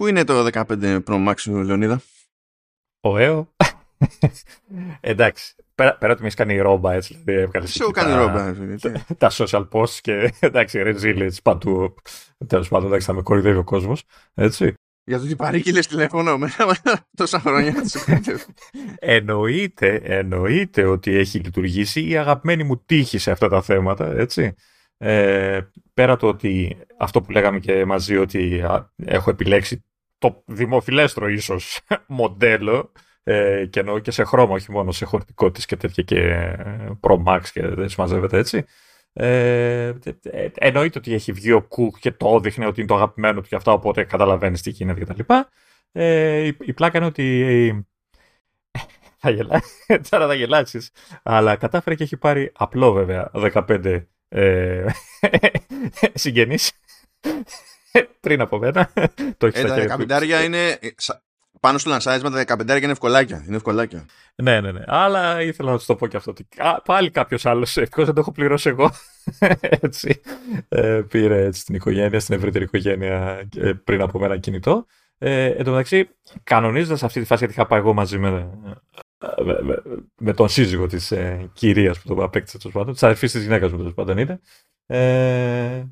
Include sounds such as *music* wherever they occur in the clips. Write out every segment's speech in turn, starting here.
Πού είναι το 15 Pro Max σου, Λεωνίδα; Ο ΕΟ. *laughs* εντάξει. Πέρα, πέρα ότι με έχει κάνει ρόμπα, έτσι. Δηλαδή, έβγαλε Σε έχω κάνει ρόμπα. τα, τα social posts και εντάξει, resilience παντού. Τέλος πάντων, εντάξει, θα με κορυδεύει ο κόσμος. Έτσι. Για το ότι παρήκειλε τηλέφωνο μετά *laughs* τόσα χρόνια. εννοείται, εννοείται ότι έχει λειτουργήσει η αγαπημένη μου τύχη σε αυτά τα θέματα, έτσι. Ε, πέρα το ότι αυτό που λέγαμε και μαζί ότι α, έχω επιλέξει το δημοφιλέστρο ίσως *laughs* μοντέλο ε, και εννοώ και σε χρώμα, όχι μόνο σε χωρητικότητες και τέτοια και ε, Pro Max και δεν συμμαζεύεται έτσι. Ε, ε, εννοείται ότι έχει βγει ο Κουκ και το έδειχνε ότι είναι το αγαπημένο του και αυτά, οπότε καταλαβαίνεις τι γίνεται κτλ. Ε, η, η πλάκα είναι ότι. Ε, θα γελάσει, *laughs* τώρα θα γελάσεις, αλλά κατάφερε και έχει πάρει απλό βέβαια 15 ε, *laughs* συγγενείς πριν από μένα. το έχεις ε, τα 15 είναι πάνω στο λανσάρισμα τα 15 είναι ευκολάκια. Είναι ευκολάκια. Ναι, ναι, ναι. Αλλά ήθελα να του το πω και αυτό. Ότι πάλι κάποιος άλλος, ευτυχώς δεν το έχω πληρώσει εγώ. *laughs* έτσι. Ε, πήρε έτσι, την οικογένεια, στην ευρύτερη οικογένεια ε, πριν από μένα κινητό. Ε, εν τω μεταξύ, κανονίζοντας αυτή τη φάση, γιατί είχα πάει εγώ μαζί με, με, με τον σύζυγο της ε, κυρίας που το απέκτησε τέλος πάντων, της αδερφής της γυναίκας μου τέλος πάντων είναι. Ε, ε,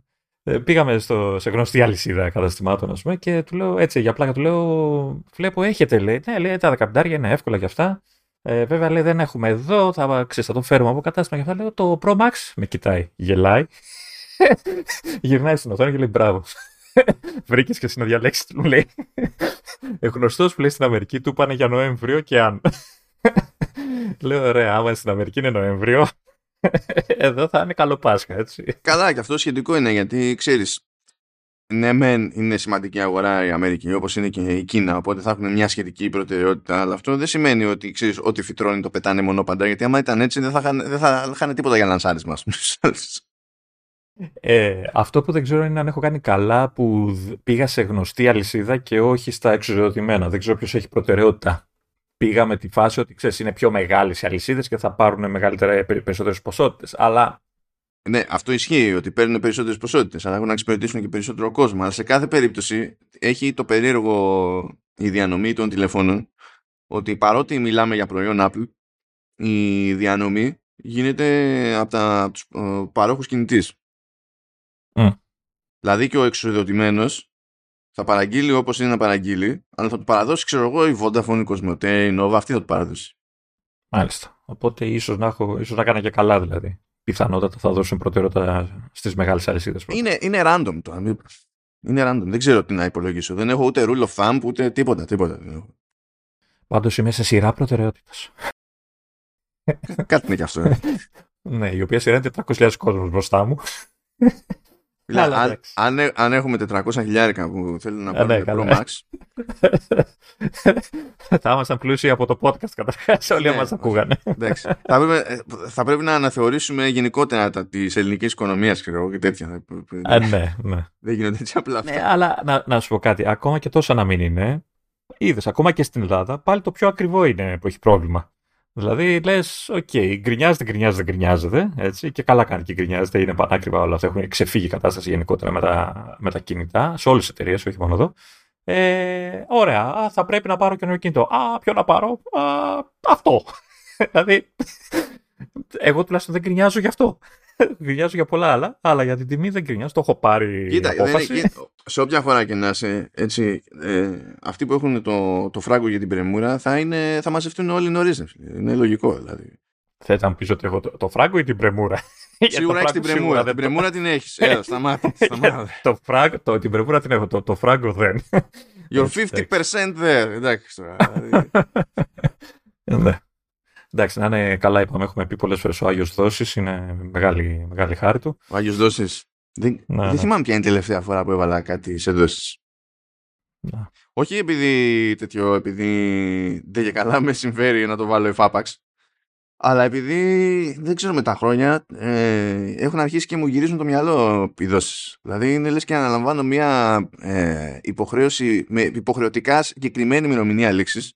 πήγαμε στο, σε γνωστή αλυσίδα καταστημάτων, ας πούμε, και του λέω έτσι, για πλάκα του λέω, βλέπω έχετε, λέει, ναι, λέει, τα δεκαπεντάρια είναι εύκολα για αυτά. Ε, βέβαια, λέει, δεν έχουμε εδώ, θα, ξέρεις, θα το φέρουμε από κατάστημα και αυτά. Λέω, το Pro Max με κοιτάει, γελάει. *laughs* Γυρνάει στην οθόνη και λέει, μπράβο. *laughs* Βρήκες και εσύ να διαλέξει, του λέει. *laughs* Γνωστός που λέει στην Αμερική του πάνε για Νοέμβριο και αν. Λέω, ωραία, άμα στην Αμερική είναι Νοέμβριο, εδώ θα είναι καλό Πάσχα, έτσι. Καλά, και αυτό σχετικό είναι γιατί ξέρεις. Ναι, μεν είναι σημαντική αγορά η Αμερική, όπως είναι και η Κίνα, οπότε θα έχουν μια σχετική προτεραιότητα. Αλλά αυτό δεν σημαίνει ότι ξέρεις ότι φυτρώνει το πετάνε μόνο παντά, γιατί άμα ήταν έτσι δεν θα, είχαν, δεν θα είχαν τίποτα για λανσάρισμα. Ε, αυτό που δεν ξέρω είναι αν έχω κάνει καλά που πήγα σε γνωστή αλυσίδα και όχι στα εξουσιοδοτημένα. Δεν ξέρω ποιος έχει προτεραιότητα πήγαμε τη φάση ότι ξέρεις, είναι πιο μεγάλες οι αλυσίδες και θα πάρουν περισσότερες ποσότητες. Αλλά. Ναι, αυτό ισχύει ότι παίρνουν περισσότερες ποσότητες, αλλά έχουν να εξυπηρετήσουν και περισσότερο κόσμο. Αλλά σε κάθε περίπτωση έχει το περίεργο η διανομή των τηλεφώνων ότι παρότι μιλάμε για προϊόν Apple, η διανομή γίνεται από, τα, από τους ε, παρόχους κινητής. Δηλαδή και ο εξοδοτημένος θα παραγγείλει όπως είναι να παραγγείλει, αλλά θα του παραδώσει, ξέρω εγώ, η Vodafone, η Cosmote, η Nova, αυτή θα του παραδώσει. Μάλιστα. Οπότε ίσως να, έχω, ίσως να κάνω και καλά δηλαδή. Πιθανότατα θα δώσουν προτεραιότητα στις μεγάλες αλυσίδες. Είναι, είναι random το. Είναι random. Δεν ξέρω τι να υπολογίσω. Δεν έχω ούτε rule of thumb, ούτε τίποτα. τίποτα. Πάντως είμαι σε σειρά προτεραιότητας. Κάτι είναι κι αυτό. Ε. *laughs* ναι, η οποία σειρά είναι 400.000 κόσμος μπροστά μου. Αν, αν, αν, έχουμε 400 χιλιάρικα που θέλουν να πάρουν ναι, Pro Max. *laughs* θα ήμασταν πλούσιοι από το podcast καταρχάς. Όλοι ναι, μας ακούγανε. θα, πρέπει, ε, θα πρέπει να αναθεωρήσουμε γενικότερα τη ελληνική οικονομία και τέτοια. Α, ναι, ναι. Δεν γίνονται έτσι απλά αυτά. Ναι, αλλά να, να σου πω κάτι. Ακόμα και τόσο να μην είναι, είδες, ακόμα και στην Ελλάδα, πάλι το πιο ακριβό είναι που έχει πρόβλημα. Δηλαδή λες, OK, okay, γκρινιάζετε, γκρινιάζετε, γκρινιάζετε. Έτσι, και καλά κάνει και γκρινιάζετε. Είναι πανάκριβα όλα αυτά. Έχουν ξεφύγει η κατάσταση γενικότερα με τα, με τα κινητά, σε όλες τις εταιρείες, όχι μόνο εδώ. Ε, ωραία, α, θα πρέπει να πάρω καινούργιο κινητό. Α, ποιο να πάρω, α, αυτό. *laughs* δηλαδή, εγώ τουλάχιστον δεν γκρινιάζω γι' αυτό. *laughs* γκρινιάζω για πολλά άλλα, αλλά για την τιμή δεν γκρινιάζω. Το έχω πάρει. Κοίτα, απόφαση. σε όποια φορά και να είσαι έτσι, ε, αυτοί που έχουν το, το φράγκο για την πρεμούρα θα, είναι, θα μαζευτούν όλοι νωρίς. Είναι λογικό δηλαδή. Θα ήταν πίσω ότι έχω το, το φράγκο ή την πρεμούρα; *laughs* Σίγουρα έχεις την πρεμούρα. Την πρεμούρα την έχεις. Έλα, *laughs* σταμάτη. το φράγκο, το, την πρεμούρα την έχω. Το, το φράγκο δεν. You're 50% there. Εντάξει τώρα. Δηλαδή. Ναι. Εντάξει, να είναι καλά, είπαμε, έχουμε πει πολλές φορές ο Άγιος Δόσης, είναι μεγάλη, μεγάλη χάρη του. Ο Άγιος Δόσης. Δεν, ναι, δεν ναι. θυμάμαι ποια είναι η τελευταία φορά που έβαλα κάτι σε δόσει. Ναι. Όχι επειδή τέτοιο, επειδή δεν και καλά με συμφέρει να το βάλω εφάπαξ. Αλλά επειδή δεν ξέρω με τα χρόνια ε, έχουν αρχίσει και μου γυρίζουν το μυαλό οι δόσεις. Δηλαδή είναι λες και αναλαμβάνω μια ε, υποχρέωση με υποχρεωτικά συγκεκριμένη ημερομηνία λήξης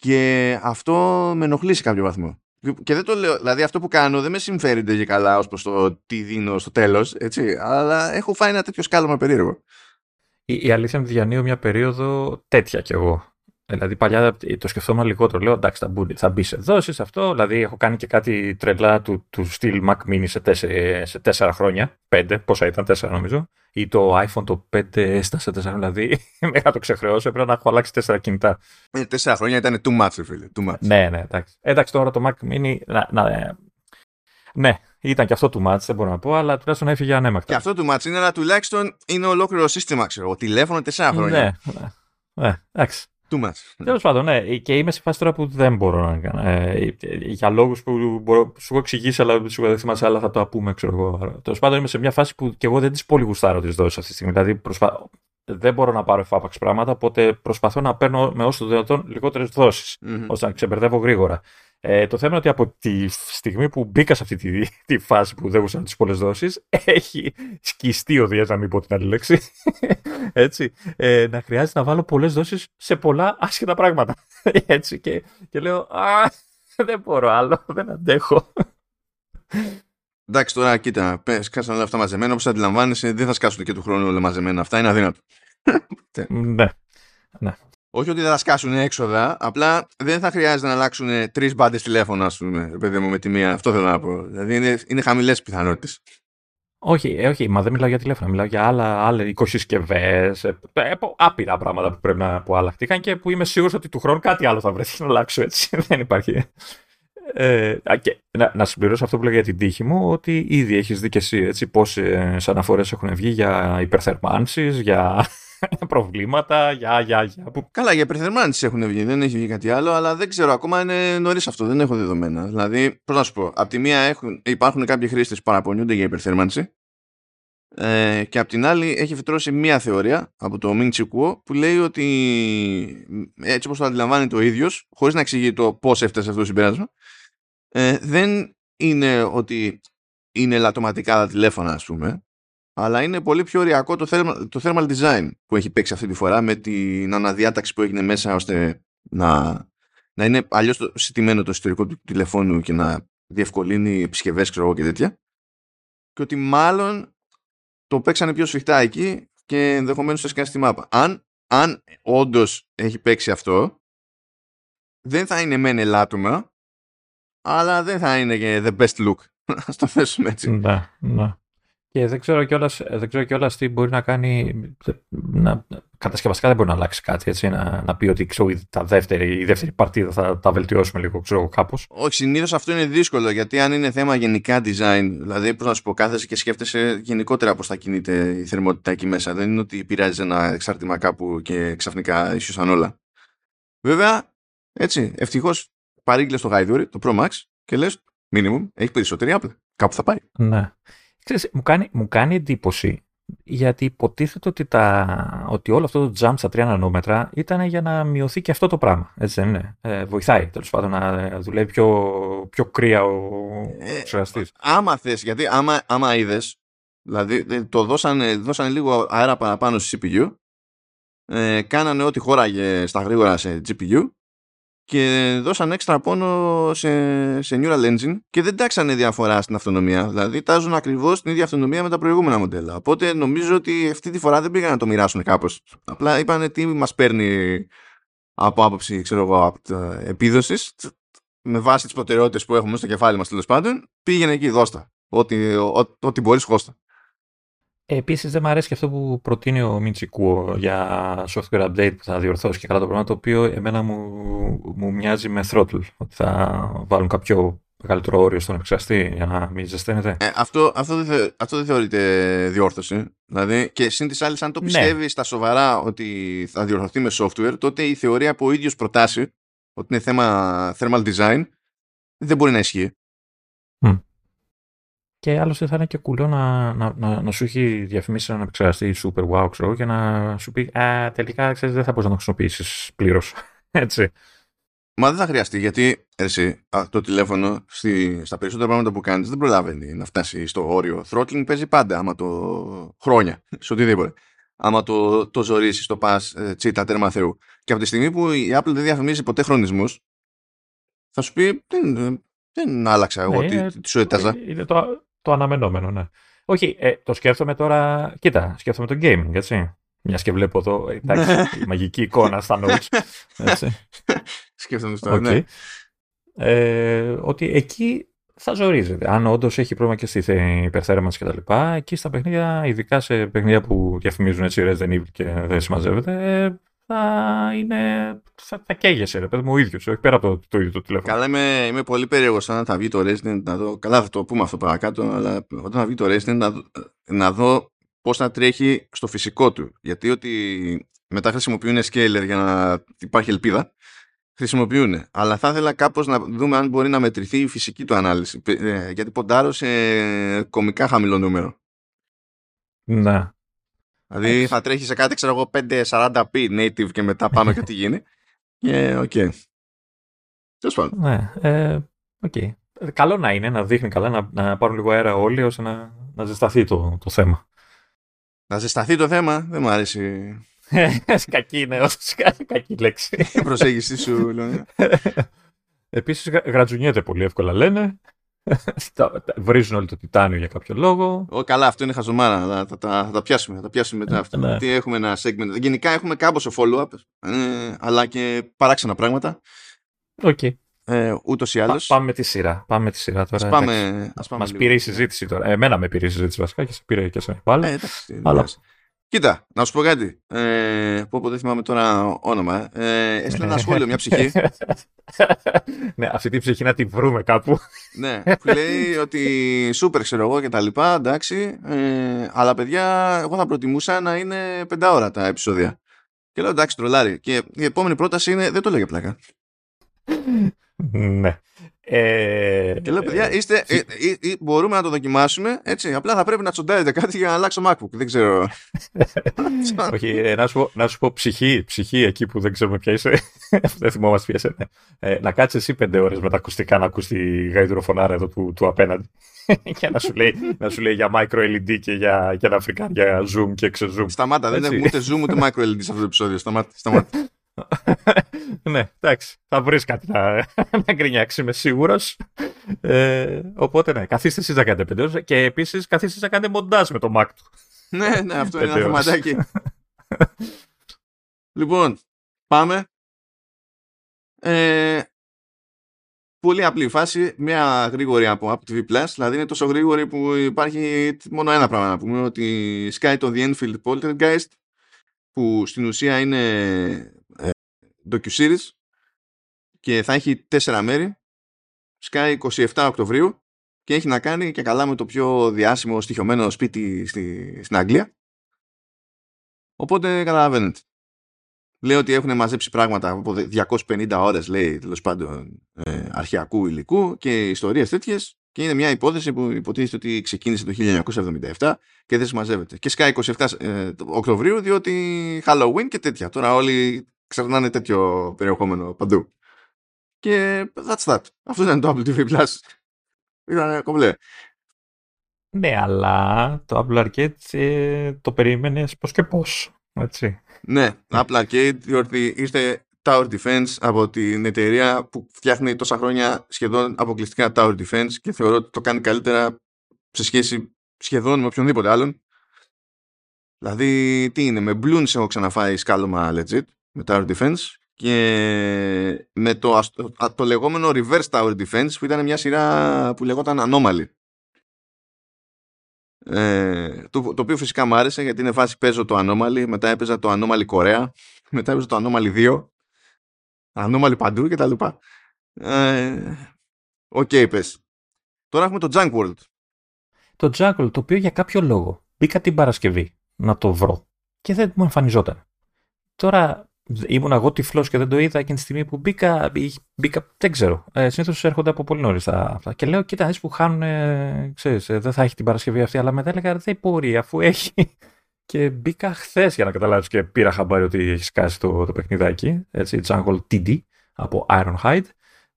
και αυτό με ενοχλεί σε κάποιο βαθμό. Και δεν το λέω, δηλαδή αυτό που κάνω δεν με συμφέρει και καλά ως προς το τι δίνω στο τέλος, έτσι. Αλλά έχω φάει ένα τέτοιο σκάλωμα περίεργο. η, η αλήθεια είναι ότι διανύω μια περίοδο τέτοια κι εγώ. Δηλαδή παλιά το σκεφτόμουν λιγότερο. Λέω εντάξει θα, μπουν, θα μπει σε δόσεις αυτό. Δηλαδή έχω κάνει και κάτι τρελά του, του στυλ Mac Mini σε, τέσσερα, σε τέσσερα χρόνια. Πέντε, πόσα ήταν, τέσσερα νομίζω. Ή το iPhone το 5 έστασε τέσσερα δηλαδή. *laughs* Μέχρι να το ξεχρεώσω έπρεπε να έχω αλλάξει τέσσερα κινητά. Ε, τέσσερα χρόνια ήταν too much, φίλε. Too much. Ναι, ναι, εντάξει. Εντάξει τώρα το Mac Mini. Να, να, ναι, ήταν και αυτό του match, δεν μπορώ να πω, αλλά τουλάχιστον έφυγε ανέμακτα. Και αυτό του match είναι, αλλά τουλάχιστον είναι ολόκληρο σύστημα, ξέρω. Τηλέφωνο τέσσερα χρόνια. Ναι, ναι. ναι εντάξει. Too much. Τέλος πάντων, ναι. Και είμαι σε φάση τώρα που δεν μπορώ να κάνω. Ε, για λόγους που μπορώ, σου έχω εξηγήσει, αλλά σου δεν θυμάσαι, αλλά θα το πούμε, ξέρω εγώ. Τέλος πάντων, είμαι σε μια φάση που και εγώ δεν τις πολύ γουστάρω τις δόσεις αυτή τη στιγμή. Δηλαδή, προσπα... δεν μπορώ να πάρω εφάπαξ πράγματα, οπότε προσπαθώ να παίρνω με όσο το δυνατόν λιγότερες δόσεις, mm-hmm. ώστε να ξεμπερδεύω γρήγορα. Ε, το θέμα είναι ότι από τη στιγμή που μπήκα σε αυτή τη, τη φάση που δεν γούσαν τις πολλές δόσεις, έχει σκιστεί ο Δία, να μην πω την άλλη λέξη. *laughs* Έτσι, ε, να χρειάζεται να βάλω πολλές δόσεις σε πολλά άσχετα πράγματα. *laughs* Έτσι, και, και λέω, Α, δεν μπορώ άλλο, δεν αντέχω. Εντάξει, τώρα κοίτα, σκάσαν όλα αυτά μαζεμένα. Όπως αντιλαμβάνεσαι, δεν θα σκάσουν και του χρόνου όλα μαζεμένα. Αυτά είναι αδύνατο. ναι. ναι. Όχι ότι δεν θα σκάσουν έξοδα, απλά δεν θα χρειάζεται να αλλάξουν τρεις μπάντες τηλέφωνα, ας πούμε, παιδί μου, με τη μία. Αυτό θέλω να πω. Δηλαδή είναι, είναι χαμηλές πιθανότητες. Όχι, ε, όχι, μα δεν μιλάω για τηλέφωνα. Μιλάω για άλλα, άλλα οικοσυσκευέ. Ε, ε, άπειρα πράγματα που πρέπει να που αλλάχτηκαν και που είμαι σίγουρος ότι του χρόνου κάτι άλλο θα βρεθεί να αλλάξω έτσι. *laughs* δεν υπάρχει. Ε, και, να, να συμπληρώσω αυτό που λέγα για την τύχη μου, ότι ήδη έχεις δει και εσύ έτσι, πόσες αναφορές έχουν βγει για υπερθερμάνσεις, για *laughs* προβλήματα, για, για, για. Καλά, για υπερθερμάνηση έχουν βγει, δεν έχει βγει κάτι άλλο, αλλά δεν ξέρω, ακόμα είναι νωρίς αυτό, δεν έχω δεδομένα. Δηλαδή, πώς να σου πω, από τη μία έχουν, υπάρχουν κάποιοι χρήστες που παραπονιούνται για υπερθέρμανση, ε, και απ' την άλλη έχει φυτρώσει μία θεωρία από το Ming Chi που λέει ότι έτσι όπως το αντιλαμβάνεται ο ίδιος χωρίς να εξηγεί το πώς έφτασε αυτό το συμπέρασμα ε, δεν είναι ότι είναι λατωματικά τα τηλέφωνα ας πούμε αλλά είναι πολύ πιο ωριακό το thermal, το thermal design που έχει παίξει αυτή τη φορά με την αναδιάταξη που έγινε μέσα ώστε να, να είναι αλλιώς συστημένο το ιστορικό του τηλεφώνου και να διευκολύνει επισκευές ξέρω και τέτοια και ότι μάλλον το παίξανε πιο σφιχτά εκεί και ενδεχομένως έσκανε στη μάπα. Αν, αν όντως έχει παίξει αυτό δεν θα είναι μεν ελάττωμα αλλά δεν θα είναι και the best look. *laughs* Α το θέσουμε έτσι. Ναι, ναι. Και δεν ξέρω κιόλας, δεν ξέρω κιόλας τι μπορεί να κάνει. Να, κατασκευαστικά δεν μπορεί να αλλάξει κάτι. Έτσι, να, να πει ότι ξέρω, τα δεύτερη, η δεύτερη παρτίδα θα τα βελτιώσουμε λίγο ξέρω, κάπως. Όχι, συνήθως αυτό είναι δύσκολο γιατί αν είναι θέμα γενικά design, δηλαδή πώς να σου πω, κάθεσαι και σκέφτεσαι γενικότερα πώς θα κινείται η θερμότητα εκεί μέσα. Δεν είναι ότι πειράζει ένα εξάρτημα κάπου και ξαφνικά ίσως όλα. Βέβαια, έτσι, ευτυχώς παρήγγειλες το γαϊδούρι, το Pro Max και λες, minimum, έχει περισσότερη Apple. Κάπου θα πάει. Ναι. Ξέρεις, μου, κάνει, μου κάνει εντύπωση γιατί υποτίθεται ότι, τα, ότι όλο αυτό το jump στα 3 νανόμετρα ήταν για να μειωθεί και αυτό το πράγμα. Έτσι δεν είναι; Ε, βοηθάει τέλος πάντων να δουλεύει πιο, πιο κρύα ο ε, Άμα θες, γιατί άμα, άμα είδες, δηλαδή ε, το δώσανε, δώσανε λίγο αέρα παραπάνω στη CPU, ε, κάνανε ό,τι χώραγε στα γρήγορα σε GPU και δώσαν έξτρα πόνο σε, σε Neural Engine και δεν τάξανε διαφορά στην αυτονομία. Δηλαδή τάζουν ακριβώ την ίδια αυτονομία με τα προηγούμενα μοντέλα. Οπότε νομίζω ότι αυτή τη φορά δεν πήγαν να το μοιράσουν κάπω. Απλά είπαν τι μα παίρνει από άποψη ξέρω εγώ, επίδοση με βάση τι προτεραιότητε που έχουμε στο κεφάλι μα τέλο πάντων. Πήγαινε εκεί, δώστα. Ό,τι, ό, ό,τι μπορεί, χώστα. Επίσης, δεν μου αρέσει και αυτό που προτείνει ο Μιντσικούο για software update που θα διορθώσει και καλά το πράγμα, το οποίο εμένα μου, μου μοιάζει με throttle. Ότι θα βάλουν κάποιο μεγαλύτερο όριο στον επεξεργαστή για να μην ζεσταίνεται. Ε, αυτό, αυτό, δεν, αυτό δεν θεωρείται διόρθωση. Δηλαδή, και συν της άλλης, αν το πιστεύει ναι. στα σοβαρά ότι θα διορθωθεί με software, τότε η θεωρία που ο ίδιος προτάσει ότι είναι θέμα thermal design δεν μπορεί να ισχύει. Και άλλωστε θα είναι και κουλό να, να, να, να σου έχει διαφημίσει έναν επεξεργαστή super wow, ξέρω, και να σου πει Α, τελικά ξέρεις, δεν θα μπορείς να το χρησιμοποιήσεις πλήρως. *laughs* Έτσι. Μα δεν θα χρειαστεί γιατί εσύ, το τηλέφωνο στη, στα περισσότερα πράγματα που κάνεις δεν προλαβαίνει να φτάσει στο όριο. Throttling παίζει πάντα, άμα το. χρόνια, *laughs* σε οτιδήποτε. Άμα το, το ζωρίσεις, το πας ε, τσίτα τέρμα Θεού. Και από τη στιγμή που η Apple δεν διαφημίζει ποτέ χρονισμούς, θα σου πει δεν, δεν άλλαξα εγώ ναι, τι, τι σου έταζα. Είναι το, το αναμενόμενο, ναι. Όχι, ε, το σκέφτομαι τώρα. Κοίτα, σκέφτομαι το gaming, έτσι. Μιας και βλέπω εδώ, εντάξει, *laughs* η μαγική εικόνα στα notes. *laughs* Σκέφτομαι στο ναι. Ε, ότι εκεί θα ζορίζεται. Αν όντως έχει πρόβλημα και στη υπερθέρμανση κτλ. Εκεί στα παιχνίδια, ειδικά σε παιχνίδια που διαφημίζουν έτσι Resident Evil και δεν συμμαζεύεται, ε, θα είναι. θα, θα καίγεσαι, ρε παιδί μου, ο ίδιος, όχι πέρα από το, το ίδιο το τηλέφωνο. Καλά, είμαι, είμαι πολύ περίεργος όταν θα βγει το Resident να δω. Καλά, θα το πούμε αυτό παρακάτω, αλλά όταν θα βγει το Resident να, δω, να δω πώς θα τρέχει στο φυσικό του. Γιατί ότι μετά χρησιμοποιούν scaler για να υπάρχει ελπίδα. Χρησιμοποιούν. Αλλά θα ήθελα κάπως να δούμε αν μπορεί να μετρηθεί η φυσική του ανάλυση. Ε, γιατί ποντάρω σε κομικά χαμηλό νούμερο. Ναι. Δηλαδή θα τρέχει σε κάτι, ξέρω εγώ, 540p native και μετά πάμε και ό,τι γίνει. Και OK. Okay. Τέλος πάντων. Ναι, ε, okay. Καλό να είναι, να δείχνει καλά, να, να πάρουν λίγο αέρα όλοι ώστε να, να ζεσταθεί το, το θέμα. Να ζεσταθεί το θέμα, δεν μου αρέσει. *laughs* κακή είναι, κακή λέξη. Η προσέγγιση σου, λέω. *laughs* Επίσης γρατζουνιέται πολύ εύκολα λένε. Βρίζουν όλοι το τιτάνιο για κάποιο λόγο. Ο, καλά, αυτό είναι χαζομάρα. Θα, θα, θα, θα τα πιάσουμε, θα τα πιάσουμε μετά αυτό. Ναι. Τι έχουμε ένα segment. Γενικά έχουμε κάμποσο follow-up, ε, αλλά και παράξενα πράγματα. OK. Okay. Ε, Ούτως ή άλλως. Πάμε με τη σειρά. Πάμε με τη σειρά τώρα. Ας πάμε, ας πάμε Μας πήρε η συζήτηση τώρα. Εμένα με πήρε η συζήτηση βασικά και σε πήρε και σε πάλι. Ε, εντάξει, αλλά... Κοίτα, να σου πω κάτι. Ε, πω, πω δεν θυμάμαι τώρα όνομα. Ε, έστειλε ένα σχόλιο, μια ψυχή. ναι, αυτή την ψυχή να τη βρούμε κάπου. ναι, που λέει ότι σούπερ ξέρω εγώ και τα λοιπά, εντάξει. Ε, αλλά παιδιά, εγώ θα προτιμούσα να είναι πεντάωρα τα επεισόδια. Και λέω εντάξει, τρολάρι. Και η επόμενη πρόταση είναι, δεν το λέω για πλάκα. ναι. Ε, και λέω, παιδιά, είστε, ε, ε, μπορούμε να το δοκιμάσουμε. Έτσι, απλά θα πρέπει να τσοντάρετε κάτι για να αλλάξω MacBook. Δεν ξέρω. *laughs* Όχι, να, σου πω, να σου πω ψυχή, ψυχή εκεί που δεν ξέρουμε ποια είσαι. *laughs* δεν θυμόμαστε ποια είσαι. Ναι. να κάτσεις εσύ πέντε ώρες με τα ακουστικά να ακούς τη γαϊδροφωνάρα εδώ του, του απέναντι. *laughs* και να σου, λέει, να σου λέει για micro LED και για, για να φρικάρει για zoom και ξεζοom. Σταμάτα, δεν έχουμε ούτε zoom ούτε micro LED σε αυτό το επεισόδιο. Σταμάτα. σταμάτα. *laughs* ναι, εντάξει. Θα βρεις κάτι να, *laughs* να γκρινιάξεις, είμαι σίγουρος. Ε, οπότε, ναι, καθίστε εσεί να κάνετε πέντε ώρες και επίσης καθίστε να κάνετε μοντάζ με το Mac του. ναι, ναι, αυτό είναι ένα θεματάκι. *laughs* λοιπόν, πάμε. Ε, πολύ απλή φάση, μια γρήγορη από Apple TV Plus, δηλαδή είναι τόσο γρήγορη που υπάρχει μόνο ένα πράγμα να πούμε, ότι Sky το The Enfield Poltergeist, που στην ουσία είναι docu-series και θα έχει τέσσερα μέρη. Σκάει 27 Οκτωβρίου και έχει να κάνει και καλά με το πιο διάσημο στοιχειωμένο σπίτι στη, στην Αγγλία. Οπότε καταλαβαίνετε. Λέει ότι έχουν μαζέψει πράγματα από 250 ώρες, λέει, τέλος πάντων, ε, αρχαιακού υλικού και ιστορίες τέτοιες και είναι μια υπόθεση που υποτίθεται ότι ξεκίνησε το 1977 και δεν συμμαζεύεται. Και σκάει 27 ε, Οκτωβρίου διότι Halloween και τέτοια. Τώρα όλοι ξερνάνε τέτοιο περιεχόμενο παντού. Και that's that. Αυτό ήταν το Apple TV Plus. Ήταν κομπλέ. Ναι, αλλά το Apple Arcade ε, το περίμενε πώς και πώς. Έτσι. Ναι, Apple Arcade, διότι είστε Tower Defense από την εταιρεία που φτιάχνει τόσα χρόνια σχεδόν αποκλειστικά Tower Defense και θεωρώ ότι το κάνει καλύτερα σε σχέση σχεδόν με οποιονδήποτε άλλον. Δηλαδή, τι είναι, με Bloons έχω ξαναφάει σκάλωμα legit με Tower Defense και με το, το λεγόμενο Reverse Tower Defense που ήταν μια σειρά που λεγόταν Anomaly. Ε, το, το οποίο φυσικά μου άρεσε γιατί είναι φάση παίζω το Anomaly, μετά έπαιζα το Anomaly Korea, *laughs* μετά έπαιζα το Anomaly 2, Anomaly παντού και τα λοιπά. Ε, οκ, ε, okay, πες. Τώρα έχουμε το Junk World. Το Junk World, το οποίο για κάποιο λόγο μπήκα την Παρασκευή να το βρω και δεν μου εμφανιζόταν. Τώρα ήμουν εγώ τυφλός και δεν το είδα εκείνη τη στιγμή που μπήκα. μπήκα δεν ξέρω. Ε, Συνήθως έρχονται από πολύ νωρίς αυτά. Και λέω, κοίτα, που χάνουν. Ε, ξέρεις, ε, δεν θα έχει την Παρασκευή αυτή, αλλά μετά έλεγα, δεν μπορεί, αφού έχει. *laughs* Και μπήκα χθες για να καταλάβεις και πήρα χαμπάρι ότι έχει σκάσει το, το παιχνιδάκι. Έτσι, Jungle TD από Ironhide.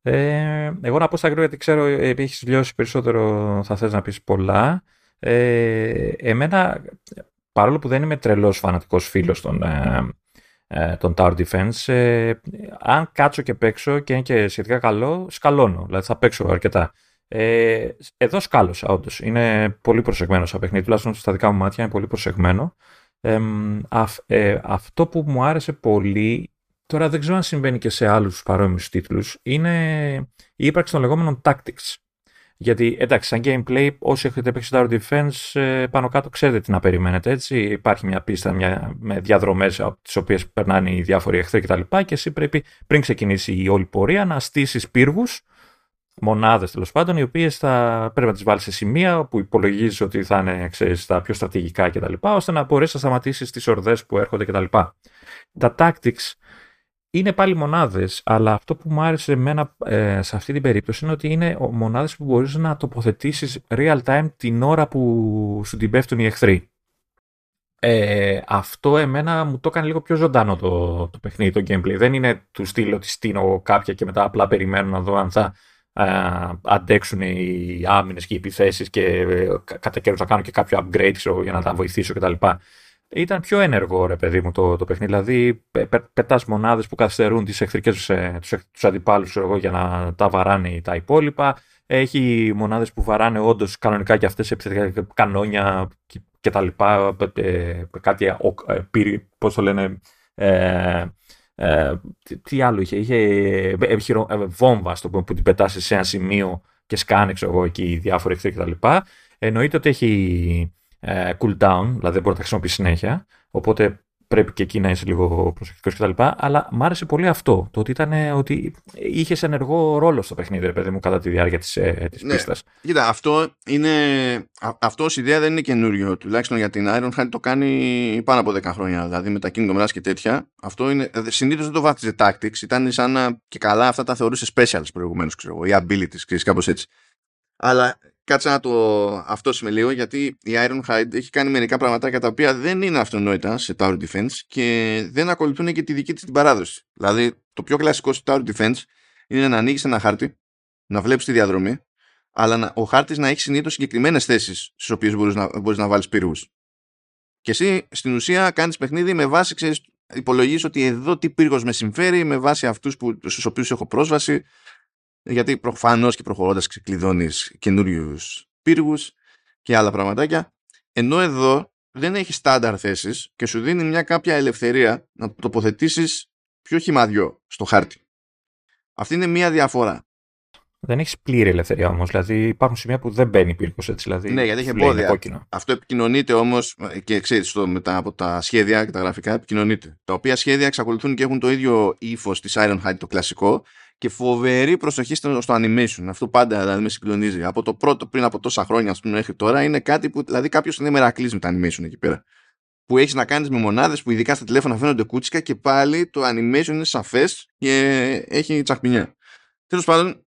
Ε, εγώ να πω στα γρήγορα γιατί ξέρω ε, έχεις λιώσει περισσότερο, θα θες να πεις πολλά. Ε, εμένα, παρόλο που δεν είμαι τρελός φανατικός φίλος των, ε, ε, τον Tower Defense. Ε, αν κάτσω και παίξω και είναι και σχετικά καλό, σκαλώνω. Δηλαδή θα παίξω αρκετά. Ε, εδώ σκάλωσα όντως. Είναι πολύ προσεγμένο σαν παιχνίδι, τουλάχιστον στα δικά μου μάτια είναι πολύ προσεγμένο. ε, αυτό που μου άρεσε πολύ, τώρα δεν ξέρω αν συμβαίνει και σε άλλους παρόμοιους τίτλους, είναι η ύπαρξη των λεγόμενων tactics. Γιατί εντάξει, σαν gameplay, όσοι έχετε παίξει Tower Defense, ε, πάνω κάτω ξέρετε τι να περιμένετε. Έτσι. Υπάρχει μια πίστα μια, με διαδρομές τις οποίες περνάνε οι διάφοροι εχθροί κτλ. Και, και εσύ πρέπει πριν ξεκινήσει η όλη πορεία να στήσεις πύργους, μονάδες τέλος πάντων, οι οποίες θα πρέπει να τις βάλεις σε σημεία που υπολογίζεις ότι θα είναι ξέρεις, τα πιο στρατηγικά κτλ. ώστε να μπορέσεις να σταματήσεις τις ορδές που έρχονται κτλ. Τα tactics είναι πάλι μονάδες, αλλά αυτό που μου άρεσε εμένα ε, σε αυτή την περίπτωση είναι ότι είναι μονάδες που μπορείς να τοποθετήσεις real time την ώρα που σου την πέφτουν οι εχθροί. Ε, αυτό εμένα μου το έκανε λίγο πιο ζωντανό το, το παιχνίδι, το gameplay. Δεν είναι του στυλ ότι στείνω κάποια και μετά απλά περιμένω να δω αν θα ε, αντέξουν οι άμυνες και οι επιθέσεις και ε, κατά καιρούς θα κάνω και κάποιο upgrade για να τα βοηθήσω κτλ ήταν πιο ενεργό ρε παιδί μου το, το παιχνίδι. Δηλαδή πε, πε, πετάς μονάδες που καθυστερούν τις εχθρικές, ε, τους, τους αντιπάλους εγώ, για να τα βαράνε τα υπόλοιπα. Έχει μονάδες που βαράνε όντως κανονικά και αυτές επιθετικά κανόνια και, τα λοιπά. Ε, κάτι, ε, πώς το λένε, ε, ε, τι, άλλο είχε, είχε ε, βόμβα στο που την πετάσει σε ένα σημείο και σκάνε εγώ εκεί διάφοροι εχθροί κτλ. Εννοείται ότι έχει ε, cooldown, δηλαδή δεν μπορεί να τα χρησιμοποιήσει συνέχεια. Οπότε πρέπει και εκεί να είσαι λίγο προσεκτικός κτλ. Αλλά μ' άρεσε πολύ αυτό. Το ότι, ήταν, ότι είχες ενεργό ρόλο στο παιχνίδι, ρε παιδί μου, κατά τη διάρκεια της ε, της ναι. πίστας. Κοίτα, αυτό, είναι, αυτός ως ιδέα δεν είναι καινούριο. Τουλάχιστον για την Ironheart το κάνει πάνω από 10 χρόνια. Δηλαδή με τα Kingdom Rush και τέτοια. Αυτό είναι. Συνήθως δεν το βάθιζε tactics. Ήταν σαν να και καλά αυτά τα θεωρούσε specials προηγουμένως, ξέρω εγώ, ή abilities, ξέρεις, κάπως έτσι. Αλλά κάτσε να το αυτό με λίγο γιατί η Ironhide έχει κάνει μερικά πραγματάκια τα οποία δεν είναι αυτονόητα σε Tower Defense και δεν ακολουθούν και τη δική της την παράδοση. Δηλαδή το πιο κλασικό σε Tower Defense είναι να ανοίγεις ένα χάρτη, να βλέπεις τη διαδρομή αλλά να, ο χάρτης να έχει συνήθως συγκεκριμένες θέσεις στις οποίες μπορείς να, μπορείς να βάλεις πύργους. Και εσύ στην κάνεις παιχνίδι με βάση, ξέρεις, υπολογίζεις ότι εδώ τι πύργος με συμφέρει με βάση αυτούς που, στους οποίους έχω πρόσβαση γιατί προφανώς και προχωρώντας ξεκλειδώνεις καινούριους πύργους και άλλα πραγματάκια. Ενώ εδώ δεν έχεις στάνταρ θέσεις και σου δίνει μια κάποια ελευθερία να τοποθετήσεις πιο χυμαδιό στο χάρτη. Αυτή είναι μια διαφορά. Δεν έχεις πλήρη ελευθερία όμως. Δηλαδή υπάρχουν σημεία που δεν μπαίνει πύργος έτσι. Δηλαδή, ναι, γιατί έχει εμπόδια. Αυτό επικοινωνείται όμως και ξέρεις μετά από τα σχέδια και τα γραφικά επικοινωνείται. Τα οποία σχέδια εξακολουθούν και έχουν το ίδιο ύφος της Ironhide το κλασικό και φοβερή προσοχή στο, στο animation. Αυτό πάντα δηλαδή με συγκλονίζει. Από το πρώτο πριν από τόσα χρόνια, ας πούμε, μέχρι τώρα είναι κάτι που δηλαδή κάποιος είναι μερακλής με τα animation εκεί πέρα. Που έχεις να κάνεις με μονάδες που ειδικά στα τηλέφωνα φαίνονται κούτσικα και πάλι το animation είναι σαφές και έχει τσαχπινιά. Τέλος πάντων,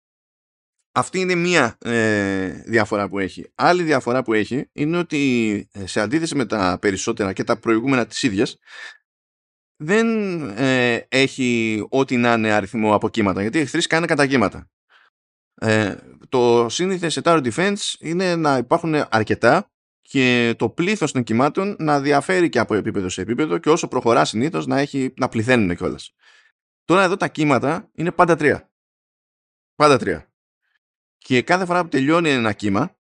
αυτή είναι μία ε, διαφορά που έχει. Άλλη διαφορά που έχει είναι ότι ε, σε αντίθεση με τα περισσότερα και τα προηγούμενα της ίδιας δεν ε, έχει ό,τι να είναι αριθμό από κύματα, γιατί οι εχθροί κάνουν κατά κύματα. Ε, το σύνηθε σε Tower Defense είναι να υπάρχουν αρκετά και το πλήθος των κυμάτων να διαφέρει και από επίπεδο σε επίπεδο και όσο προχωρά συνήθως να, έχει, να πληθαίνουν κιόλας. Τώρα εδώ τα κύματα είναι πάντα τρία. Πάντα τρία. Και κάθε φορά που τελειώνει ένα κύμα,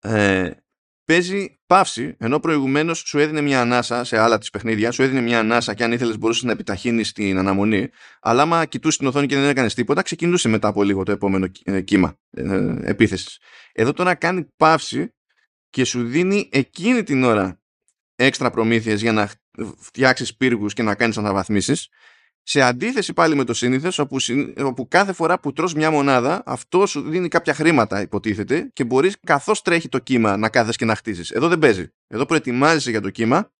ε, παίζει παύση, ενώ προηγουμένως σου έδινε μια ανάσα σε άλλα της παιχνίδια, σου έδινε μια ανάσα και αν ήθελες μπορούσες να επιταχύνεις την αναμονή. Αλλά άμα κοιτούσες την οθόνη και δεν έκανες τίποτα, ξεκινούσε μετά από λίγο το επόμενο ε, κύμα ε, επίθεσης. Εδώ τώρα κάνει παύση και σου δίνει εκείνη την ώρα έξτρα προμήθειες για να φτιάξεις πύργους και να κάνεις αναβαθμίσεις σε αντίθεση πάλι με το σύνηθες, όπου, όπου κάθε φορά που τρως μια μονάδα, αυτό σου δίνει κάποια χρήματα, υποτίθεται, και μπορείς καθώς τρέχει το κύμα να κάθεσαι και να χτίζεις. Εδώ δεν παίζει. Εδώ προετοιμάζεσαι για το κύμα,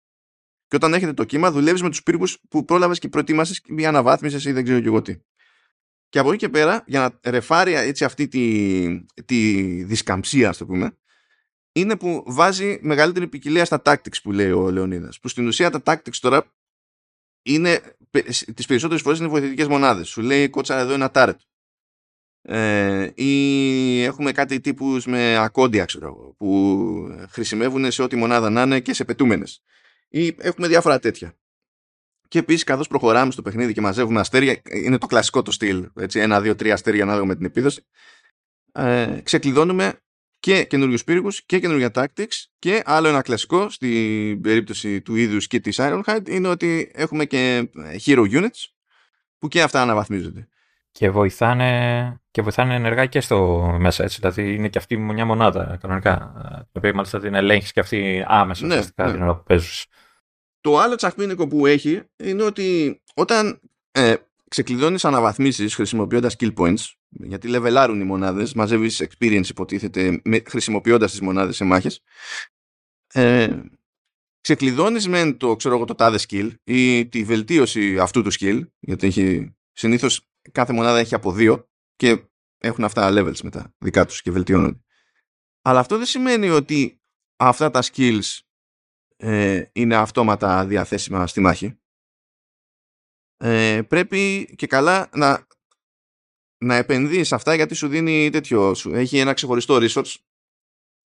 και όταν έχετε το κύμα, δουλεύεις με τους πύργους που πρόλαβες και προετοίμασες μια αναβάθμιση ή δεν ξέρω και εγώ τι. Και από εκεί και πέρα, για να ρεφάρει έτσι αυτή τη, τη δισκαμψία, ας το πούμε, είναι που βάζει μεγαλύτερη ποικιλία στα tactics που λέει ο Λεωνίδας. Που στην ουσία τα tactics τώρα είναι τις περισσότερες φορές είναι βοηθητικές μονάδες. Σου λέει κότσα εδώ ένα τάρετ. Ε, ή έχουμε κάτι τύπους με ακόντια ξέρω που χρησιμεύουν σε ό,τι μονάδα να είναι και σε πετούμενες. Ή έχουμε διάφορα τέτοια. Και επίσης, καθώς προχωράμε στο παιχνίδι και μαζεύουμε αστέρια, είναι το κλασικό το στυλ. Έτσι, ένα, δύο, τρία αστέρια ανάλογα με την επίδοση. Ε, ξεκλειδώνουμε και καινούριους πύργους και καινούργια tactics και άλλο ένα κλασικό στην περίπτωση του είδους και της Ironhide είναι ότι έχουμε και hero units που και αυτά αναβαθμίζονται. Και βοηθάνε, και βοηθάνε ενεργά και στο μέσα, έτσι. Δηλαδή είναι και αυτή μια μονάδα κανονικά. Το οποίο μάλιστα την ελέγχεις και αυτή άμεσα ναι, ναι. την ώρα που παίζεις. Το άλλο τσαχπίνικο που έχει είναι ότι όταν ε, ξεκλειδώνεις αναβαθμίσεις χρησιμοποιώντας kill points, γιατί λεβελάρουν οι μονάδες, μαζεύεις experience υποτίθεται χρησιμοποιώντας τις μονάδες σε μάχες. Ε, ξεκλειδώνεις με το, ξέρω εγώ, το τάδε skill ή τη βελτίωση αυτού του skill, γιατί έχει, συνήθως κάθε μονάδα έχει από δύο και έχουν αυτά levels μετά δικά τους και βελτιώνονται. Αλλά αυτό δεν σημαίνει ότι αυτά τα skills ε, είναι αυτόματα διαθέσιμα στη μάχη. Ε, πρέπει και καλά να, να επενδύεις αυτά γιατί σου δίνει τέτοιο, σου έχει ένα ξεχωριστό resource,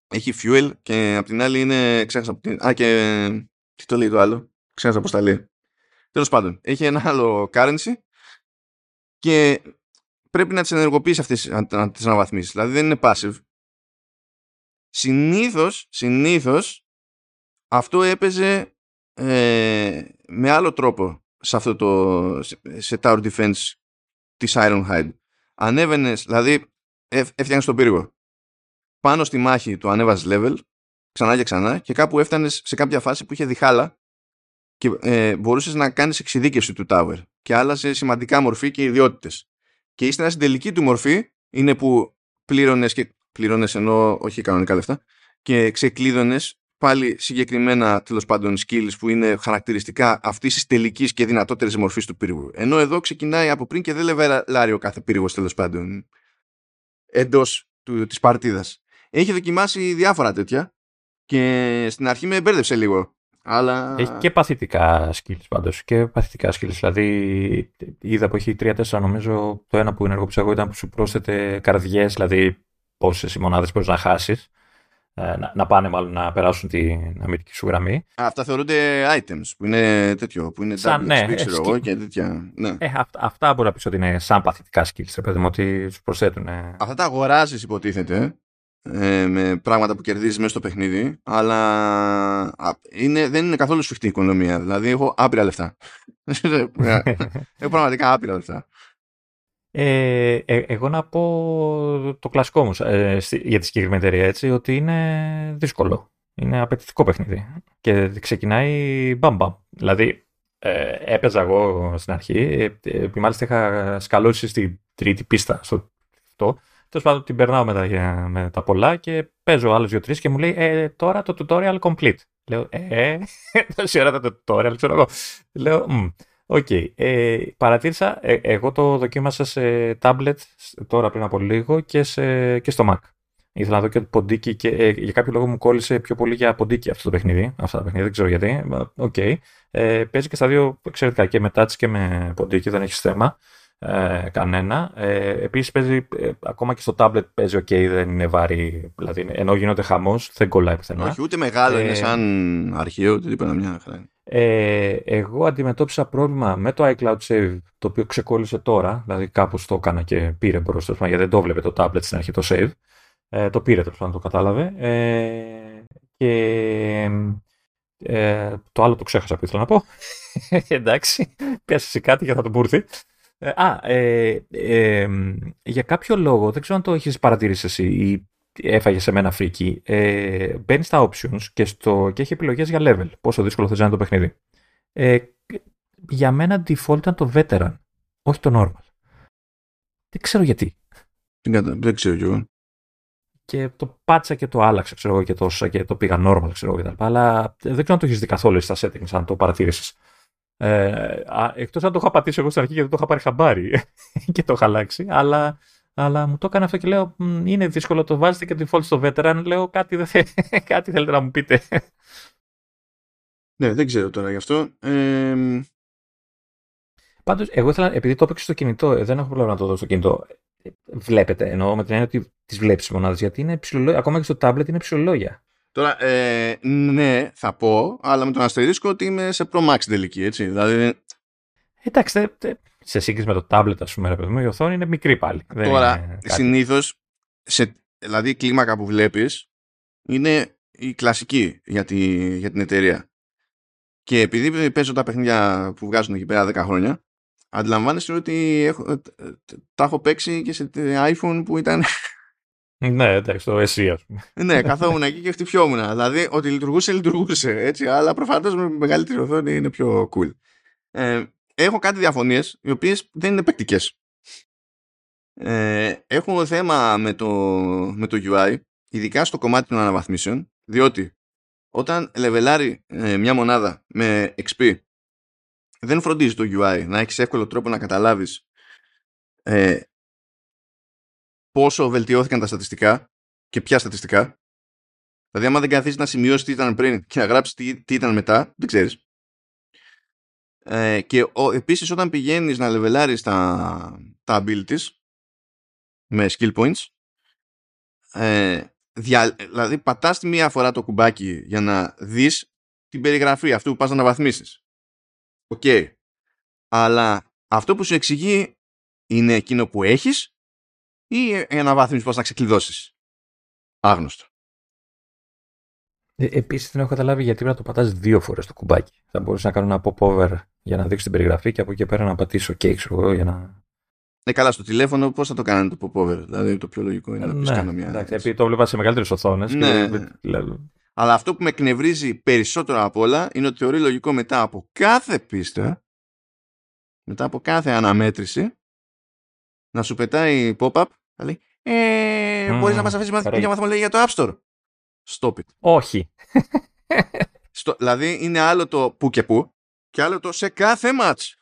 έχει fuel και απ' την άλλη είναι, ξέχασα, α και τι το λέει το άλλο, ξέχασα πώς τα λέει. Τέλος πάντων, έχει ένα άλλο currency και πρέπει να τις ενεργοποιήσεις αυτές να τις αναβαθμίσεις. Δηλαδή δεν είναι passive. Συνήθως, συνήθως αυτό έπαιζε ε, με άλλο τρόπο σε αυτό το σε tower defense της Ironhide. Ανέβαινες, δηλαδή έφτιανε στον πύργο. Πάνω στη μάχη του ανέβαζες level, ξανά και ξανά και κάπου έφτανες σε κάποια φάση που είχε διχάλα και ε, μπορούσες να κάνεις εξειδίκευση του tower και άλλαζε σημαντικά μορφή και ιδιότητες. Και ύστερα στην τελική του μορφή είναι που πλήρωνες και πλήρωνες ενώ όχι κανονικά λεφτά και ξεκλείδωνες πάλι συγκεκριμένα τέλος πάντων skills που είναι χαρακτηριστικά αυτής της τελικής και δυνατότερης μορφής του πύργου. Ενώ εδώ ξεκινάει από πριν και δεν λεβελάρει ο κάθε πύργος τέλος πάντων εντός της παρτίδας. Έχει δοκιμάσει διάφορα τέτοια και στην αρχή με μπέρδεψε λίγο. Αλλά... Έχει και παθητικά skills πάντως και παθητικά skills. Δηλαδή είδα που έχει 3-4 νομίζω το ένα που ενεργοποίησα εγώ ήταν που σου πρόσθεται καρδιές, δηλαδή πόσες μονάδες μπορείς να χάσεις. Ε, να, να, πάνε μάλλον να περάσουν την αμυντική σου γραμμή. Αυτά θεωρούνται items που είναι τέτοιο, που είναι σαν, ναι, ξέρω εγώ και τέτοια. Ναι. Ε, αυτά, αυτά μπορεί να πεις ότι είναι σαν παθητικά skills, ρε παιδί μου, ότι σου προσθέτουν. Αυτά τα αγοράζεις υποτίθεται ε, με πράγματα που κερδίζεις μέσα στο παιχνίδι, αλλά είναι, δεν είναι καθόλου σφιχτή η οικονομία. Δηλαδή έχω άπειρα λεφτά. έχω *laughs* πραγματικά άπειρα λεφτά. Ε, ε, εγώ να πω το κλασικό μου ε, για τη συγκεκριμένη εταιρεία έτσι, ότι είναι δύσκολο. Είναι απαιτητικό παιχνίδι. Και ξεκινάει μπαμπαμ. Δηλαδή, ε, έπαιζα εγώ στην αρχή. Ε, μάλιστα είχα σκαλώσει στην τρίτη πίστα στο αυτό. Τέλος πάντων, την περνάω με τα, με τα πολλά και παίζω άλλους δύο-τρεις και μου λέει ε, τώρα το tutorial complete. Λέω, ε, *laughs* τόση ώρα το tutorial, ξέρω εγώ. Λέω, OK. Okay. Ε, παρατήρησα, ε, εγώ το δοκίμασα σε tablet τώρα πριν από λίγο και, σε, και στο Mac. Ήθελα να δω και ποντίκι και ε, για κάποιο λόγο μου κόλλησε πιο πολύ για ποντίκι αυτό το παιχνίδι. Αυτά τα παιχνίδια, δεν ξέρω γιατί. OK. Okay. Ε, παίζει και στα δύο εξαιρετικά και με touch και με ποντίκι, δεν έχει θέμα ε, κανένα. Ε, Επίσης παίζει ε, ακόμα και στο tablet παίζει ok, δεν είναι βαρύ. Δηλαδή, ενώ γίνονται χαμός, δεν κολλάει πουθενά. Όχι, ούτε μεγάλο ε, είναι σαν αρχείο, ούτε τίποτα μια χαρά. Ε, εγώ αντιμετώπισα πρόβλημα με το iCloud Save, το οποίο ξεκόλλησε τώρα, δηλαδή κάπως το έκανα και πήρε μπροστά, γιατί δεν το 'βλεπε το tablet στην αρχή το save. Ε, το πήρε τέλος το κατάλαβε. Ε, και ε, το άλλο το ξέχασα που ήθελα να πω. *laughs* Εντάξει, πιάσε κάτι για να το μπουρθεί. Ε, α, ε, ε, για κάποιο λόγο, δεν ξέρω αν το έχεις παρατηρήσει εσύ ή έφαγε σε μένα φρίκι, ε, μπαίνει στα options και, στο, και έχει επιλογές για level, πόσο δύσκολο θα είναι το παιχνίδι. Ε, για μένα default ήταν το veteran, όχι το normal. Δεν ξέρω γιατί. Δεν ξέρω κι εγώ. Και το πάτσα και το άλλαξα, ξέρω εγώ, και το, και το πήγα normal, ξέρω εγώ, Αλλά δεν ξέρω αν το έχεις δει καθόλου στα settings, αν το παρατήρησες. Ε, εκτός αν το είχα πατήσει εγώ στην αρχή γιατί το είχα πάρει χαμπάρι *laughs* και το είχα αλλάξει, αλλά, αλλά μου το έκανε αυτό και λέω είναι δύσκολο, το βάζετε και default στο veteran, λέω κάτι, δεν θε, *laughs* κάτι θέλετε να μου πείτε. Ναι, δεν ξέρω τώρα γι' αυτό. Ε... Πάντως, εγώ ήθελα, επειδή το έπαιξε στο κινητό, ε, δεν έχω πρόβλημα να το δω στο κινητό. Ε, βλέπετε, εννοώ με την έννοια ότι τις βλέπεις μονάδες, γιατί είναι ψηλολόγια. Ακόμα και στο tablet είναι ψηλολόγια. Τώρα, ε, ναι, θα πω, αλλά με τον αστερίσκο ότι είμαι σε Pro Max τελική, έτσι. Δηλαδή... Εντάξει, σε σύγκριση με το tablet, ας πούμε, ρε παιδί μου, η οθόνη είναι μικρή πάλι. Τώρα, συνήθως σε δηλαδή η κλίμακα που βλέπεις είναι η κλασική για, για την εταιρεία. Και επειδή παίζω τα παιχνίδια που βγάζουν εκεί πέρα 10 χρόνια, αντιλαμβάνεσαι ότι έχω, ε, τα έχω παίξει και σε iPhone που ήταν ναι, εντάξει, το εσύ, ας πούμε. ναι, καθόμουν εκεί και χτυπιόμουν. Δηλαδή, ότι λειτουργούσε, λειτουργούσε. Έτσι, αλλά προφανώς με μεγαλύτερη οθόνη είναι πιο cool. Ε, έχω κάτι διαφωνίες, οι οποίες δεν είναι παικτικέ. Ε, έχω θέμα με το, με το UI, ειδικά στο κομμάτι των αναβαθμίσεων, διότι όταν λεβελάρει ε, μια μονάδα με XP, δεν φροντίζει το UI να έχεις εύκολο τρόπο να καταλάβεις ε, πόσο βελτιώθηκαν τα στατιστικά και ποια στατιστικά. Δηλαδή, άμα δεν καθίσει να σημειώσει τι ήταν πριν και να γράψει τι, τι ήταν μετά, δεν ξέρεις. Ε, και ο, επίσης όταν πηγαίνεις να λεβελάρεις τα, τα abilities με skill points ε, δια, δηλαδή πατάς τη μία φορά το κουμπάκι για να δεις την περιγραφή αυτού που πας να αναβαθμίσεις. OK. Okay. Αλλά αυτό που σου εξηγεί είναι εκείνο που έχεις ή η αναβάθμιση πώς να ξεκλειδώσεις. Άγνωστο. Ε, Επίσης δεν έχω καταλάβει γιατί πρέπει να το πατάς δύο φορές το κουμπάκι. Θα μπορούσα να κάνω ένα pop-over για να δείξω την περιγραφή και από εκεί πέρα να πατήσω OK, ξέρω για να. Ναι, καλά, στο τηλέφωνο πώς θα το κάνετε το pop-over. Δηλαδή το πιο λογικό είναι να ναι, κάνω μια. Εντάξει, επειδή το βλέπα σε μεγαλύτερες οθόνες. Ναι. Και... Αλλά αυτό που με εκνευρίζει περισσότερο από όλα είναι ότι θεωρεί λογικό μετά από κάθε πίστα, μετά από κάθε αναμέτρηση, να σου πετάει pop-up θα λέει, ε, mm, μπορείς να μας αφήσεις μια βαθμολογία για το App Store. Stop it. Όχι. *laughs* Στο, δηλαδή είναι άλλο το που και που και άλλο το σε κάθε match.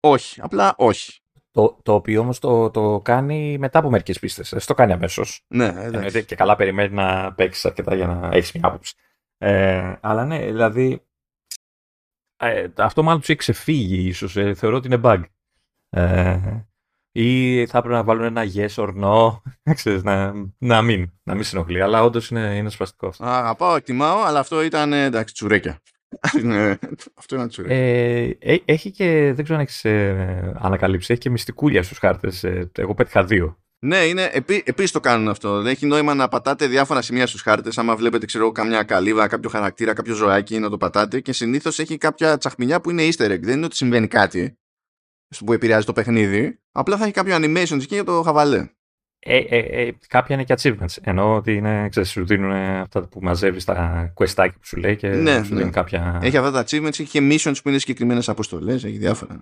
Όχι, απλά όχι. Το, το οποίο όμως το, το κάνει μετά από μερικές πίστες. Δεν το κάνει αμέσως. Ναι, εντάξει. Και καλά περιμένει να παίξεις αρκετά για να έχεις μια άποψη. Ε, αλλά ναι, δηλαδή ε, αυτό μάλλον τους έχει ξεφύγει ίσως. Ε, θεωρώ ότι είναι bug. Ε, ή θα έπρεπε να βάλουν ένα yes or no, *laughs* ξέρεις, να, να μην, να μην συνοχλεί. Αλλά όντως είναι, είναι σπαστικό αυτό. Αγαπάω, εκτιμάω, αλλά αυτό ήταν εντάξει, τσουρέκια. *laughs* Ναι, αυτό ήταν τσουρέκια. Ε, έχει και, δεν ξέρω αν έχεις ε, ανακαλύψει, έχει και μυστικούλια στους χάρτες. Ε, εγώ πέτυχα δύο. Ναι, είναι, επί, επίσης το κάνουν αυτό. Δεν έχει νόημα να πατάτε διάφορα σημεία στους χάρτες. Άμα βλέπετε, ξέρω, καμιά καλύβα, κάποιο χαρακτήρα, κάποιο ζωάκι, να το πατάτε. Και συνήθως έχει κάποια τσαχμινιά που είναι easter egg. Δεν είναι ότι συμβαίνει κάτι που επηρεάζει το παιχνίδι. Απλά θα έχει κάποιο animation εκεί για το χαβαλέ. Ε, ε, ε, κάποια είναι και achievements. Ενώ ότι είναι, ξέρεις, σου δίνουν αυτά που μαζεύεις τα questάκια που σου λέει και ναι, σου ναι. κάποια. Έχει αυτά τα achievements, έχει και missions που είναι συγκεκριμένες αποστολές, έχει διάφορα.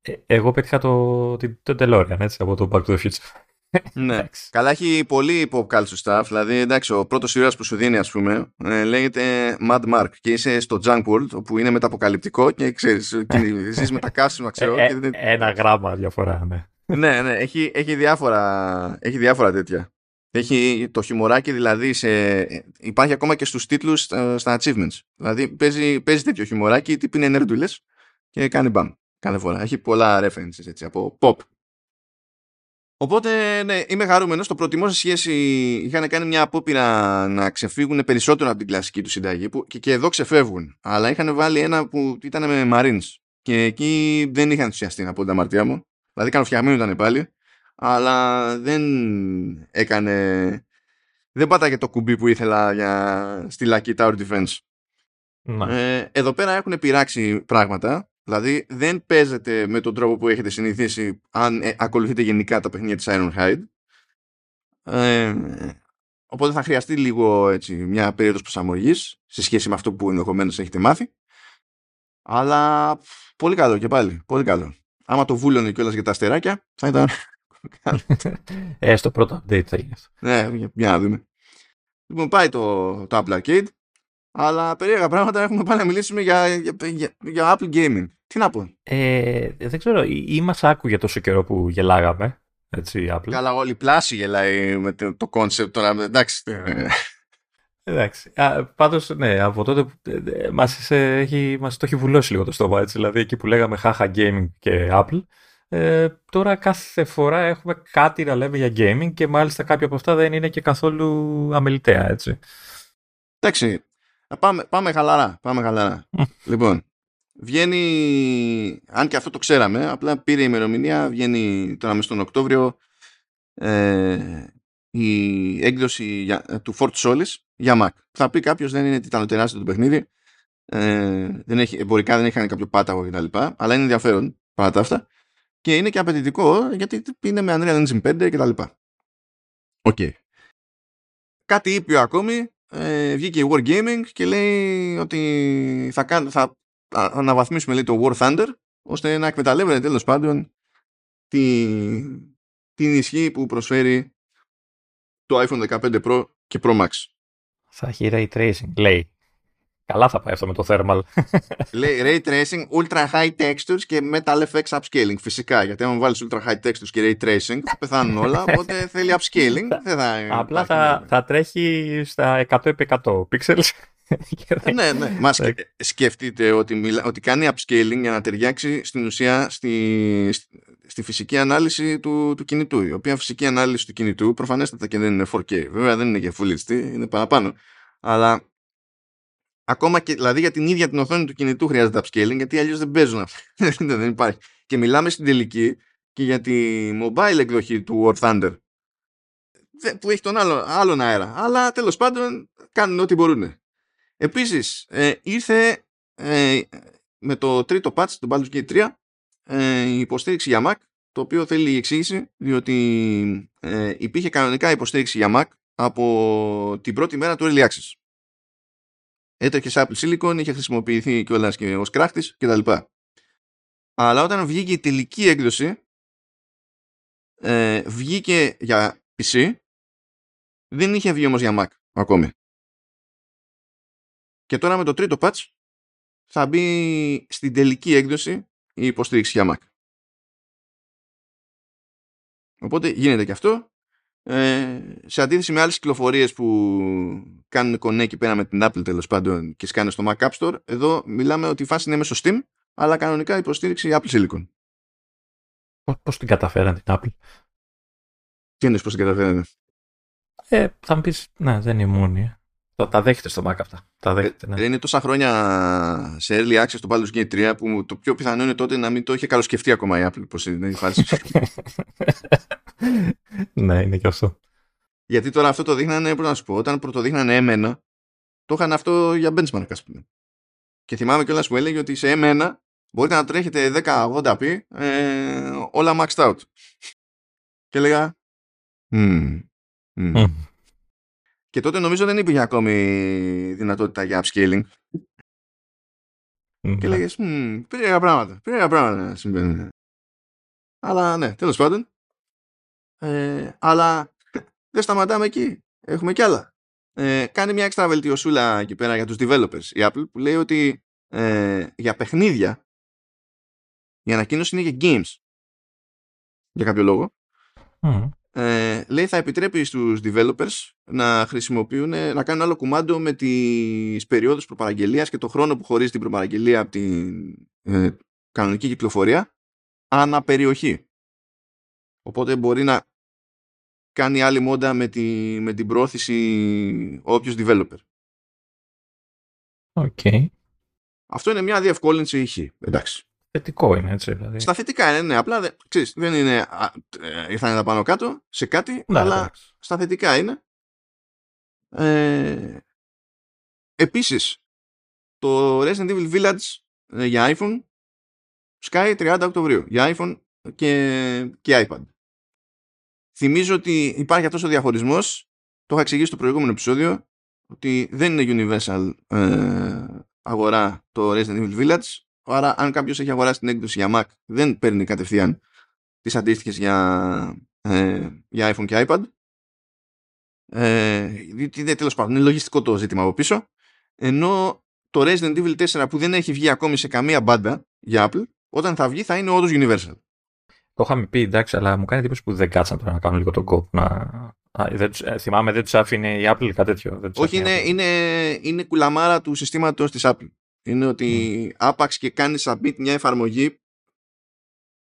Ε, εγώ πέτυχα το, το, το DeLorean έτσι, από το Back to the Future ναι. Καλά, έχει πολύ pop culture stuff. Δηλαδή, εντάξει, ο πρώτος ήρωας που σου δίνει, ας πούμε, ε, λέγεται Mad Mark και είσαι στο Junk World, όπου είναι μεταποκαλυπτικό και ξέρεις, *laughs* ζεις με τα κάσιμα, ξέρω. Ε, ε, ένα γράμμα διαφορά, ναι. Ναι, ναι, έχει, έχει, διάφορα, έχει διάφορα τέτοια. Έχει το χιμωράκι δηλαδή σε... Υπάρχει ακόμα και στους τίτλους στα achievements. Δηλαδή παίζει, παίζει τέτοιο χιμωράκι, τύπη είναι νερντούλες και κάνει μπαμ κάθε φορά. Έχει πολλά references έτσι, από pop Οπότε, ναι, είμαι χαρούμενος. Το προτιμώ σε σχέση. Είχαν κάνει μια απόπειρα να ξεφύγουν περισσότερο από την κλασική τους συνταγή. Που και, και εδώ ξεφεύγουν. Αλλά είχαν βάλει ένα που ήταν με Marines. Και εκεί δεν είχαν ενθουσιαστεί να πω την αμαρτία μου. Δηλαδή, καλοφτιαγμένο ήταν πάλι. Αλλά δεν έκανε. Δεν πάταγε το κουμπί που ήθελα για στη Lucky Tower Defense. Ναι. Ε, εδώ πέρα έχουν πειράξει πράγματα Δηλαδή δεν παίζεται με τον τρόπο που έχετε συνηθίσει αν ε, ακολουθείτε γενικά τα παιχνίδια της Ironhide. Ε, οπότε θα χρειαστεί λίγο έτσι, μια περίοδος προσαρμογής σε σχέση με αυτό που ενδεχομένως έχετε μάθει. Αλλά πολύ καλό και πάλι. Πολύ καλό. Άμα το βούλωνε κιόλας για τα αστεράκια θα ήταν... *laughs* ε, στο πρώτο update θα γίνει αυτό. Ναι, για να δούμε. Λοιπόν, πάει το, το Apple Arcade. Αλλά περίεργα πράγματα έχουμε πάει να μιλήσουμε για, για, για, για Apple Gaming. Τι να πω. Ε, δεν ξέρω, ή μας άκουγε τόσο καιρό που γελάγαμε. Έτσι, η Apple; Καλά, όλη η πλάση γελάει με το concept τώρα. Εντάξει. Εντάξει. Πάντως, ναι, από τότε που ε, μας, έχει, μας το έχει βουλώσει λίγο το στόμα. Έτσι, δηλαδή, εκεί που λέγαμε χάχα gaming και Apple, ε, τώρα κάθε φορά έχουμε κάτι να λέμε για gaming και μάλιστα κάποια από αυτά δεν είναι και καθόλου αμεληταία, έτσι. Εντάξει, πάμε, πάμε χαλαρά. Πάμε χαλαρά. λοιπόν, Βγαίνει, αν και αυτό το ξέραμε, απλά πήρε η ημερομηνία, βγαίνει τώρα μες τον Οκτώβριο ε, η έκδοση για, του Fort Solis για Mac. Θα πει κάποιος δεν είναι ήταν τεράστιο το παιχνίδι, ε, δεν έχει, εμπορικά δεν έχει κάποιο πάταγο κτλ. Αλλά είναι ενδιαφέρον παρά τα αυτά. Και είναι και απαιτητικό γιατί είναι με Unreal Engine 5 κτλ. OK. Okay. Κάτι ήπιο ακόμη, ε, βγήκε η Wargaming και λέει ότι θα, κάν, θα αναβαθμίσουμε λέει, το War Thunder ώστε να εκμεταλλεύεται τέλος πάντων τη, την ισχύ που προσφέρει το iPhone 15 Pro και Pro Max. Θα έχει Ray Tracing, λέει. Καλά θα πάει αυτό με το thermal. *laughs* Λέει Ray Tracing, Ultra High Textures και Metal FX Upscaling. Φυσικά, γιατί αν βάλεις Ultra High Textures και Ray Tracing θα πεθάνουν όλα, *laughs* οπότε θέλει Upscaling. Δεν θα Απλά θα, θα τρέχει στα 100x100 pixels. *laughs* ναι, ναι. Μα σκεφτείτε ότι, μιλά, ότι κάνει upscaling για να ταιριάξει στην ουσία στη, στη φυσική ανάλυση του, του κινητού. Η οποία φυσική ανάλυση του κινητού προφανέστατα και δεν είναι 4K. Βέβαια δεν είναι και Full HD, είναι παραπάνω. Αλλά ακόμα και δηλαδή για την ίδια την οθόνη του κινητού χρειάζεται upscaling γιατί αλλιώς δεν παίζουν αυτά. *laughs* δεν υπάρχει. Και μιλάμε στην τελική και για τη mobile εκδοχή του War Thunder που έχει τον άλλο, άλλον αέρα. Αλλά τέλος πάντων κάνουν ό,τι μπορούν. Επίσης ε, ήρθε ε, με το τρίτο patch του Baldur's Gate 3 ε, η υποστήριξη για Mac το οποίο θέλει η εξήγηση διότι ε, υπήρχε κανονικά υποστήριξη για Mac από την πρώτη μέρα του Early Access έτρεχε σε Apple Silicon, είχε χρησιμοποιηθεί κιόλας και ως κράχτης κτλ. Αλλά όταν βγήκε η τελική έκδοση, ε, βγήκε για PC, δεν είχε βγει όμως για Mac ακόμη. Και τώρα με το τρίτο patch θα μπει στην τελική έκδοση η υποστήριξη για Mac. Οπότε γίνεται και αυτό ε, σε αντίθεση με άλλες κυκλοφορίες που κάνουν κονέ εκεί πέρα με την Apple τέλος πάντων και σκάνε στο Mac App Store, εδώ μιλάμε ότι η φάση είναι μέσω Steam, αλλά κανονικά υποστήριξη Apple Silicon. Πώς την καταφέρανε την Apple? Τι εννοείς πώς την καταφέρανε; Ε, θα μου πεις, ναι, δεν είναι η μόνη. Τα, τα δέχεται στο Mac αυτά. Τα δέχεται, ναι. Ε, είναι τόσα χρόνια σε early access στο Baldur's Gate 3 που το πιο πιθανό είναι τότε να μην το είχε καλοσκεφτεί ακόμα η Apple πως είναι η φάση. *laughs* ναι, είναι και αυτό. Γιατί τώρα αυτό το δείχνανε, πώς να σου πω, όταν πρώτο δείχνανε εμένα, το είχαν αυτό για benchmark, ας πούμε. Και θυμάμαι κιόλας που έλεγε ότι σε εμένα μπορείτε να τρέχετε 1080p ε, όλα maxed out. Και έλεγα. Mm, mm. Και τότε νομίζω δεν υπήρχε ακόμη δυνατότητα για upscaling. Mm, και λέγες, περίεργα πράγματα, περίεργα πράγματα συμβαίνουν. Αλλά ναι, τέλος πάντων. Ε, αλλά δεν σταματάμε εκεί. Έχουμε κι άλλα. Ε, κάνει μια έξτρα βελτιωσούλα εκεί πέρα για τους developers η Apple που λέει ότι ε, για παιχνίδια η ανακοίνωση είναι για games για κάποιο λόγο ε, λέει θα επιτρέπει στους developers να χρησιμοποιούν, να κάνουν άλλο κουμάντο με τις περιόδους προπαραγγελίας και το χρόνο που χωρίζει την προπαραγγελία από την ε, κανονική κυκλοφορία ανά περιοχή. Οπότε μπορεί να κάνει άλλη μόντα με, τη, με την πρόθεση όποιος developer. OK. Okay. Αυτό είναι μια διευκόλυνση εκεί. Εντάξει. Θετικό είναι έτσι. Δηλαδή. Στα θετικά είναι, ναι. Απλά δεν, ξέρεις, δεν είναι. Ε, ήρθαν τα πάνω κάτω σε κάτι, ναι, αλλά εντάξει. στα θετικά είναι. Ε, επίσης, το Resident Evil Village ε, για iPhone σκάει 30 Οκτωβρίου. Για iPhone και, και iPad. Θυμίζω ότι υπάρχει αυτός ο διαχωρισμός, το είχα εξηγήσει στο προηγούμενο επεισόδιο, ότι δεν είναι universal ε, αγορά το Resident Evil Village, άρα αν κάποιος έχει αγοράσει την έκδοση για Mac δεν παίρνει κατευθείαν τις αντίστοιχες για, ε, για iPhone και iPad. Ε, τέλος πάντων, είναι λογιστικό το ζήτημα από πίσω. Ενώ το Resident Evil 4 που δεν έχει βγει ακόμη σε καμία μπάντα για Apple, όταν θα βγει θα είναι όντως universal. Το είχαμε πει, εντάξει, αλλά μου κάνει εντύπωση που δεν κάτσαν τώρα να κάνουν λίγο τον κόπο. Να... Α, δεν τους, ε, θυμάμαι, δεν τους άφηνε η Apple κάτι τέτοιο. Δεν Όχι, είναι, είναι, είναι κουλαμάρα του συστήματος της Apple. Είναι ότι mm. άπαξ και κάνεις submit μια εφαρμογή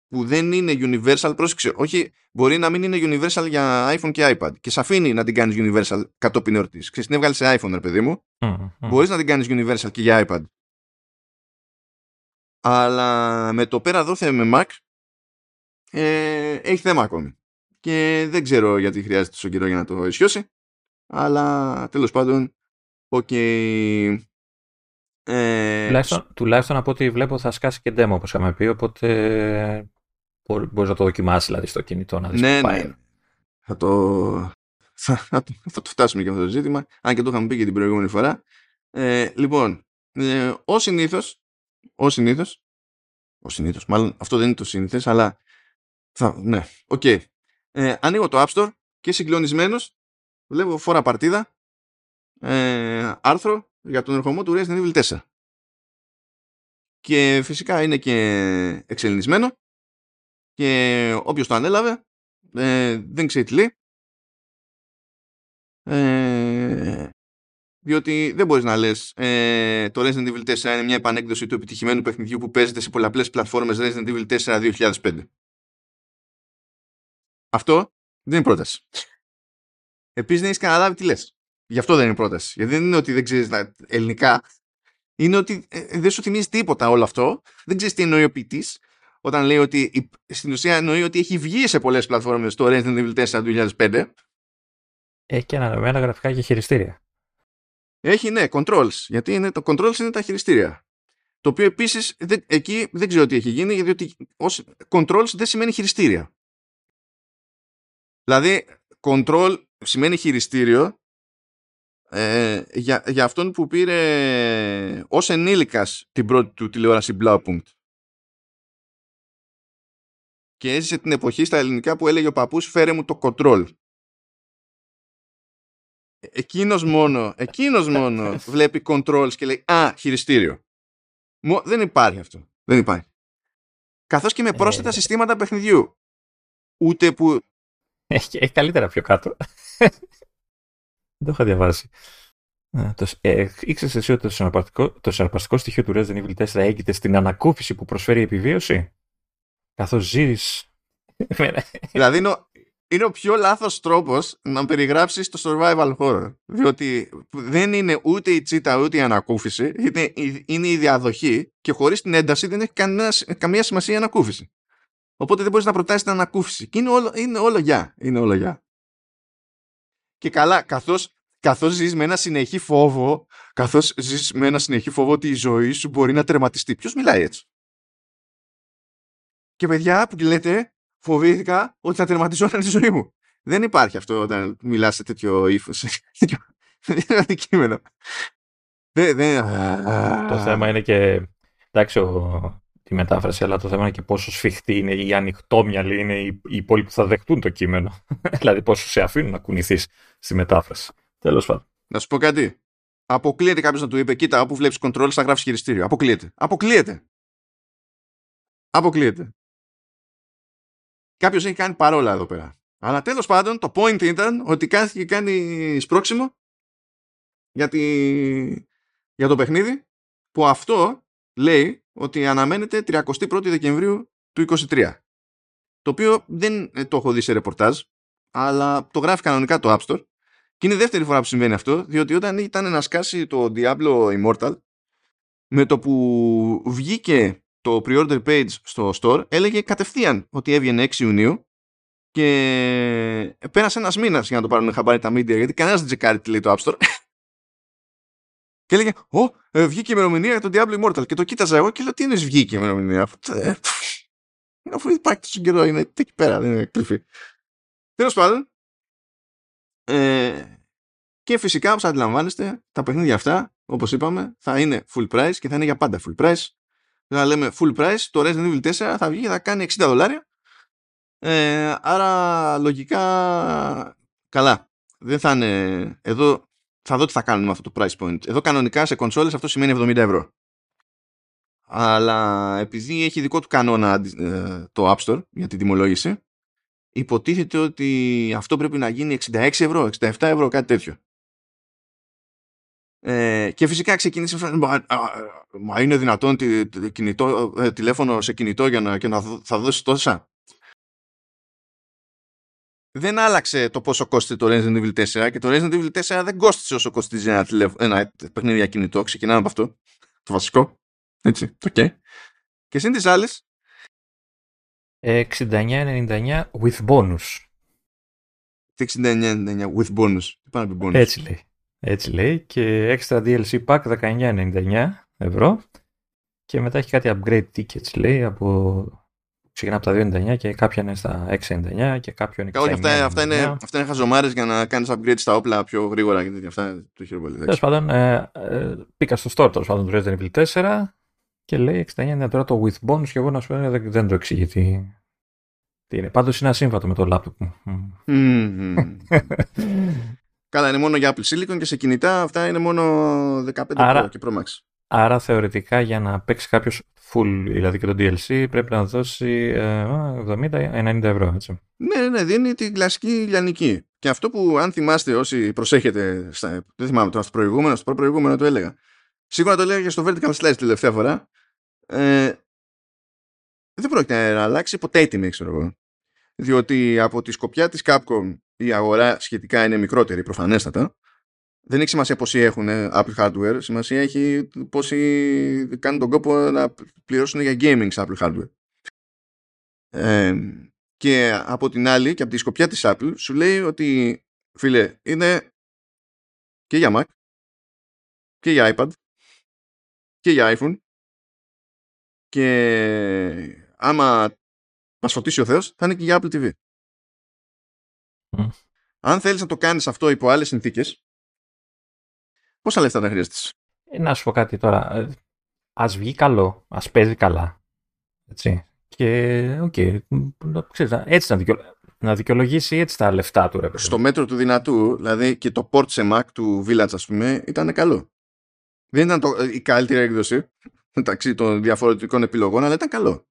που δεν είναι universal, πρόσεξε, όχι, μπορεί να μην είναι universal για iPhone και iPad και σε αφήνει να την κάνεις universal κατόπιν εορτής. Ξέρεις, την έβγαλες σε iPhone, ρε παιδί μου. Mm, Μπορείς να την κάνεις universal και για iPad. Αλλά με το πέρα δώθε με Mac ε, έχει θέμα ακόμη. και δεν ξέρω γιατί χρειάζεται τόσο καιρό για να το ισιώσει. Αλλά τέλος πάντων, OK. Okay. Ε, τουλάχιστον, τουλάχιστον από ό,τι βλέπω θα σκάσει και demo όπως είχαμε πει, οπότε μπορείς να το δοκιμάσεις δηλαδή στο κινητό να δεις ναι, πάει. Ναι. Θα το, θα, θα, θα, το φτάσουμε και αυτό το ζήτημα, αν και το είχαμε πει και την προηγούμενη φορά. Ε, λοιπόν, ε, ως συνήθως, ως συνήθως, ως συνήθως, μάλλον αυτό δεν είναι το σύνηθες, αλλά θα, ναι, OK. Okay. Ε, ανοίγω το App Store και συγκλονισμένος βλέπω φόρα παρτίδα ε, άρθρο για τον ερχομό του Resident Evil 4. Και φυσικά είναι και εξελινισμένο και όποιος το ανέλαβε ε, δεν ξέρει τι λέει. Ε, διότι δεν μπορείς να λες ε, το Resident Evil 4 είναι μια επανέκδοση του επιτυχημένου παιχνιδιού που παίζεται σε πολλαπλές πλατφόρμες Resident Evil 4 2005. Αυτό δεν είναι πρόταση. Επίσης δεν έχεις καταλάβει τι λες. Γι' αυτό δεν είναι πρόταση. Γιατί δεν είναι ότι δεν ξέρεις ελληνικά. Είναι ότι ε, δεν σου θυμίζει τίποτα όλο αυτό. Δεν ξέρεις τι εννοεί ο ποιητής. Όταν λέει ότι στην ουσία εννοεί ότι έχει βγει σε πολλές πλατφόρμες το Resident Evil 4 του 2005. Έχει και ανανεωμένα γραφικά και χειριστήρια. Έχει, ναι, controls. Γιατί είναι, το controls είναι τα χειριστήρια. Το οποίο επίσης εκεί δεν ξέρω τι έχει γίνει, γιατί ως controls δεν σημαίνει χειριστήρια. Δηλαδή, control σημαίνει χειριστήριο ε, για, για αυτόν που πήρε ως ενήλικας την πρώτη του τηλεόραση Blaupunkt. Και έζησε την εποχή στα ελληνικά που έλεγε ο παππούς φέρε μου το control εκείνος μόνο εκείνος μόνο *laughs* βλέπει controls και λέει α χειριστήριο δεν υπάρχει αυτό δεν υπάρχει. Καθώς και με πρόσθετα ε. συστήματα παιχνιδιού. Ούτε που έχει, έχει καλύτερα πιο κάτω δεν το είχα διαβάσει. Ε, ήξερες εσύ ότι το συναρπαστικό, το συναρπαστικό στοιχείο του Resident Evil 4 έγκυται στην ανακούφιση που προσφέρει η επιβίωση; Καθώς ζεις... *laughs* δηλαδή είναι ο, είναι ο πιο λάθος τρόπος να περιγράψεις το survival horror. Διότι δεν είναι ούτε η τσίτα ούτε η ανακούφιση, είναι, είναι η διαδοχή και χωρίς την ένταση δεν έχει καμία, καμία σημασία η ανακούφιση. Οπότε δεν μπορείς να προτάσεις την ανακούφιση. Και είναι όλο, είναι όλο για. Είναι όλο για. Και καλά, καθώς, καθώς ζεις με ένα συνεχή φόβο, καθώς ζεις με ένα συνεχή φόβο ότι η ζωή σου μπορεί να τερματιστεί. Ποιος μιλάει έτσι; Και παιδιά που λέτε, φοβήθηκα ότι θα τερματιζόταν τη ζωή μου. Δεν υπάρχει αυτό όταν μιλάς σε τέτοιο ύφος. Δεν είναι αντικείμενο. Το θέμα είναι και. Εντάξει, ο, τη μετάφραση, αλλά το θέμα είναι και πόσο σφιχτή είναι ή ανοιχτόμυαλη είναι οι, οι υπόλοιποι που θα δεχτούν το κείμενο. *laughs* δηλαδή πόσο σε αφήνουν να κουνηθείς στη μετάφραση. Τέλος πάντων. Να σου πω κάτι. Αποκλείεται κάποιος να του είπε: Κοίτα, όπου βλέπεις control θα γράφεις χειριστήριο. Αποκλείεται. Αποκλείεται. Αποκλείεται. Κάποιος έχει κάνει παρόλα εδώ πέρα. Αλλά τέλος πάντων το point ήταν ότι κάθε και κάνει σπρόξιμο για, για το παιχνίδι που αυτό λέει ότι αναμένεται 31 Δεκεμβρίου του 2023. Το οποίο δεν ε, το έχω δει σε ρεπορτάζ, αλλά το γράφει κανονικά το App Store. Και είναι η δεύτερη φορά που συμβαίνει αυτό, διότι όταν ήταν να σκάσει το Diablo Immortal, με το που βγήκε το pre-order page στο store, έλεγε κατευθείαν ότι έβγαινε 6 Ιουνίου και πέρασε ένας μήνας για να το πάρουν χαμπάρι τα media, γιατί κανένας δεν τσεκάρει τι λέει το App Store. Και έλεγε, Ω, ε, βγήκε η ημερομηνία για τον Diablo Immortal. Και το κοίταζα εγώ και λέω, Τι είναι βγήκε η ημερομηνία. Ε, αφού υπάρχει τόσο καιρό, είναι εκεί πέρα, δεν είναι κρυφή. Τέλος πάντων. Ε, και φυσικά, όπως αντιλαμβάνεστε, τα παιχνίδια αυτά, όπως είπαμε, θα είναι full price και θα είναι για πάντα full price. Δηλαδή, λέμε full price, το Resident Evil 4 θα βγει και θα κάνει 60 δολάρια. Ε, άρα, λογικά, καλά. Δεν θα είναι. Εδώ θα δω τι θα κάνουν με αυτό το price point. Εδώ κανονικά σε κονσόλες αυτό σημαίνει 70 ευρώ. Αλλά επειδή έχει δικό του κανόνα ε, το App Store για την τιμολόγηση, υποτίθεται ότι αυτό πρέπει να γίνει 66 ευρώ, 67 ευρώ, κάτι τέτοιο. Ε, και φυσικά ξεκίνησε μα, μα είναι δυνατόν τη, κινητό, ε, τηλέφωνο σε κινητό για να, και να θα δώσει τόσα; Δεν άλλαξε το πόσο κόστησε το Resident Evil 4 και το Resident Evil 4 δεν κόστησε όσο κόστησε ένα, τηλεφ... ένα παιχνίδι για κινητό. Ξεκινάμε από αυτό. Το βασικό. Έτσι. OK. Okay. Και συν τοις άλλοις 69-99 with bonus. Τι 69,99 with bonus. Τι να πει bonus. Έτσι λέει. Έτσι λέει. Και extra DLC pack 19,99 ευρώ. Και μετά έχει κάτι upgrade tickets λέει από ξεκινά από τα 2,99 και κάποια είναι στα 6,99 και κάποιο είναι Όχι, αυτά, αυτά, είναι, αυτά είναι χαζομάρες για να κάνεις upgrade στα όπλα πιο γρήγορα και τέτοια. Αυτά το χειροπολί. Τέλος πάντων, ε, ε, πήγα στο store τέλος πάντων του Resident Evil 4 και λέει 69 τώρα το with bonus και εγώ να σου πω δεν, δεν το εξηγεί τι, τι είναι. Πάντως είναι ασύμβατο με το laptop μου. *laughs* Καλά, είναι μόνο για Apple Silicon και σε κινητά αυτά είναι μόνο 15 Άρα, Pro και Pro Max. Άρα θεωρητικά για να παίξει κάποιος full, δηλαδή και το DLC, πρέπει να δώσει 70-90 ε, ευρώ. Έτσι. Ναι, ναι, δίνει την κλασική λιανική. Και αυτό που αν θυμάστε όσοι προσέχετε, στα, δεν θυμάμαι τώρα στο προηγούμενο, στο προηγούμενο το έλεγα. Σίγουρα το έλεγα και στο Vertical Slice τελευταία φορά. Ε, δεν πρόκειται να αλλάξει ποτέ η τιμή, ξέρω εγώ. Διότι από τη σκοπιά της Capcom η αγορά σχετικά είναι μικρότερη, προφανέστατα δεν έχει σημασία πόσοι έχουν Apple hardware, σημασία έχει πόσοι κάνουν τον κόπο να πληρώσουν για gaming σε Apple hardware. Ε, και από την άλλη και από τη σκοπιά της Apple σου λέει ότι φίλε είναι και για Mac και για iPad και για iPhone και άμα μας φωτίσει ο Θεός θα είναι και για Apple TV. Αν θέλεις να το κάνεις αυτό υπό άλλες συνθήκες Πόσα λεφτά θα χρειαστείς; Ε, να σου πω κάτι τώρα. Ε, ας βγει καλό, ας παίζει καλά. Έτσι. Και, OK, okay, έτσι να, δικαιω... να δικαιολογήσει έτσι τα λεφτά του. Ρε, Στο μέτρο του δυνατού, δηλαδή και το port σε Mac του Village, ας πούμε, ήταν καλό. Δεν ήταν το, η καλύτερη έκδοση μεταξύ των διαφορετικών επιλογών, αλλά ήταν καλό.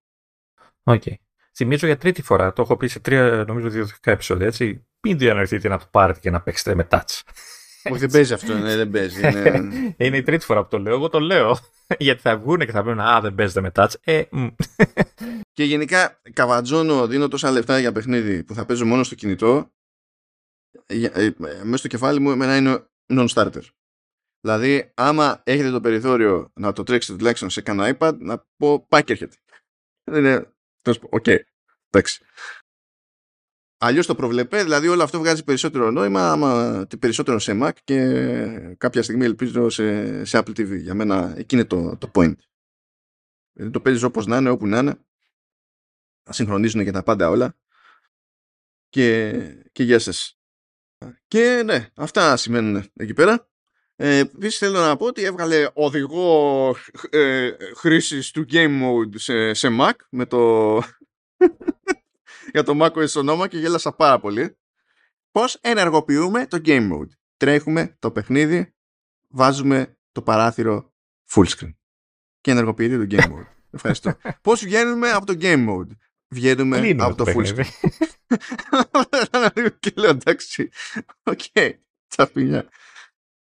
OK. Okay. Θυμίζω για τρίτη φορά, το έχω πει σε τρία, νομίζω, δύο επεισόδια, έτσι. Μην διανοηθείτε να το πάρετε και να παίξετε με touch. Όχι, δεν παίζει αυτό, ναι, δεν παίζει. Είναι... *laughs* είναι η τρίτη φορά που το λέω. Εγώ το λέω. *laughs* Γιατί θα βγουν και θα πούνε Α, δεν παίζετε με touch. Ε, *laughs* και γενικά, καβατζώνω, δίνω τόσα λεφτά για παιχνίδι που θα παίζω μόνο στο κινητό. Ε, μέσα στο κεφάλι μου, εμένα είναι non-starter. Δηλαδή, άμα έχετε το περιθώριο να το τρέξετε τουλάχιστον σε κανένα iPad, να πω πάει και έρχεται. Δεν είναι. OK. Okay. Εντάξει. Αλλιώς το προβλεπέ, δηλαδή όλο αυτό βγάζει περισσότερο νόημα, άμα περισσότερο σε Mac και κάποια στιγμή ελπίζω σε, σε Apple TV. Για μένα εκεί είναι το, το point. Δηλαδή το παίζεις όπως να είναι, όπου να είναι. Θα συγχρονίζουν και τα πάντα όλα. Και, και γεια σας. Και ναι, αυτά σημαίνουν εκεί πέρα. Ε, Επίσης θέλω να πω ότι έβγαλε οδηγό ε, χρήσης του game mode σε, σε Mac με το για το macOS Sonoma και γέλασα πάρα πολύ. Πώς ενεργοποιούμε το game mode. Τρέχουμε το παιχνίδι, βάζουμε το παράθυρο full screen και ενεργοποιείται το game mode. *laughs* Ευχαριστώ. Πώς βγαίνουμε από το game mode. Βγαίνουμε από το, full screen. *laughs* και λέω εντάξει, οκ, τσαφινιά.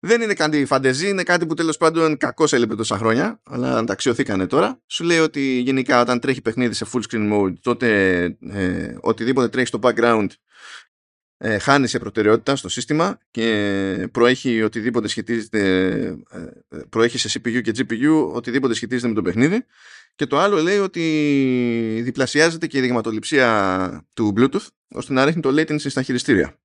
Δεν είναι κάτι φαντεζή, είναι κάτι που τέλος πάντων κακώς έλειπε τόσα χρόνια, αλλά ανταξιωθήκανε τώρα. Σου λέει ότι γενικά όταν τρέχει παιχνίδι σε full screen mode, τότε ε, οτιδήποτε τρέχει στο background ε, χάνει σε προτεραιότητα στο σύστημα και προέχει οτιδήποτε σχετίζεται, ε, ε, προέχει σε CPU και GPU οτιδήποτε σχετίζεται με το παιχνίδι. Και το άλλο λέει ότι διπλασιάζεται και η δειγματοληψία του Bluetooth ώστε να ρίχνει το latency στα χειριστήρια.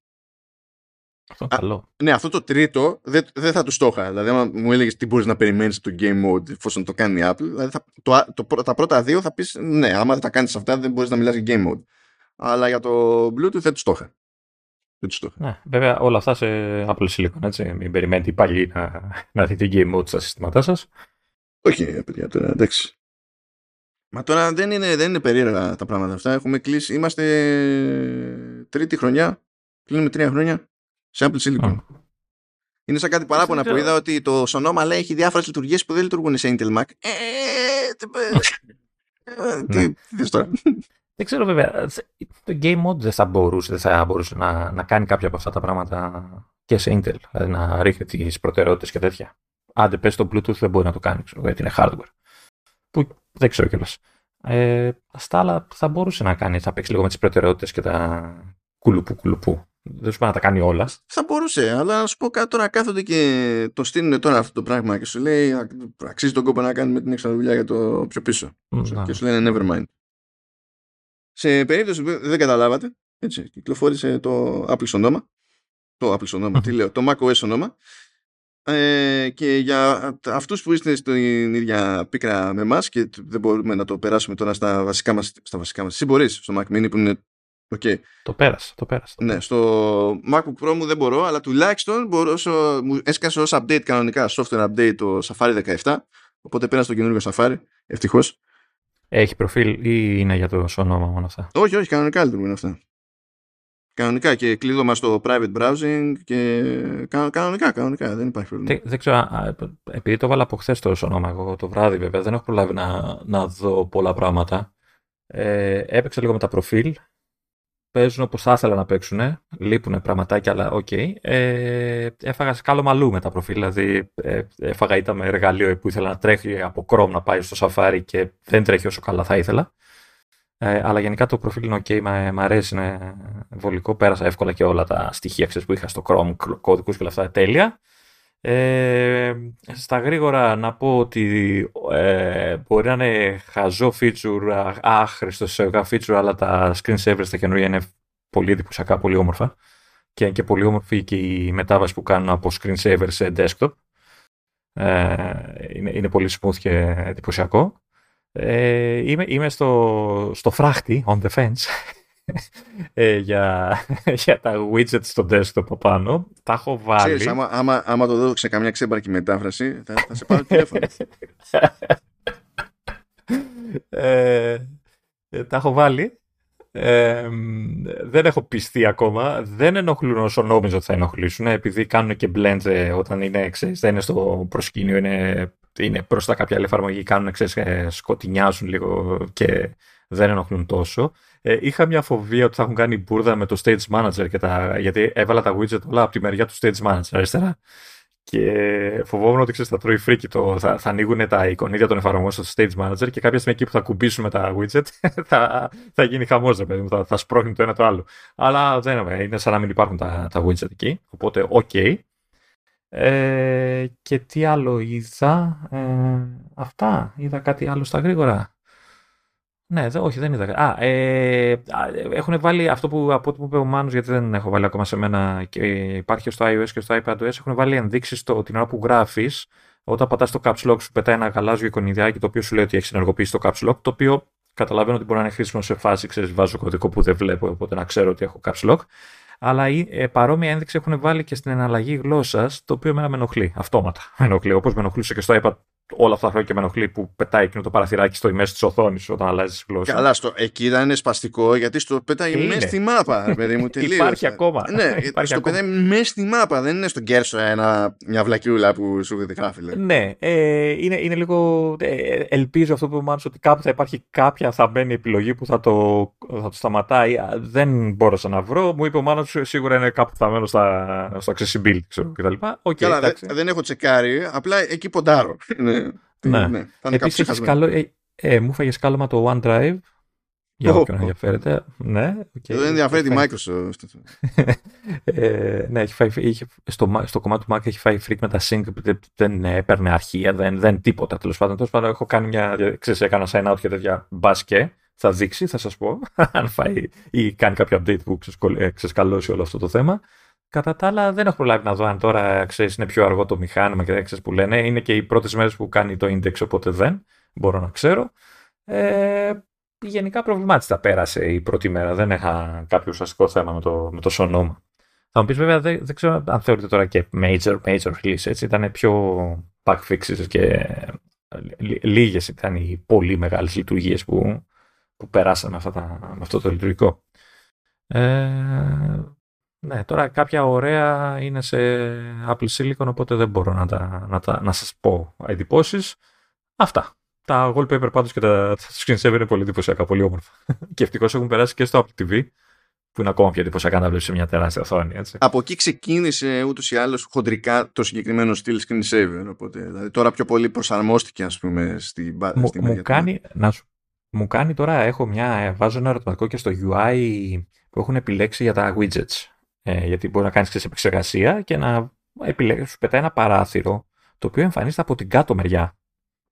Αυτό καλό. Ναι, αυτό το τρίτο δεν, δεν θα του το είχα. Δηλαδή, άμα μου έλεγες τι μπορείς να περιμένεις το game mode εφόσον το κάνει η Apple, δηλαδή θα, το, το, τα πρώτα δύο θα πεις ναι, άμα δεν τα κάνεις αυτά δεν μπορείς να μιλάς για game mode. Αλλά για το Bluetooth δεν του το είχα. Δεν τους το είχα. Ναι, βέβαια όλα αυτά σε Apple Silicon, έτσι. Μην περιμένετε πάλι να, να δείτε game mode στα συστήματά σας. Όχι, παιδιά, τώρα εντάξει. Μα τώρα δεν είναι, δεν είναι περίεργα τα πράγματα αυτά. Έχουμε κλείσει, είμαστε τρίτη χρονιά, κλείνουμε τρία χρόνια σε Apple Silicon. Είναι σαν κάτι παράπονα που είδα ότι το Sonoma λέει έχει διάφορες λειτουργίες που δεν λειτουργούν σε Intel Mac. Ε, τι θες τώρα; Δεν ξέρω βέβαια. Το Game Mode δεν θα μπορούσε, δεν θα μπορούσε να, να κάνει κάποια από αυτά τα πράγματα και σε Intel. Δηλαδή να ρίχνει τις προτεραιότητες και τέτοια. Άντε πες το Bluetooth δεν μπορεί να το κάνει, ξέρω, γιατί είναι hardware. Που δεν ξέρω κιόλας. Ε, στα άλλα θα μπορούσε να κάνει, θα παίξει λίγο με τις προτεραιότητες και τα κουλουπού κουλουπού. Δεν σου πάει να τα κάνει όλα. Θα μπορούσε, αλλά να σου πω κάτι τώρα κάθονται και το στείλουν τώρα αυτό το πράγμα και σου λέει αξίζει τον κόπο να κάνουμε την έξτρα δουλειά για το πιο πίσω. Και σου λένε never mind. Σε περίπτωση που δεν καταλάβατε, Έτσι, κυκλοφόρησε το Apple ονόμα. Το Apple ονόμα, τι λέω, το macOS ονόμα. Ε, και για αυτούς που είστε στην ίδια πίκρα με εμάς και δεν μπορούμε να το περάσουμε τώρα στα βασικά μας, στα βασικά μας. Εσύ μπορείς στο Mac Mini που είναι Okay. Το πέρασα, το πέρασα. ναι, στο MacBook Pro μου δεν μπορώ, αλλά τουλάχιστον μπορώ, μου έσκασε ως update κανονικά, software update το Safari 17, οπότε πέρασα στο καινούργιο Safari, ευτυχώς. Έχει προφίλ ή είναι για το όνομα μόνο αυτά; Όχι, όχι, κανονικά λειτουργούν αυτά. Κανονικά και κλείδωμα στο private browsing και κανονικά, κανονικά, δεν υπάρχει πρόβλημα. Δεν, ξέρω, επειδή το βάλα από χθες το όνομα εγώ το βράδυ βέβαια, δεν έχω προλάβει να, να δω πολλά πράγματα. Ε, έπαιξα λίγο με τα προφίλ, παίζουν όπως θα ήθελα να παίξουν, λείπουν πραγματάκια, αλλά OK. Okay. Ε, έφαγα σκάλωμα αλλού με τα προφίλ, δηλαδή ε, έφαγα ήταν με εργαλείο που ήθελα να τρέχει από Chrome να πάει στο Safari και δεν τρέχει όσο καλά θα ήθελα. Ε, αλλά γενικά το προφίλ είναι ok, μ' αρέσει, είναι βολικό. Πέρασα εύκολα και όλα τα στοιχεία ξέρεις, που είχα στο Chrome, κωδικούς και όλα αυτά τέλεια. Ε, στα γρήγορα να πω ότι ε, μπορεί να είναι χαζό feature, άχρηστο σε feature, αλλά τα screensavers στα καινούργια είναι πολύ εντυπωσιακά, πολύ όμορφα. Και είναι και πολύ όμορφη και η μετάβαση που κάνουν από screensaver σε desktop. Ε, είναι, είναι πολύ smooth και εντυπωσιακό. Ε, είμαι, είμαι στο, στο φράχτη, on the fence, ε, για, *laughs* για τα widgets στο desktop από πάνω. Τα έχω βάλει. Ξέρεις, άμα, άμα, άμα το δω σε καμιά ξέμπαρκη μετάφραση, θα, θα σε πάρω τηλέφωνο. *laughs* ε, ε, τα έχω βάλει. Ε, δεν έχω πιστεί ακόμα. Δεν ενοχλούν όσο νόμιζα ότι θα ενοχλήσουν, επειδή κάνουν και blend ε, όταν είναι, ξέρεις, δεν είναι στο προσκήνιο, είναι, είναι τα κάποια άλλη εφαρμογή, κάνουν, ξέρεις, ε, σκοτεινιάζουν λίγο και δεν ενοχλούν τόσο. Ε, είχα μια φοβία ότι θα έχουν κάνει μπουρδα με το Stage Manager και τα, γιατί έβαλα τα widget όλα από τη μεριά του Stage Manager αριστερά. Και φοβόμουν ότι ξέρεις, θα τρώει φρίκι το, θα, θα ανοίγουν τα εικονίδια των εφαρμογών στο Stage Manager και κάποια στιγμή εκεί που θα κουμπίσουμε τα widget *laughs* θα, θα γίνει χαμός, παιδί θα, θα σπρώχνει το ένα το άλλο. Αλλά δεν είναι σαν να μην υπάρχουν τα, τα widget εκεί, οπότε OK. Okay. Ε, και τι άλλο είδα, ε, αυτά, είδα κάτι άλλο στα γρήγορα. Ναι, όχι, δεν είδα. Α, ε, έχουν βάλει αυτό που από ό,τι μου είπε ο Μάνος, γιατί δεν έχω βάλει ακόμα σε μένα και υπάρχει στο iOS και στο iPadOS, έχουν βάλει ενδείξεις την ώρα που γράφεις, όταν πατάς το caps lock σου πετάει ένα γαλάζιο εικονιδιάκι το οποίο σου λέει ότι έχεις ενεργοποιήσει το caps lock, το οποίο καταλαβαίνω ότι μπορεί να είναι χρήσιμο σε φάση, ξέρεις, βάζω κωδικό που δεν βλέπω, οπότε να ξέρω ότι έχω caps lock. Αλλά ε, παρόμοια ένδειξη έχουν βάλει και στην εναλλαγή γλώσσας, το οποίο εμένα με ενοχλεί. Αυτόματα με ενοχλεί. Όπως με ενοχλούσε και στο iPad όλα αυτά τα χρόνια και με ενοχλεί που πετάει εκείνο το παραθυράκι στο μέση της οθόνης όταν αλλάζει γλώσσα. Καλά, στο, εκεί ήταν σπαστικό γιατί στο πετάει μέσα στη μάπα, παιδί μου. *laughs* Υπάρχει ακόμα. Ναι, *laughs* Υπάρχει στο πετάει μέσα στη μάπα, δεν είναι στον κέρσο ένα, μια βλακιούλα που σου γράφει. Ναι, ε, είναι, είναι λίγο. Ε, ελπίζω αυτό που μάθω ότι κάπου θα υπάρχει κάποια θα μπαίνει επιλογή που θα το, θα το σταματάει. Δεν μπόρεσα να βρω. Μου είπε ο Μάνο σίγουρα είναι κάπου θα μένω στα, στο accessibility ξέρω, κτλ. Okay, Καλά, δεν, δεν έχω τσεκάρει, απλά εκεί ποντάρω. Ναι. Ναι. ναι. Επίσης καλό, ε, ε, μου φάγες σκάλωμα το OneDrive για όποιον oh. ενδιαφέρεται. Ναι, okay. Δεν ενδιαφέρει τη Microsoft. *laughs* ε, ναι, έχει φάει, είχε, στο, στο κομμάτι του Mac έχει φάει freak με τα sync, δεν, δεν έπαιρνε αρχεία, δεν, δεν τίποτα τέλος πάντων. Τέλος πάντων, έχω κάνει μια. Ξέρεις, έκανα sign out και τέτοια μπάσκε. Θα δείξει, θα σας πω, *laughs* αν φάει ή κάνει κάποιο update που ε, ξεσκαλώσει όλο αυτό το θέμα. Κατά τα άλλα, δεν έχω προλάβει να δω αν τώρα ξέρεις, είναι πιο αργό το μηχάνημα και ξέρεις που λένε. Είναι και οι πρώτες μέρες που κάνει το index, οπότε δεν μπορώ να ξέρω. Ε, γενικά προβλημάτιστα πέρασε η πρώτη μέρα. Δεν είχα κάποιο ουσιαστικό θέμα με το, με το σωνόμα. Θα μου πεις βέβαια, δεν, δεν ξέρω αν θεωρείται τώρα και major, major release. Έτσι. Ήταν πιο bug fixes και λίγες ήταν οι πολύ μεγάλες λειτουργίες που, που περάσαμε αυτά τα, με αυτό το λειτουργικό. Ε, ναι, τώρα κάποια ωραία είναι σε Apple Silicon, οπότε δεν μπορώ να, τα, να, τα, να σας πω εντυπώσεις. Αυτά. Τα wallpaper πάντως και τα, τα screensaver είναι πολύ εντυπωσιακά, πολύ όμορφα. *laughs* και ευτυχώς έχουν περάσει και στο Apple TV, που είναι ακόμα πιο εντυπωσιακά να βλέπεις σε μια τεράστια οθόνη. Έτσι. Από εκεί ξεκίνησε ούτως ή άλλως χοντρικά το συγκεκριμένο στυλ screensaver. Οπότε δηλαδή, τώρα πιο πολύ προσαρμόστηκε, ας πούμε, στην μου, στη μου κάνει, να σου, μου κάνει τώρα, έχω μια, βάζω ένα ερωτηματικό και στο UI που έχουν επιλέξει για τα widgets. Ε, γιατί μπορεί να κάνεις και σε επεξεργασία και να επιλέξει, σου πετάει ένα παράθυρο το οποίο εμφανίζεται από την κάτω μεριά.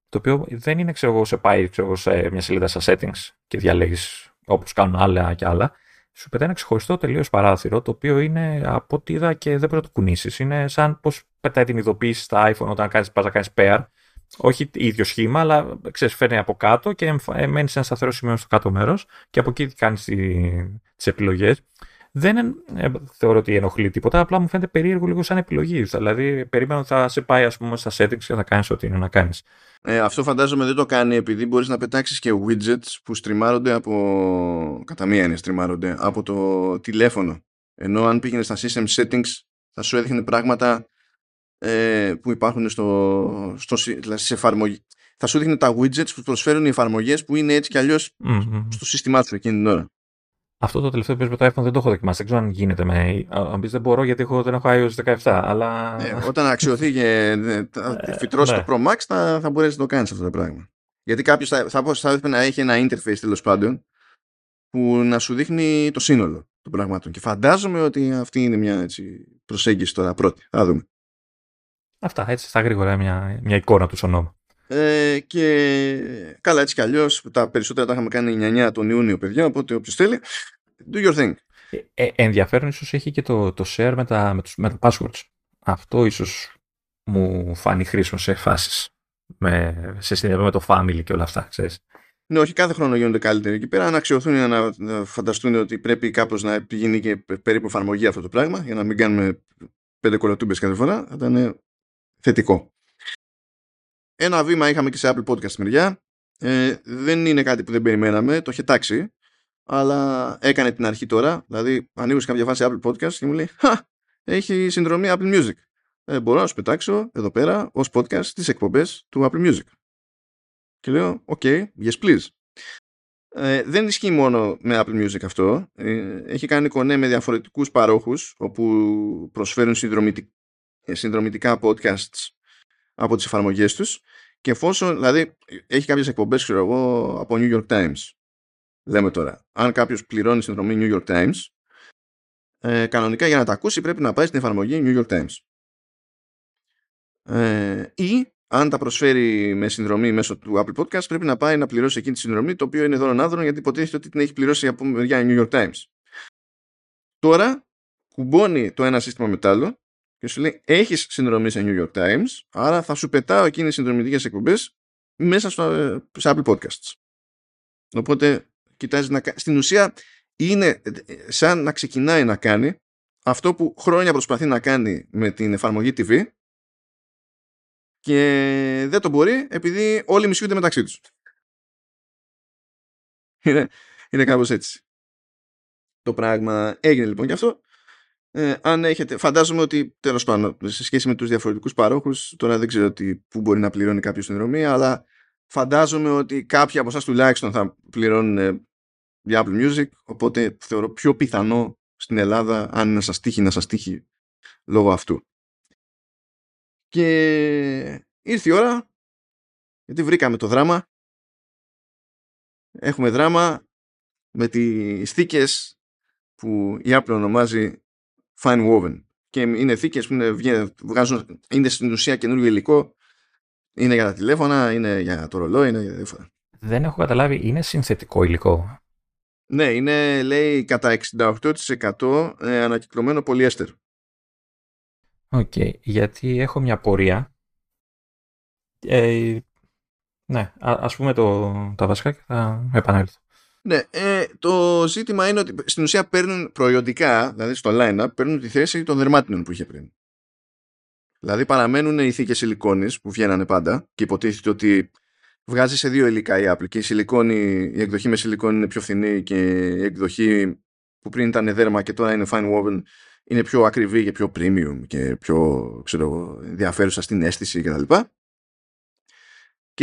Το οποίο δεν είναι, ξέρω εγώ, σε πάει ξέρω, σε μια σελίδα στα settings και διαλέγεις όπως κάνουν άλλα και άλλα. σου πετάει ένα ξεχωριστό τελείως παράθυρο, το οποίο είναι από ό,τι είδα και δεν πρέπει να το κουνήσεις. Είναι σαν πώς πετάει την ειδοποίηση στα iPhone όταν πας να κάνεις pair. Όχι ίδιο σχήμα, αλλά ξέρεις, φέρνει από κάτω και μένεις σε ένα σταθερό σημείο στο κάτω μέρος και από εκεί κάνεις τις επιλογές. Δεν ε, θεωρώ ότι ενοχλεί τίποτα, απλά μου φαίνεται περίεργο λίγο σαν επιλογή. Δηλαδή, περίμενα ότι θα σε πάει ας πούμε, στα settings και θα κάνεις ό,τι είναι να κάνεις. Ε, αυτό φαντάζομαι δεν το κάνει επειδή μπορείς να πετάξεις και widgets που στριμάρονται από. κατά μία είναι στριμάρονται από το τηλέφωνο. Ενώ αν πήγαινες στα system settings θα σου έδειχνε πράγματα ε, που υπάρχουν στο, στο, δηλαδή σε εφαρμογή. Θα σου δείχνει τα widgets που προσφέρουν οι εφαρμογές που είναι έτσι κι αλλιω στο σύστημά σου εκείνη την ώρα. Αυτό το τελευταίο που με το iPhone δεν το έχω δοκιμάσει. Δεν ξέρω αν γίνεται με. Αν πεις δεν μπορώ γιατί έχω, δεν έχω iOS 17. Αλλά... Ναι, όταν αξιωθεί και ε, φυτρώσει ναι. το Pro Max θα, θα μπορέσεις να το κάνεις αυτό το πράγμα. Γιατί κάποιος θα, θα, θα έπρεπε να έχει ένα interface τέλος πάντων που να σου δείχνει το σύνολο των πραγμάτων. Και φαντάζομαι ότι αυτή είναι μια έτσι, προσέγγιση τώρα πρώτη. Θα δούμε. Αυτά έτσι στα γρήγορα μια, μια εικόνα του στον Ε, και καλά έτσι κι αλλιώς τα περισσότερα τα είχαμε κάνει 9 τον Ιούνιο παιδιά οπότε όποιος θέλει do your thing ε, ε, ενδιαφέρον ίσως έχει και το, το share με τα, με, τους, με τα passwords αυτό ίσως μου φάνει χρήσιμο σε φάσεις με, σε συνδυασμό με το family και όλα αυτά ξέρεις. Ναι, όχι κάθε χρόνο γίνονται καλύτεροι εκεί πέρα. Να αξιωθούν να, να φανταστούν ότι πρέπει κάπως να γίνει και περίπου εφαρμογή αυτό το πράγμα για να μην κάνουμε πέντε κολοτούμπες κάθε φορά. Θα ήταν θετικό. Ένα βήμα είχαμε και σε Apple Podcast μεριά. Ε, δεν είναι κάτι που δεν περιμέναμε, το είχε τάξει, αλλά έκανε την αρχή τώρα. Δηλαδή, ανοίγω σε κάποια φάση Apple Podcast και μου λέει Χα, έχει συνδρομή Apple Music. Ε, μπορώ να σου πετάξω εδώ πέρα ως podcast τις εκπομπές του Apple Music. Και λέω, OK, yes please. Ε, δεν ισχύει μόνο με Apple Music αυτό. Ε, έχει κάνει κονέ με διαφορετικούς παρόχους όπου προσφέρουν συνδρομητικά podcasts από τις εφαρμογές τους και εφόσον, δηλαδή, έχει κάποιες εκπομπές, ξέρω εγώ, από New York Times. Λέμε τώρα, αν κάποιος πληρώνει συνδρομή New York Times, ε, κανονικά για να τα ακούσει πρέπει να πάει στην εφαρμογή New York Times. Ε, ή αν τα προσφέρει με συνδρομή μέσω του Apple Podcast, πρέπει να πάει να πληρώσει εκείνη τη συνδρομή, το οποίο είναι δώρον άδρων, γιατί υποτίθεται ότι την έχει πληρώσει από μεριά New York Times. Τώρα, κουμπώνει το ένα σύστημα με το άλλο και σου λέει έχεις συνδρομή σε New York Times άρα θα σου πετάω εκείνες τις συνδρομητικές εκπομπές μέσα στο, σε Apple Podcasts. Οπότε κοιτάζει να στην ουσία είναι σαν να ξεκινάει να κάνει αυτό που χρόνια προσπαθεί να κάνει με την εφαρμογή TV και δεν το μπορεί επειδή όλοι μισούνται μεταξύ τους. Είναι, είναι κάπως έτσι. Το πράγμα έγινε λοιπόν και αυτό ε, αν έχετε, φαντάζομαι ότι τέλος πάντων σε σχέση με τους διαφορετικούς παρόχους τώρα δεν ξέρω τι, πού μπορεί να πληρώνει κάποιος συνδρομή αλλά φαντάζομαι ότι κάποιοι από εσάς τουλάχιστον θα πληρώνουν ε, για Apple Music οπότε θεωρώ πιο πιθανό στην Ελλάδα αν να σας τύχει να σας τύχει λόγω αυτού. Και ήρθε η ώρα γιατί βρήκαμε το δράμα. Έχουμε δράμα με τις θήκες που η Apple ονομάζει fine woven. Και είναι θήκες που είναι, βγάζουν, είναι στην ουσία καινούργιο υλικό. Είναι για τα τηλέφωνα, είναι για το ρολόι, είναι για διάφορα. Δεν έχω καταλάβει, είναι συνθετικό υλικό; Ναι, είναι λέει κατά 68% ε, ανακυκλωμένο πολυέστερ. OK, okay, γιατί έχω μια πορεία. Ε, ναι, ας πούμε το, τα βασικά και θα επανέλθω. Ναι, ε, το ζήτημα είναι ότι στην ουσία παίρνουν προϊοντικά, δηλαδή στο line-up, παίρνουν τη θέση των δερμάτινων που είχε πριν. Δηλαδή παραμένουν οι θήκες σιλικόνης που βγαίνανε πάντα και υποτίθεται ότι βγάζει σε δύο υλικά η Apple και η, σιλικόνη, η εκδοχή με σιλικόνη είναι πιο φθηνή και η εκδοχή που πριν ήταν δέρμα και τώρα είναι fine woven είναι πιο ακριβή και πιο premium και πιο ξέρω, ενδιαφέρουσα στην αίσθηση κτλ. Και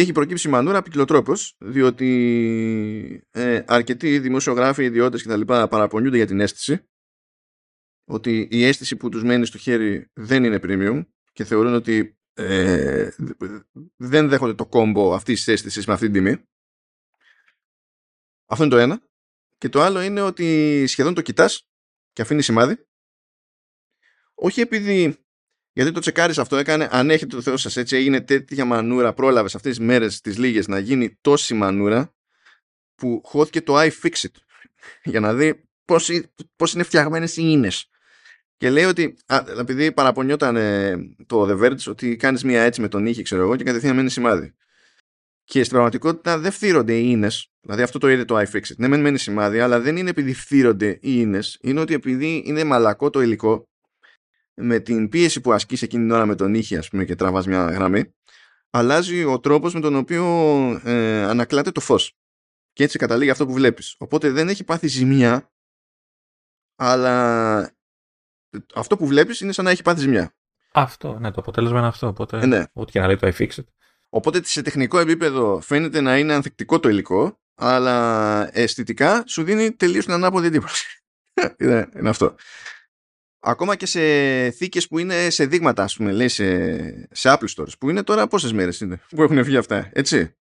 έχει προκύψει μανούρα ποικιλοτρόπως, διότι ε, αρκετοί δημοσιογράφοι, ιδιώτες κτλ. παραπονιούνται για την αίσθηση, ότι η αίσθηση που τους μένει στο χέρι δεν είναι premium και θεωρούν ότι ε, δεν δέχονται το κόμπο αυτής της αίσθησης με αυτή την τιμή. Αυτό είναι το ένα. Και το άλλο είναι ότι σχεδόν το κοιτάς και αφήνεις σημάδι. Όχι επειδή γιατί το τσεκάρεις αυτό έκανε, αν έχετε το Θεό σας έτσι, έγινε τέτοια μανούρα, πρόλαβες αυτές τις μέρες τις λίγες να γίνει τόση μανούρα που χώθηκε το iFixit *laughs* για να δει πώς, πώς είναι φτιαγμένες οι ίνες. Και λέει ότι, α, επειδή παραπονιόταν ε, το The Verge ότι κάνεις μία έτσι με τον ήχη, ξέρω εγώ, και κατευθείαν μένει σημάδι. Και στην πραγματικότητα δεν φθύρονται οι ίνες, δηλαδή αυτό το είδε το iFixit. Ναι, μεν μένει σημάδι, αλλά δεν είναι επειδή φθύρονται οι ίνες, είναι ότι επειδή είναι μαλακό το υλικό, με την πίεση που ασκείς εκείνη την ώρα με τον ήχη, ας πούμε, και τραβάς μια γραμμή, αλλάζει ο τρόπος με τον οποίο ε, ανακλάται το φως. Και έτσι καταλήγει αυτό που βλέπεις. Οπότε δεν έχει πάθει ζημιά, αλλά αυτό που βλέπεις είναι σαν να έχει πάθει ζημιά. Αυτό, ναι, το αποτέλεσμα είναι αυτό. Οπότε, ε, ναι. ό,τι και να λέει το iFixit. Οπότε σε τεχνικό επίπεδο φαίνεται να είναι ανθεκτικό το υλικό, αλλά αισθητικά σου δίνει τελείως την ανάποδη εντύπωση. είναι, *laughs* είναι αυτό. Ακόμα και σε θήκες που είναι σε δείγματα, ας πούμε, λέει, σε, σε Apple Stores, που είναι τώρα πόσες μέρες είναι που έχουν βγει αυτά, έτσι.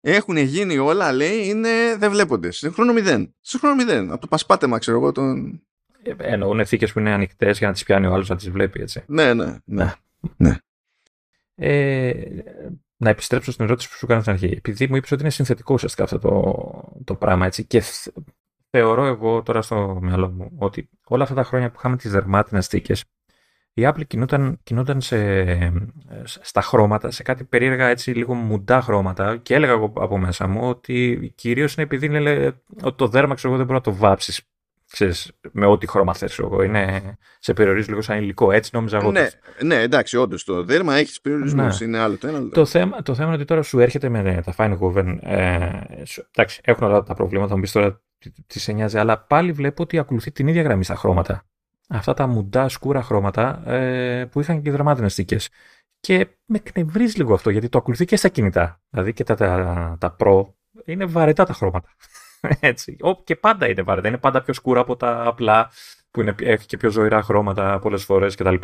Έχουν γίνει όλα, λέει, είναι, δεν βλέπονται. Σε χρόνο μηδέν. Σε χρόνο μηδέν. Από το πασπάτεμα, ξέρω εγώ, τον... Ε, εννοούν θήκες που είναι ανοιχτές για να τις πιάνει ο άλλος να τις βλέπει, έτσι. Ναι, ναι, ναι. ναι. Ε, να επιστρέψω στην ερώτηση που σου έκανα στην αρχή. Επειδή μου είπες ότι είναι συνθετικό ουσιαστικά αυτό το, το πράγμα, έτσι. Και θεωρώ εγώ τώρα στο μυαλό μου ότι όλα αυτά τα χρόνια που είχαμε τις δερμάτινες θήκες, η Apple κινούταν, κινούταν σε, στα χρώματα, σε κάτι περίεργα έτσι λίγο μουντά χρώματα και έλεγα εγώ από μέσα μου ότι κυρίως είναι επειδή είναι, ότι το δέρμα ξέρω εγώ δεν μπορεί να το βάψεις ξέρεις, με ό,τι χρώμα θες εγώ. Είναι, σε περιορίζει λίγο σαν υλικό. Έτσι νόμιζα εγώ. Ναι, ναι εντάξει, όντως το δέρμα έχεις περιορισμούς. Ναι. Είναι άλλο το ένα. Το θέμα, το θέμα είναι ότι τώρα σου έρχεται με τα Fine Woven. Ε, εντάξει, έχουν όλα τα προβλήματα, μου πεις τώρα τι σε νοιάζει, αλλά πάλι βλέπω ότι ακολουθεί την ίδια γραμμή στα χρώματα. Αυτά τα μουντά σκούρα χρώματα ε, που είχαν και δραμάτινες θήκε. Και με κνευρίζει λίγο αυτό, γιατί το ακολουθεί και στα κινητά. Δηλαδή και τα, τα, τα Pro είναι βαρετά τα χρώματα. *laughs* Έτσι. Και πάντα είναι βαρετά. Είναι πάντα πιο σκούρα από τα απλά που είναι, έχει και πιο ζωηρά χρώματα πολλές φορές κτλ.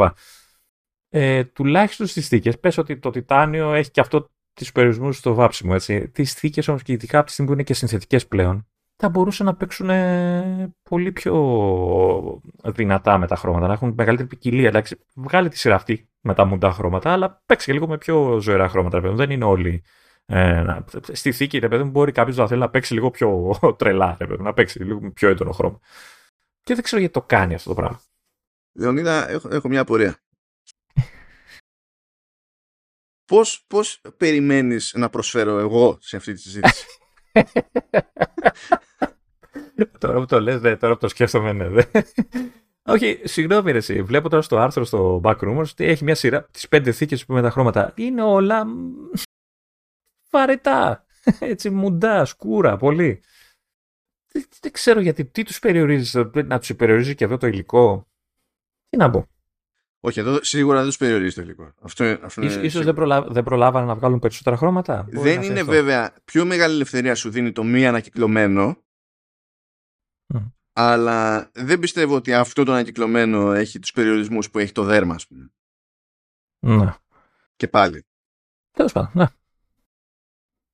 Ε, τουλάχιστον στις θήκε, πες ότι το τιτάνιο έχει και αυτό τους περιορισμούς στο βάψιμο. Έτσι. Τις θήκε όμως και ειδικά από τη στιγμή που είναι και συνθετικές πλέον, θα μπορούσαν να παίξουν πολύ πιο δυνατά με τα χρώματα, να έχουν μεγαλύτερη ποικιλία. Εντάξει, βγάλει τη σειρά αυτή με τα μουντά χρώματα, αλλά παίξει και λίγο με πιο ζωηρά χρώματα. Δεν είναι όλοι ε, στη θήκη, ρε παιδί μου, μπορεί κάποιος να θέλει να παίξει λίγο πιο *laughs* τρελά, ρε παιδί να παίξει λίγο πιο έντονο χρώμα. Και δεν ξέρω γιατί το κάνει αυτό το πράγμα. Λεωνίδα, έχω, έχω μια απορία. *laughs* πώς, πώς περιμένεις να προσφέρω εγώ σε αυτή τη συζήτηση; *laughs* τώρα που το λες, δε, τώρα που το σκέφτομαι, ναι. Δε. Όχι, συγγνώμη ρε εσύ. Βλέπω τώρα στο άρθρο στο Backrumors ότι έχει μια σειρά, τις πέντε θήκες που με τα χρώματα. Είναι όλα βαρετά. Έτσι, μουντά, σκούρα, πολύ. Δεν, ξέρω γιατί, τι τους περιορίζεις, να τους περιορίζει και εδώ το υλικό. Τι να πω. Όχι, εδώ σίγουρα δεν τους περιορίζει το υλικό. Αυτό, αυτό ίσως, ίσως δεν, προλα... δεν προλάβανε να βγάλουν περισσότερα χρώματα. δεν είναι βέβαια. Πιο μεγάλη ελευθερία σου δίνει το μη ανακυκλωμένο. Αλλά δεν πιστεύω ότι αυτό το ανακυκλωμένο έχει τους περιορισμούς που έχει το δέρμα, ας πούμε. Ναι. Και πάλι. Τέλος πάντων, ναι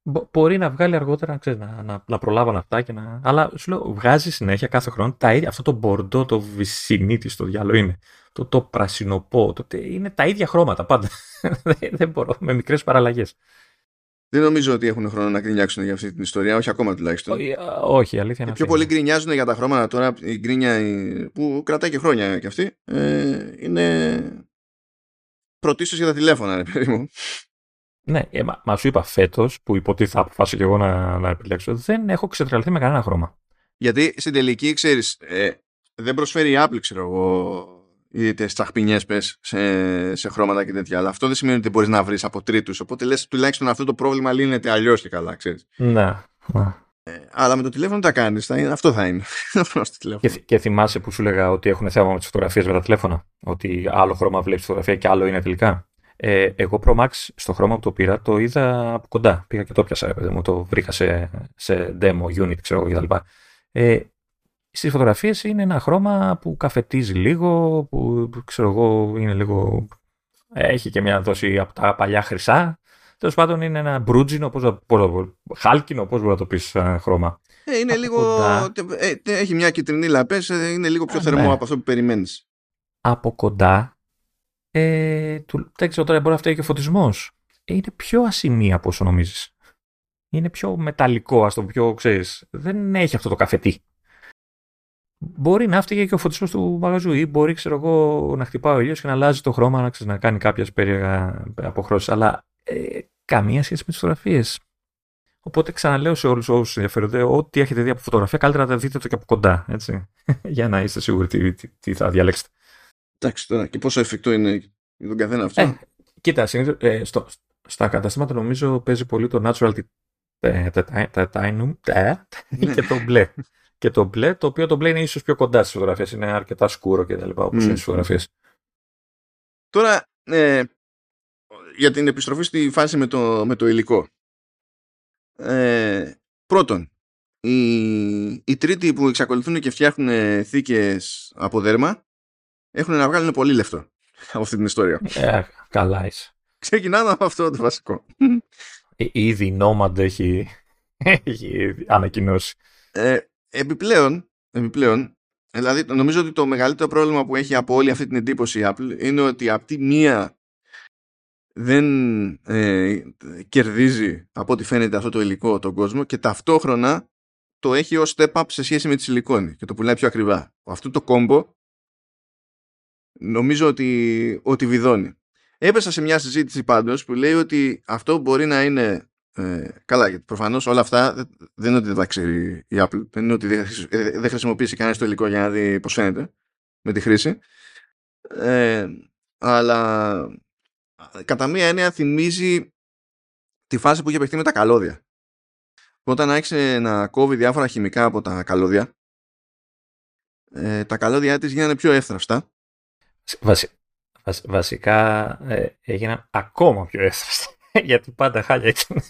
μπορεί να βγάλει αργότερα ξέρεις, να, να, να προλάβουν αυτά και να. Αλλά σου λέω, βγάζει συνέχεια κάθε χρόνο τα ίδια. Αυτό το μπορντό, το βυσινίτη στο διάλογο είναι. Το, το πρασινοπό. Το, είναι τα ίδια χρώματα πάντα. *laughs* δεν μπορώ. Με μικρές παραλλαγές. Δεν νομίζω ότι έχουν χρόνο να γκρινιάξουν για αυτή την ιστορία, όχι ακόμα τουλάχιστον. Όχι, όχι αλήθεια είναι. Πιο πολύ γκρινιάζουν για τα χρώματα τώρα. Η γκρίνια που κρατάει και χρόνια κι αυτή ε, είναι πρωτίστως για τα τηλέφωνα, ρε παιδί μου. Ναι, ε, μα, μα, σου είπα φέτος, που υποτίθεται θα αποφάσω και εγώ να, να επιλέξω, δεν έχω ξετρελαθεί με κανένα χρώμα. Γιατί στην τελική, ξέρεις, ε, δεν προσφέρει η Apple, ξέρω εγώ, είτε τσαχπινιέ πες σε, σε χρώματα και τέτοια. Αλλά αυτό δεν σημαίνει ότι μπορείς να βρεις από τρίτους. Οπότε λες τουλάχιστον αυτό το πρόβλημα λύνεται αλλιώς και καλά, ξέρεις. Ναι. Ε, αλλά με το τηλέφωνο τα κάνεις. Αυτό θα είναι. *laughs* και, και θυμάσαι που σου έλεγα ότι έχουν θέμα με τις φωτογραφίες με τα τηλέφωνα; Ότι άλλο χρώμα βλέπεις φωτογραφία και άλλο είναι τελικά; Ε, εγώ Pro Max στο χρώμα που το πήρα το είδα από κοντά. Πήγα και το πιάσα, παιδί μου, το βρήκα σε, σε demo, unit, ξέρω εγώ κτλ. Ε, Στις φωτογραφίες είναι ένα χρώμα που καφετίζει λίγο, που ξέρω εγώ είναι λίγο. Έχει και μια δόση από τα παλιά χρυσά. Τέλος πάντων είναι ένα μπρούτζινο, πώς, πώς, χάλκινο, πώς μπορεί να το πεις χρώμα. Ε, είναι λίγο. Κοντά... Ε, έχει μια κυτρινή λαπές, ε, είναι λίγο πιο Α, θερμό ναι. από αυτό που περιμένεις. Από κοντά ε, του, δεν ξέρω τώρα, μπορεί να φταίει και ο φωτισμός. Ε, είναι πιο ασημεία από όσο νομίζεις. Είναι πιο μεταλλικό, ας το πιο ξέρεις. Δεν έχει αυτό το καφετί. Μπορεί να φτύγει και ο φωτισμός του μαγαζού ή μπορεί ξέρω εγώ, να χτυπάει ο ήλιος και να αλλάζει το χρώμα, να, να κάνει κάποιες περίεργα αποχρώσεις. Αλλά ε, καμία σχέση με τις φωτογραφίες. Οπότε ξαναλέω σε όλους όσους ενδιαφέρονται, ό,τι έχετε δει από φωτογραφία, καλύτερα να τα δείτε το και από κοντά. Έτσι, *laughs* για να είστε σίγουροι τι, τι, τι θα διαλέξετε. Εντάξει τώρα, και πόσο εφικτό είναι για τον καθένα αυτό; Ε, κοίτα, ε, στο, στα καταστήματα νομίζω παίζει πολύ το natural titanium και το μπλε. *laughs* και το μπλε, το οποίο το μπλε είναι ίσως πιο κοντά στις φωτογραφίες. Είναι αρκετά σκούρο και τα λοιπά, όπως mm. είναι στις φωτογραφίες. Τώρα, ε, για την επιστροφή στη φάση με το, με το υλικό. Ε, πρώτον, οι, οι τρίτοι που εξακολουθούν και φτιάχνουν θήκες από δέρμα έχουν να βγάλουν πολύ λεφτό *laughs* από αυτή την ιστορία. Ε, καλά είσαι. Ξεκινάμε από αυτό το βασικό. Ε, ήδη η Nomad έχει, *laughs* έχει ανακοινώσει. Ε, επιπλέον, επιπλέον, δηλαδή νομίζω ότι το μεγαλύτερο πρόβλημα που έχει από όλη αυτή την εντύπωση η Apple είναι ότι από τη μία δεν ε, κερδίζει από ό,τι φαίνεται αυτό το υλικό τον κόσμο και ταυτόχρονα το έχει ως step up σε σχέση με τη σιλικόνη και το πουλάει πιο ακριβά. Αυτό το κόμπο νομίζω ότι, ότι βιδώνει. Έπεσα σε μια συζήτηση πάντως που λέει ότι αυτό μπορεί να είναι ε, καλά, γιατί προφανώς όλα αυτά δεν είναι ότι δεν τα ξέρει η Apple. Δεν είναι ότι δεν, δεν χρησιμοποιήσει κανένα το υλικό για να δει πώς φαίνεται με τη χρήση. Ε, αλλά κατά μία έννοια θυμίζει τη φάση που είχε παιχτεί με τα καλώδια. Όταν άρχισε να κόβει διάφορα χημικά από τα καλώδια, ε, τα καλώδια της γίνανε πιο εύθραυστα. Βασι, βασικά ε, έγιναν ακόμα πιο εύθραυστα, *laughs* γιατί πάντα χάλια ήταν.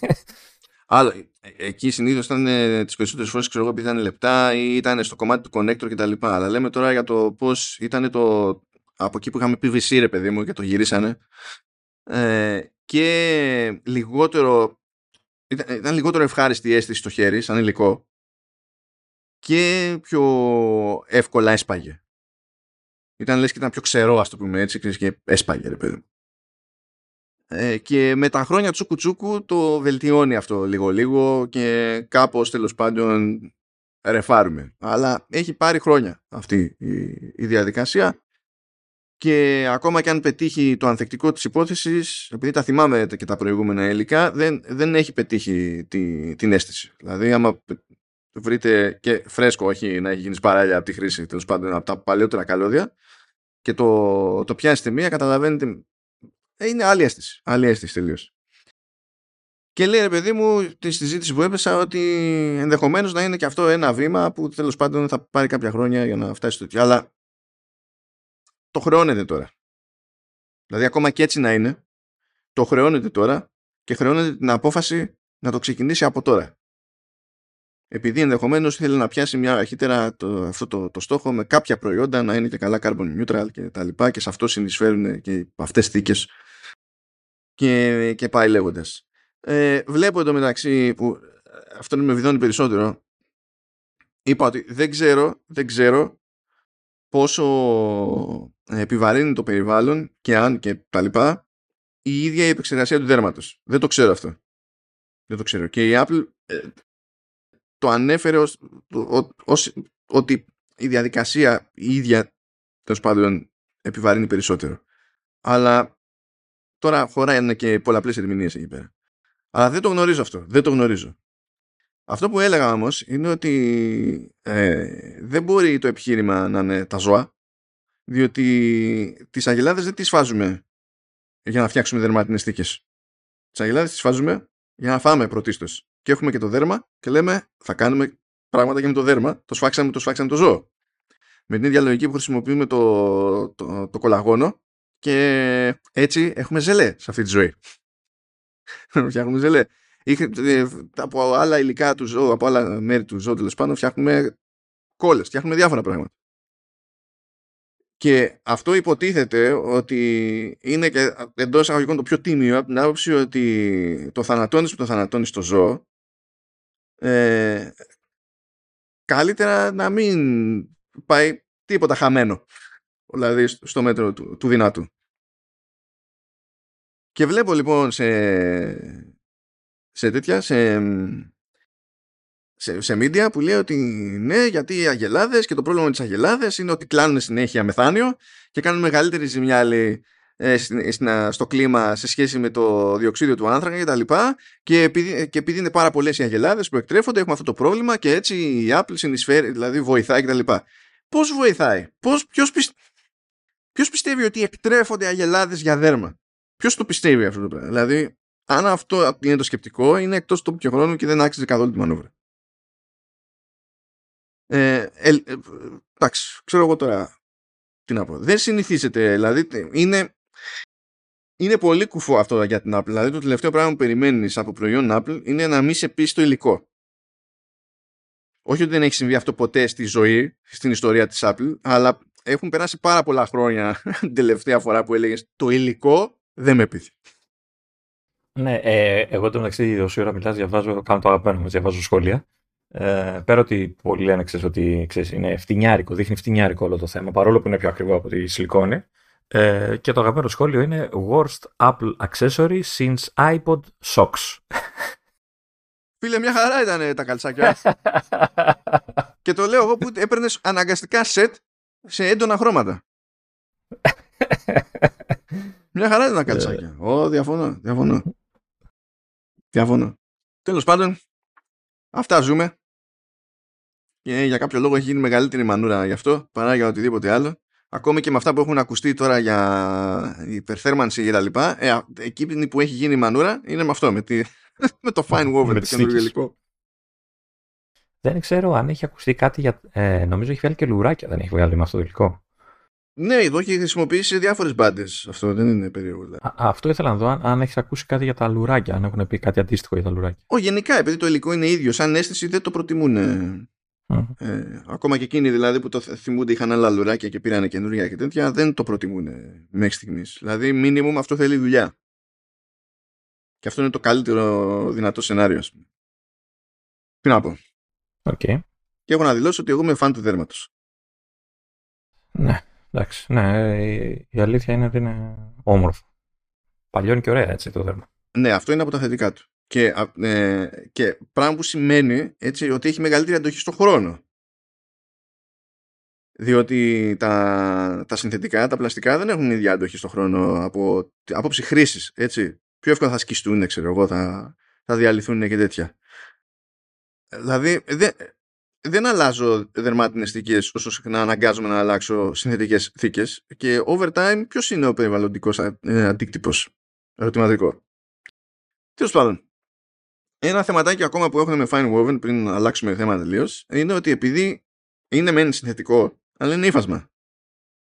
Άλλο, ε, εκεί συνήθως ήταν ε, τις περισσότερες φορές ξέρω εγώ επειδή ήταν λεπτά ή ήταν στο κομμάτι του connector κτλ. Αλλά λέμε τώρα για το πώς ήταν το. Από εκεί που είχαμε PVC, ρε παιδί μου, και το γυρίσανε ε, και λιγότερο ήταν, ήταν λιγότερο ευχάριστη η αίσθηση στο χέρι σαν υλικό και πιο εύκολα έσπαγε. Ήταν λες και ήταν πιο ξερό ας το πούμε έτσι και έσπαγε ρε παιδί ε, και με τα χρόνια τσούκου τσούκου το βελτιώνει αυτό λίγο λίγο και κάπως τέλος πάντων ρεφάρουμε. Αλλά έχει πάρει χρόνια αυτή η, η διαδικασία και ακόμα και αν πετύχει το ανθεκτικό της υπόθεσης, επειδή τα θυμάμαι και τα προηγούμενα υλικά, δεν, δεν έχει πετύχει τη, την αίσθηση. Δηλαδή, άμα βρείτε και φρέσκο, όχι να έχει γίνει σπαράλια από τη χρήση, τέλος πάντων από τα παλαιότερα καλώδια, και το, το πιάσετε μία, καταλαβαίνετε, ε, είναι άλλη αίσθηση. Άλλη αίσθηση τελείως. Και λέει ρε παιδί μου τη συζήτηση που έπεσα ότι ενδεχομένως να είναι και αυτό ένα βήμα που τέλος πάντων θα πάρει κάποια χρόνια για να φτάσει στο Αλλά το χρεώνεται τώρα. Δηλαδή ακόμα και έτσι να είναι, το χρεώνεται τώρα και χρεώνεται την απόφαση να το ξεκινήσει από τώρα. Επειδή ενδεχομένως θέλει να πιάσει μια αρχίτερα το, αυτό το, το στόχο με κάποια προϊόντα να είναι και καλά carbon neutral και τα λοιπά και σε αυτό συνεισφέρουν και αυτές θήκες και, και πάει λέγοντας. Ε, βλέπω εντωμεταξύ που αυτό με βιδώνει περισσότερο είπα ότι δεν ξέρω, δεν ξέρω πόσο επιβαρύνει το περιβάλλον και αν και τα λοιπά η ίδια η επεξεργασία του δέρματος. Δεν το ξέρω αυτό. Δεν το ξέρω. Και η Apple ε, το ανέφερε ως, ως, ότι η διαδικασία η ίδια τέλος πάντων επιβαρύνει περισσότερο. Αλλά τώρα χωράει και πολλαπλές ερμηνείες εκεί πέρα. Αλλά δεν το γνωρίζω αυτό. Δεν το γνωρίζω. Αυτό που έλεγα όμως είναι ότι ε, δεν μπορεί το επιχείρημα να είναι τα ζώα διότι τις αγελάδες δεν τις φάζουμε για να φτιάξουμε δερματινές θήκες. Τις αγελάδες τις φάζουμε για να φάμε πρωτίστως. Και έχουμε και το δέρμα και λέμε θα κάνουμε πράγματα και με το δέρμα. Το σφάξαμε, το σφάξαμε το ζώο. Με την ίδια λογική που χρησιμοποιούμε το, το, το κολαγόνο και έτσι έχουμε ζελέ σε αυτή τη ζωή. *laughs* Φτιάχνουμε ζελέ. Ε, από άλλα υλικά του ζώου, από άλλα μέρη του ζώου τέλος πάντων, φτιάχνουμε κόλλες, φτιάχνουμε διάφορα πράγματα. Και αυτό υποτίθεται ότι είναι και εντός εισαγωγικών το πιο τίμιο από την άποψη ότι το θανατώνεις που το θανατώνεις στο ζώο ε, καλύτερα να μην πάει τίποτα χαμένο δηλαδή στο μέτρο του, του δυνατού. Και βλέπω λοιπόν σε, σε τέτοια, σε, σε, σε media που λέει ότι ναι, γιατί οι αγελάδες και το πρόβλημα με τις αγελάδες είναι ότι κλάνουν συνέχεια μεθάνιο και κάνουν μεγαλύτερη ζημιά λέει, ε, στο κλίμα σε σχέση με το διοξίδιο του άνθρακα κτλ. Και, και, επειδή, και επειδή είναι πάρα πολλές οι αγελάδες που εκτρέφονται, έχουμε αυτό το πρόβλημα και έτσι η Apple συνεισφέρει, δηλαδή βοηθάει κτλ. Πώς βοηθάει, ποιος ποιος πιστεύει ότι εκτρέφονται αγελάδες για δέρμα, Ποιος το πιστεύει αυτό το πράγμα; Δηλαδή, αν αυτό είναι το σκεπτικό, είναι εκτός τόπου και χρόνου και δεν άξιζε καθόλου τη μανούβρα. Ε, ε, ε, εντάξει, ξέρω εγώ τώρα τι να πω. Δεν συνηθίζεται, δηλαδή είναι, είναι πολύ κουφό αυτό για την Apple. Δηλαδή το τελευταίο πράγμα που περιμένεις από προϊόν Apple είναι να μην σε πεις το υλικό. Όχι ότι δεν έχει συμβεί αυτό ποτέ στη ζωή, στην ιστορία της Apple, αλλά έχουν περάσει πάρα πολλά χρόνια *laughs* την τελευταία φορά που έλεγες το υλικό δεν με πείθει. Ναι, ε, εγώ το μεταξύ όση ώρα μιλάς διαβάζω, κάνω το αγαπημένο μου, διαβάζω σχόλια. Ε, πέρα ότι πολλοί λένε ξέρεις, ότι ξέρεις, είναι φτηνιάρικο, δείχνει φτηνιάρικο όλο το θέμα, παρόλο που είναι πιο ακριβό από τη σιλικόνη. Ε, και το αγαπημένο σχόλιο είναι Worst Apple Accessory since iPod Socks. Φίλε, μια χαρά ήταν τα καλτσάκια. *laughs* και το λέω εγώ που έπαιρνες αναγκαστικά σετ σε έντονα χρώματα. μια χαρά ήταν τα καλτσάκια. Ω, διαφωνώ, διαφωνώ. Διαφωνώ. Τέλος πάντων, αυτά ζούμε. Και για κάποιο λόγο έχει γίνει μεγαλύτερη μανούρα γι' αυτό παρά για οτιδήποτε άλλο. Ακόμη και με αυτά που έχουν ακουστεί τώρα για υπερθέρμανση και τα λοιπά, ε, εκεί που έχει γίνει μανούρα είναι με αυτό, με, τη, *laughs* με το fine woven, το καινούργιο υλικό. Δεν ξέρω αν έχει ακουστεί κάτι για. Ε, νομίζω έχει βγάλει και λουράκια, δεν έχει βγάλει με αυτό το υλικό. Ναι, εδώ έχει χρησιμοποιήσει σε διάφορες μπάντες. Αυτό δεν είναι περίεργο. Δηλαδή. αυτό ήθελα να δω, αν, αν έχεις ακούσει κάτι για τα λουράκια, αν έχουν πει κάτι αντίστοιχο για τα λουράκια. Όχι, γενικά, επειδή το υλικό είναι ίδιο, σαν αίσθηση δεν το προτιμούν. Ε, ακόμα και εκείνοι δηλαδή που το θυμούνται είχαν άλλα λουράκια και πήραν καινούργια και τέτοια, δεν το προτιμούν μέχρι στιγμής. Δηλαδή, μήνυμου αυτό θέλει δουλειά. Και αυτό είναι το καλύτερο δυνατό σενάριο, ας πούμε. Τι να πω. Okay. Και έχω να δηλώσω ότι εγώ είμαι φαν του δέρματος. Ναι, εντάξει. Ναι, η αλήθεια είναι ότι είναι όμορφο. Παλιώνει και ωραία έτσι το δέρμα. Ναι, αυτό είναι από τα θετικά του. Και, ε, και πράγμα που σημαίνει έτσι, ότι έχει μεγαλύτερη αντοχή στον χρόνο. Διότι τα, τα συνθετικά, τα πλαστικά δεν έχουν ίδια αντοχή στον χρόνο από άποψη χρήση. Πιο εύκολα θα σκιστούν, ξέρω εγώ, θα, θα διαλυθούν και τέτοια. Δηλαδή, δεν, δεν αλλάζω δερμάτινες θήκες όσο συχνά αναγκάζομαι να αλλάξω συνθετικές θήκες και over time ποιος είναι ο περιβαλλοντικός ε, αντίκτυπος; Ερωτηματικό. Τέλος πάντων, ένα θεματάκι ακόμα που έχουμε με Fine Woven πριν αλλάξουμε θέμα τελείως είναι ότι επειδή είναι μεν συνθετικό, αλλά είναι ύφασμα.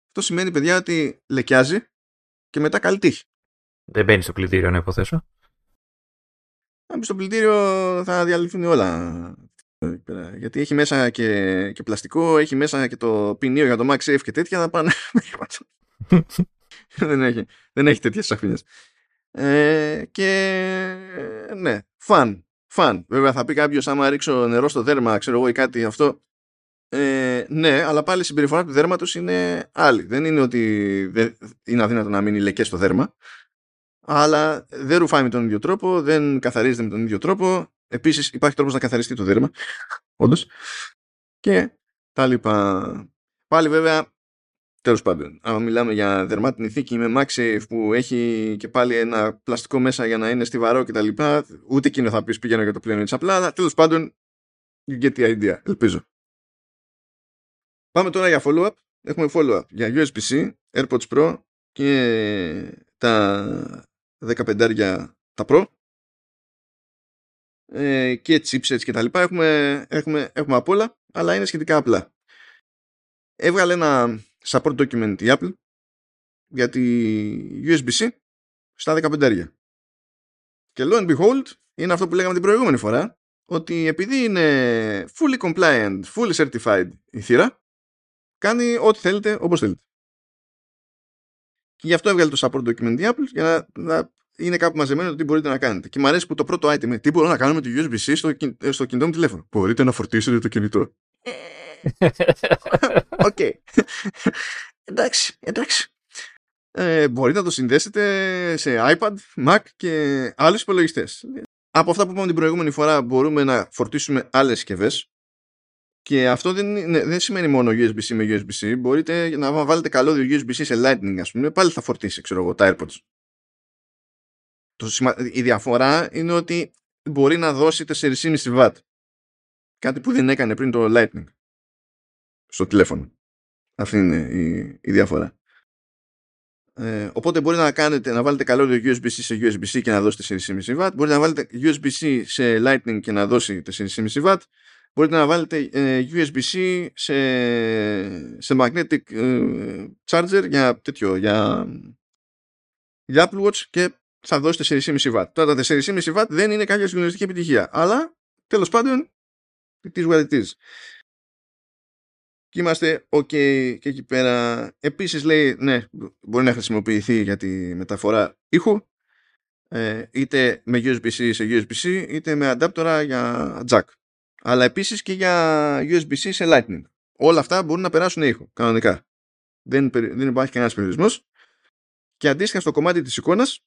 Αυτό σημαίνει, παιδιά, ότι λεκιάζει και μετά καλή τύχη. Δεν μπαίνει στο πλυντήριο, να υποθέσω. Αν μπει στο πλυντήριο θα διαλυθούν όλα. Γιατί έχει μέσα και, και πλαστικό, έχει μέσα και το ποινίο για το MagSafe και τέτοια, θα πάνε. *laughs* δεν, έχει, δεν έχει τέτοιες σαφήνες. Ε, και ναι, φαν. Φαν. Βέβαια θα πει κάποιος άμα ρίξω νερό στο δέρμα, ξέρω εγώ ή κάτι αυτό. Ε, ναι, αλλά πάλι η συμπεριφορά του δέρματος είναι άλλη. Δεν είναι ότι δεν είναι αδύνατο να μείνει λεκές στο δέρμα. Αλλά δεν ρουφάει με τον ίδιο τρόπο, δεν καθαρίζεται με τον ίδιο τρόπο. Επίσης υπάρχει τρόπος να καθαριστεί το δέρμα. Όντως. Και τα λοιπά. Πάλι βέβαια Τέλος πάντων, αν μιλάμε για δερμάτινη θήκη με MagSafe που έχει και πάλι ένα πλαστικό μέσα για να είναι στιβαρό κτλ. Ούτε εκείνο θα πεις πηγαίνω για το πλέον έτσι απλά, αλλά τέλος πάντων, you get the idea, ελπίζω. Πάμε τώρα για follow-up. Έχουμε follow-up για USB-C, AirPods Pro και τα 15 τα Pro ε, και chipsets και τα λοιπά. Έχουμε, έχουμε, έχουμε απ' όλα, αλλά είναι σχετικά απλά. Έβγαλε ένα support document η Apple για τη USB-C στα 15. Και lo and behold, είναι αυτό που λέγαμε την προηγούμενη φορά, ότι επειδή είναι fully compliant, fully certified η θύρα, κάνει ό,τι θέλετε όπως θέλετε. Και γι' αυτό έβγαλε το support document η Apple για να, να είναι κάπου μαζεμένο το τι μπορείτε να κάνετε. Και μου αρέσει που το πρώτο item είναι τι μπορώ να κάνω με το USB-C στο, στο κινητό μου τηλέφωνο. Μπορείτε να φορτίσετε το κινητό. Ε, *laughs* Οκ. εντάξει, εντάξει. Ε, μπορείτε να το συνδέσετε σε iPad, Mac και άλλους υπολογιστές. από αυτά που είπαμε την προηγούμενη φορά μπορούμε να φορτίσουμε άλλες συσκευές. Και αυτό δεν, είναι, δεν σημαίνει μόνο USB-C με USB-C. Μπορείτε να βάλετε καλώδιο USB-C σε Lightning, ας πούμε, πάλι θα φορτίσει, ξέρω εγώ, τα AirPods. Το, η διαφορά είναι ότι μπορεί να δώσει 4,5 W. Κάτι που δεν έκανε πριν το Lightning στο τηλέφωνο. Αυτή είναι η, η διαφορά. Ε, οπότε μπορεί να, κάνετε, να βάλετε καλώδιο USB-C σε USB-C και να δώσετε 4,5W. Μπορείτε να βάλετε USB-C σε Lightning και να δώσει 4,5W. Μπορείτε να βάλετε ε, USB-C σε, σε magnetic ε, charger για τέτοιο, για, για Apple Watch και θα δώσετε 4,5W. Τώρα τα 4,5W δεν είναι κάποια συγκλονιστική επιτυχία. Αλλά τέλος πάντων, it is what it is. Και είμαστε ok και εκεί πέρα. Επίσης λέει, ναι, μπορεί να χρησιμοποιηθεί για τη μεταφορά ήχου, ε, είτε με USB-C σε USB-C, είτε με αντάπτορα για jack. Αλλά επίσης και για USB-C σε Lightning. Όλα αυτά μπορούν να περάσουν ήχο, κανονικά. Δεν, δεν υπάρχει κανένας περιορισμός. Και αντίστοιχα στο κομμάτι της εικόνας,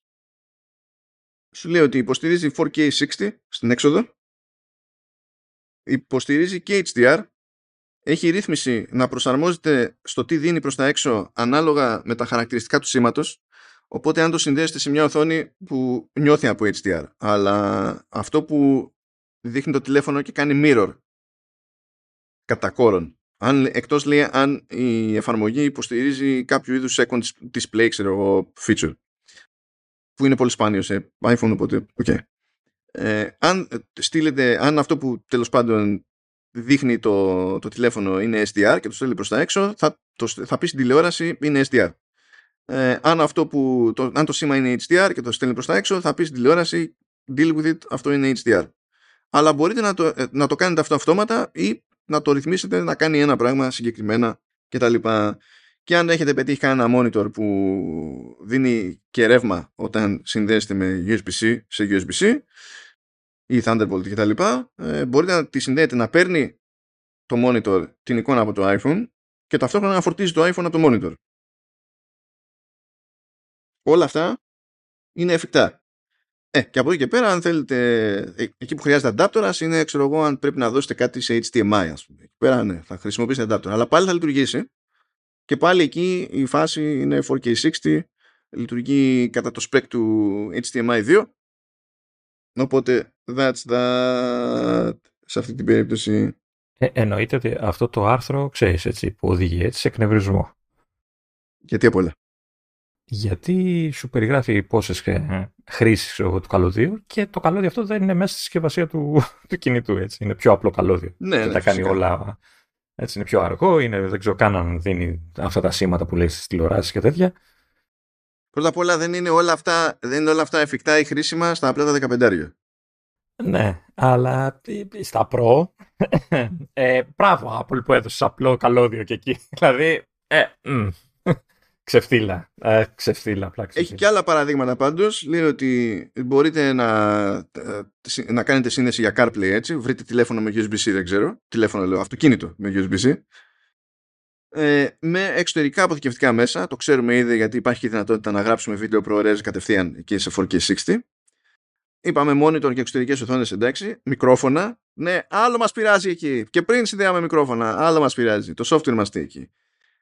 σου λέει ότι υποστηρίζει 4K60 στην έξοδο, υποστηρίζει και HDR, έχει ρύθμιση να προσαρμόζεται στο τι δίνει προς τα έξω ανάλογα με τα χαρακτηριστικά του σήματος οπότε αν το συνδέσετε σε μια οθόνη που νιώθει από HDR αλλά αυτό που δείχνει το τηλέφωνο και κάνει mirror κατά κόρον αν, εκτός λέει αν η εφαρμογή υποστηρίζει κάποιο είδους second display ξέρω εγώ feature που είναι πολύ σπάνιο σε iPhone οπότε okay. ε, αν στείλετε αν αυτό που τέλος πάντων δείχνει το, το τηλέφωνο είναι SDR και το στέλνει προς τα έξω, θα, το, θα πει στην τηλεόραση είναι SDR. Ε, αν, αυτό που, το, αν το σήμα είναι HDR και το στέλνει προς τα έξω, θα πει στην τηλεόραση deal with it, αυτό είναι HDR. Αλλά μπορείτε να το, ε, να το κάνετε αυτό αυτόματα ή να το ρυθμίσετε να κάνει ένα πράγμα συγκεκριμένα κτλ. Και αν έχετε πετύχει κανένα monitor που δίνει και ρεύμα όταν συνδέσετε με USB-C σε USB-C, ή Thunderbolt κτλ. Ε, μπορείτε να τη συνδέετε να παίρνει το monitor την εικόνα από το iPhone και ταυτόχρονα να φορτίζει το iPhone από το monitor. Όλα αυτά είναι εφικτά. Ε, και από εκεί και πέρα, αν θέλετε, ε, εκεί που χρειάζεται adapter, είναι, ξέρω εγώ, αν πρέπει να δώσετε κάτι σε HDMI, ας πούμε. Εκεί πέρα, ναι, θα χρησιμοποιήσετε adapter. Αλλά πάλι θα λειτουργήσει. Και πάλι εκεί η φάση είναι 4K60, λειτουργεί κατά το spec του HDMI 2 Οπότε, that's that σε αυτή την περίπτωση. Ε, εννοείται ότι αυτό το άρθρο, ξέρεις έτσι, που οδηγεί έτσι σε εκνευρισμό. Γιατί απ' όλα. Γιατί σου περιγράφει πόσες ε, χρήσεις του καλωδίου και το καλώδιο αυτό δεν είναι μέσα στη συσκευασία του, *laughs* του κινητού. Έτσι. Είναι πιο απλό καλώδιο. Ναι, και ναι, τα κάνει όλα. Έτσι είναι πιο αργό, είναι, δεν ξέρω καν αν δίνει αυτά τα σήματα που λέει στις τηλεοράσεις και τέτοια. Πρώτα απ' όλα δεν είναι όλα αυτά, δεν είναι όλα αυτά εφικτά ή χρήσιμα στα απλά τα 15 Ναι, αλλά στα Pro, ε, μπράβο Apple που έδωσες απλό καλώδιο και εκεί. *laughs* Δηλαδή, ε, μ, ξεφτύλα, ε, ξεφτύλα, απλά ξεφτύλα. Έχει και άλλα παραδείγματα πάντως. Λέει ότι μπορείτε να, να κάνετε σύνδεση για CarPlay έτσι. Βρείτε τηλέφωνο με USB-C, δεν ξέρω. Τηλέφωνο λέω, αυτοκίνητο με USB-C ε, με εξωτερικά αποθηκευτικά μέσα. Το ξέρουμε ήδη γιατί υπάρχει η δυνατότητα να γράψουμε βίντεο ProRes κατευθείαν και σε 4K60. Είπαμε monitor και εξωτερικές οθόνες εντάξει. Μικρόφωνα. Ναι, άλλο μας πειράζει εκεί. Και πριν συνδέαμε μικρόφωνα, άλλο μας πειράζει. Το software μας εκεί.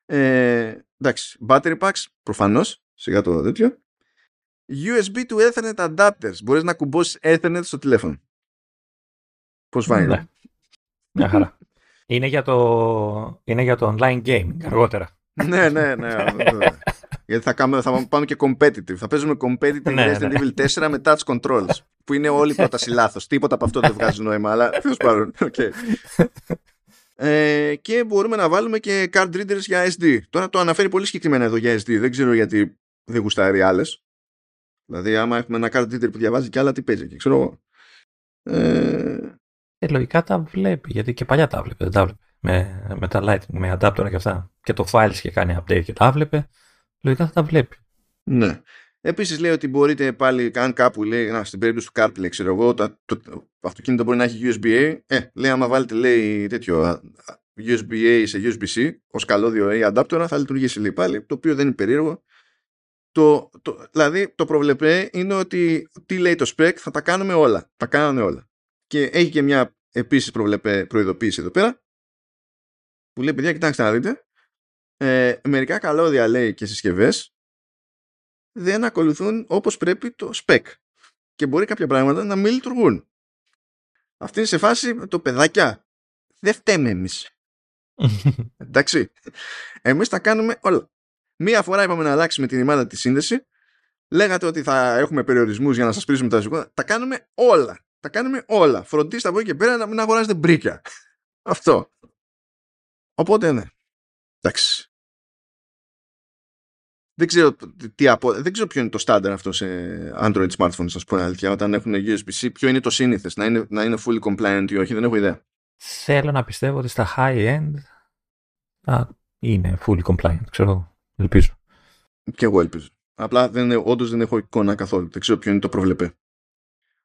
Ε, εντάξει, battery packs, προφανώς, σιγά το τέτοιο. USB to Ethernet adapters. Μπορείς να κουμπώσεις Ethernet στο τηλέφωνο. Πώς πάει. Ναι. Μια χαρά. Είναι για το, είναι για το online gaming αργότερα. ναι, ναι, ναι. *laughs* Γιατί θα, κάνουμε, θα πάμε και competitive. Θα παίζουμε competitive ναι, Resident ναι. Evil 4 με touch controls. Που είναι όλη η πρόταση *laughs* λάθος. Τίποτα από αυτό δεν βγάζει νόημα, αλλά τέλος πάντων. Okay. Ε, και μπορούμε να βάλουμε και card readers για SD. Τώρα το αναφέρει πολύ συγκεκριμένα εδώ για SD. Δεν ξέρω γιατί δεν γουστάρει άλλες. Δηλαδή, άμα έχουμε ένα card reader που διαβάζει και άλλα, τι παίζει εκεί, ξέρω εγώ. Ε, ε, λογικά τα βλέπει, γιατί και παλιά τα βλέπει, δεν τα βλέπει. Με, με τα Lightning, με adapter και αυτά. Και το files και κάνει update και τα βλέπει. Λογικά θα τα βλέπει. Ναι. Επίσης λέει ότι μπορείτε πάλι, αν κάπου λέει, να, στην περίπτωση του CarPlay, ξέρω εγώ, το, το, το αυτοκίνητο μπορεί να έχει USB-A. Ε, λέει, άμα βάλετε, λέει, τέτοιο USB-A σε USB-C ως καλώδιο A adapter, θα λειτουργήσει λέει πάλι, το οποίο δεν είναι περίεργο. το, το, δηλαδή το προβλεπέ είναι ότι τι λέει το spec θα τα κάνουμε όλα. Τα κάνουμε όλα. Και έχει και μια επίσης προβλεπέ προειδοποίηση εδώ πέρα που λέει παιδιά κοιτάξτε να δείτε ε, μερικά καλώδια λέει και συσκευές δεν ακολουθούν όπως πρέπει το spec και μπορεί κάποια πράγματα να μην λειτουργούν. Αυτή είναι σε φάση το παιδάκια. Δεν φταίμε εμείς. *laughs* Εντάξει. Εμείς τα κάνουμε όλα. Μία φορά είπαμε να αλλάξουμε την ημάδα τη σύνδεση. Λέγατε ότι θα έχουμε περιορισμούς για να σας πείσουμε τα ζυγόνα. Τα κάνουμε όλα. Τα κάνουμε όλα. Φροντίστε από εκεί και πέρα να μην αγοράζετε μπρίκια. Αυτό. Οπότε ναι. Εντάξει. Δεν ξέρω, τι απο... δεν ξέρω ποιο είναι το στάνταρ αυτό σε Android smartphones, α πούμε αλήθεια, όταν έχουν USB-C. Ποιο είναι το σύνηθες, να είναι, να είναι fully compliant ή όχι, δεν έχω ιδέα. Θέλω να πιστεύω ότι στα high-end α, είναι fully compliant, ξέρω, ελπίζω. Και εγώ ελπίζω. Απλά δεν, όντως δεν έχω εικόνα καθόλου. Δεν ξέρω ποιο είναι το προβλεπέ.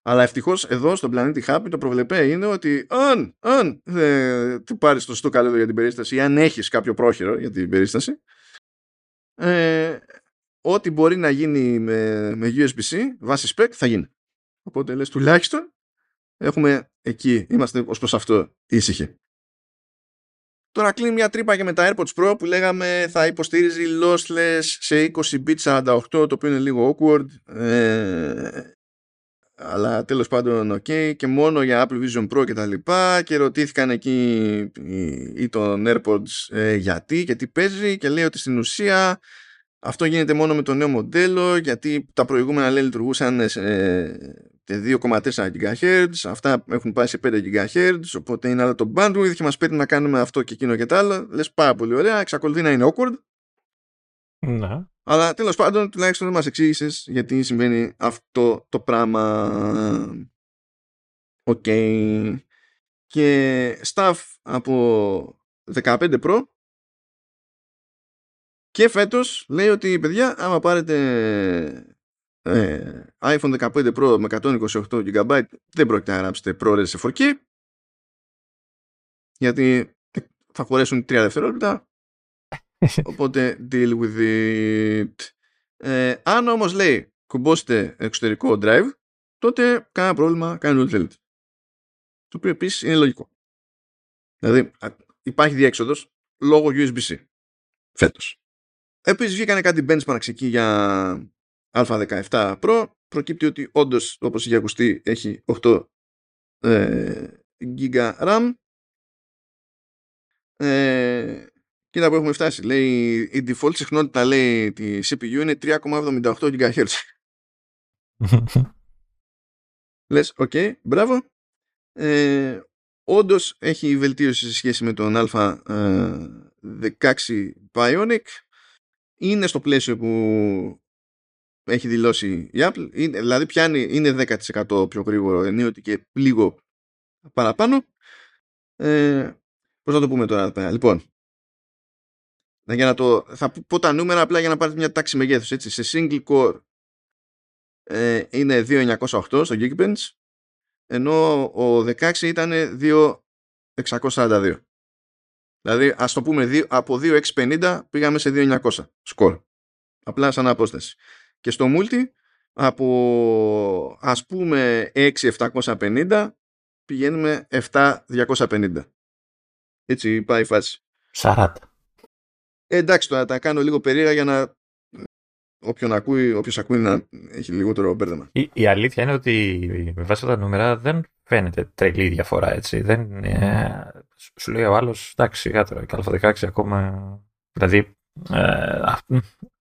Αλλά ευτυχώς εδώ στον πλανήτη Happy το προβλεπέ είναι ότι αν, αν ε, του πάρεις το στο καλό για την περίσταση ή αν έχεις κάποιο πρόχειρο για την περίσταση, ε, ό,τι μπορεί να γίνει με, με USB-C βάσει spec θα γίνει. Οπότε λες τουλάχιστον έχουμε εκεί, είμαστε ως προς αυτό ήσυχοι. Τώρα κλείνει μια τρύπα και με τα AirPods Pro που λέγαμε θα υποστήριζει lossless σε 20 bit 48 το οποίο είναι λίγο awkward ε, αλλά τέλος πάντων ok και μόνο για Apple Vision Pro και τα λοιπά και ρωτήθηκαν εκεί ή των AirPods ε, γιατί και τι παίζει και λέει ότι στην ουσία αυτό γίνεται μόνο με το νέο μοντέλο γιατί τα προηγούμενα λέει λειτουργούσαν σε 2,4 GHz αυτά έχουν πάει σε 5 GHz οπότε είναι άλλο το bandwidth και μας παίρνει να κάνουμε αυτό και εκείνο και τα άλλα λες πάρα πολύ ωραία εξακολουθεί να είναι awkward ναι. Αλλά τέλος πάντων, τουλάχιστον μας εξήγησες γιατί συμβαίνει αυτό το πράγμα. OK. Okay. Και stuff από 15 Pro και φέτος λέει ότι παιδιά άμα πάρετε ε, iPhone 15 Pro με 128 GB δεν πρόκειται να γράψετε ProRes σε 4K γιατί θα χωρέσουν 3 δευτερόλεπτα Οπότε deal with it. Ε, αν όμως λέει κουμπώσετε εξωτερικό drive, τότε κανένα πρόβλημα, κάνει ό,τι θέλετε. Το οποίο επίσης είναι λογικό. Δηλαδή υπάρχει διέξοδος λόγω USB-C φέτος. Επίσης βγήκανε κάτι benchmarks εκεί για α17 Pro. Προκύπτει ότι όντως όπως είχε ακουστεί έχει 8 ε, GB RAM. Ε, Κοίτα που έχουμε φτάσει. Λέει, η default συχνότητα λέει τη CPU είναι 3,78 GHz. *laughs* Λες, OK, okay, μπράβο. Ε, όντως έχει βελτίωση σε σχέση με τον A16 ε, Bionic. Είναι στο πλαίσιο που έχει δηλώσει η Apple. Είναι, δηλαδή πιάνει, είναι 10% πιο γρήγορο ενίοτε και λίγο παραπάνω. Ε, πώς να το πούμε τώρα. Λοιπόν, για να το, θα πω τα νούμερα απλά για να πάρετε μια τάξη μεγέθους. Έτσι. Σε single core ε, είναι 2.908 στο Geekbench ενώ ο 16 ήταν 2.642. Δηλαδή ας το πούμε από 2.650 πήγαμε σε 2.900 σκορ. Απλά σαν απόσταση. Και στο multi από ας πούμε 6.750 πηγαίνουμε 7.250. Έτσι πάει η φάση. 40. Ε, εντάξει τώρα τα κάνω λίγο περίεργα για να όποιον ακούει, όποιος ακούει να έχει λιγότερο μπέρδεμα. Η, η αλήθεια είναι ότι με βάση τα νούμερα δεν φαίνεται τρελή διαφορά έτσι. Δεν, ε, σου λέει ο άλλος, εντάξει, σιγά τώρα, και α16 ακόμα. Δηλαδή, ε,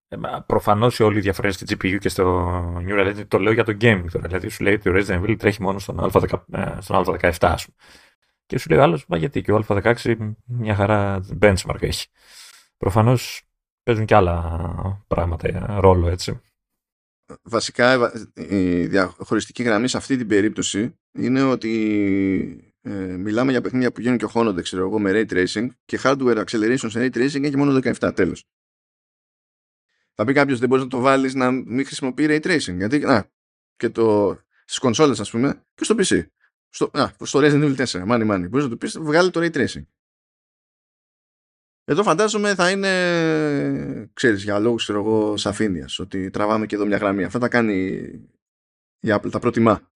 ε προφανώς όλη η διαφορά στη GPU και στο Neural Engine το λέω για το gaming τώρα. Δηλαδή, σου λέει ότι ο Resident Evil τρέχει μόνο στον, Α10, ε, στον Α17, ας πούμε. Και σου λέει ο άλλος, μα γιατί και ο Α16 μια χαρά benchmark έχει. Προφανώς παίζουν και άλλα πράγματα ε, ρόλο, έτσι. Βασικά, η διαχωριστική γραμμή σε αυτή την περίπτωση είναι ότι ε, μιλάμε για παιχνίδια που γίνουν και χώνονται, ξέρω εγώ, με ray tracing και hardware acceleration σε ray tracing έχει μόνο 17, τέλος. Θα πει κάποιος δεν μπορείς να το βάλεις να μην χρησιμοποιεί ray tracing. Γιατί, να, και το, στις κονσόλες ας πούμε και στο PC. Στο, α, στο Resident Evil 4, money money. Μπορείς να το πεις, βγάλει το ray tracing. Εδώ φαντάζομαι θα είναι, ξέρεις, για λόγους ξέρω εγώ, σαφήνειας, ότι τραβάμε και εδώ μια γραμμή. Αυτά τα κάνει η Apple, τα προτιμά.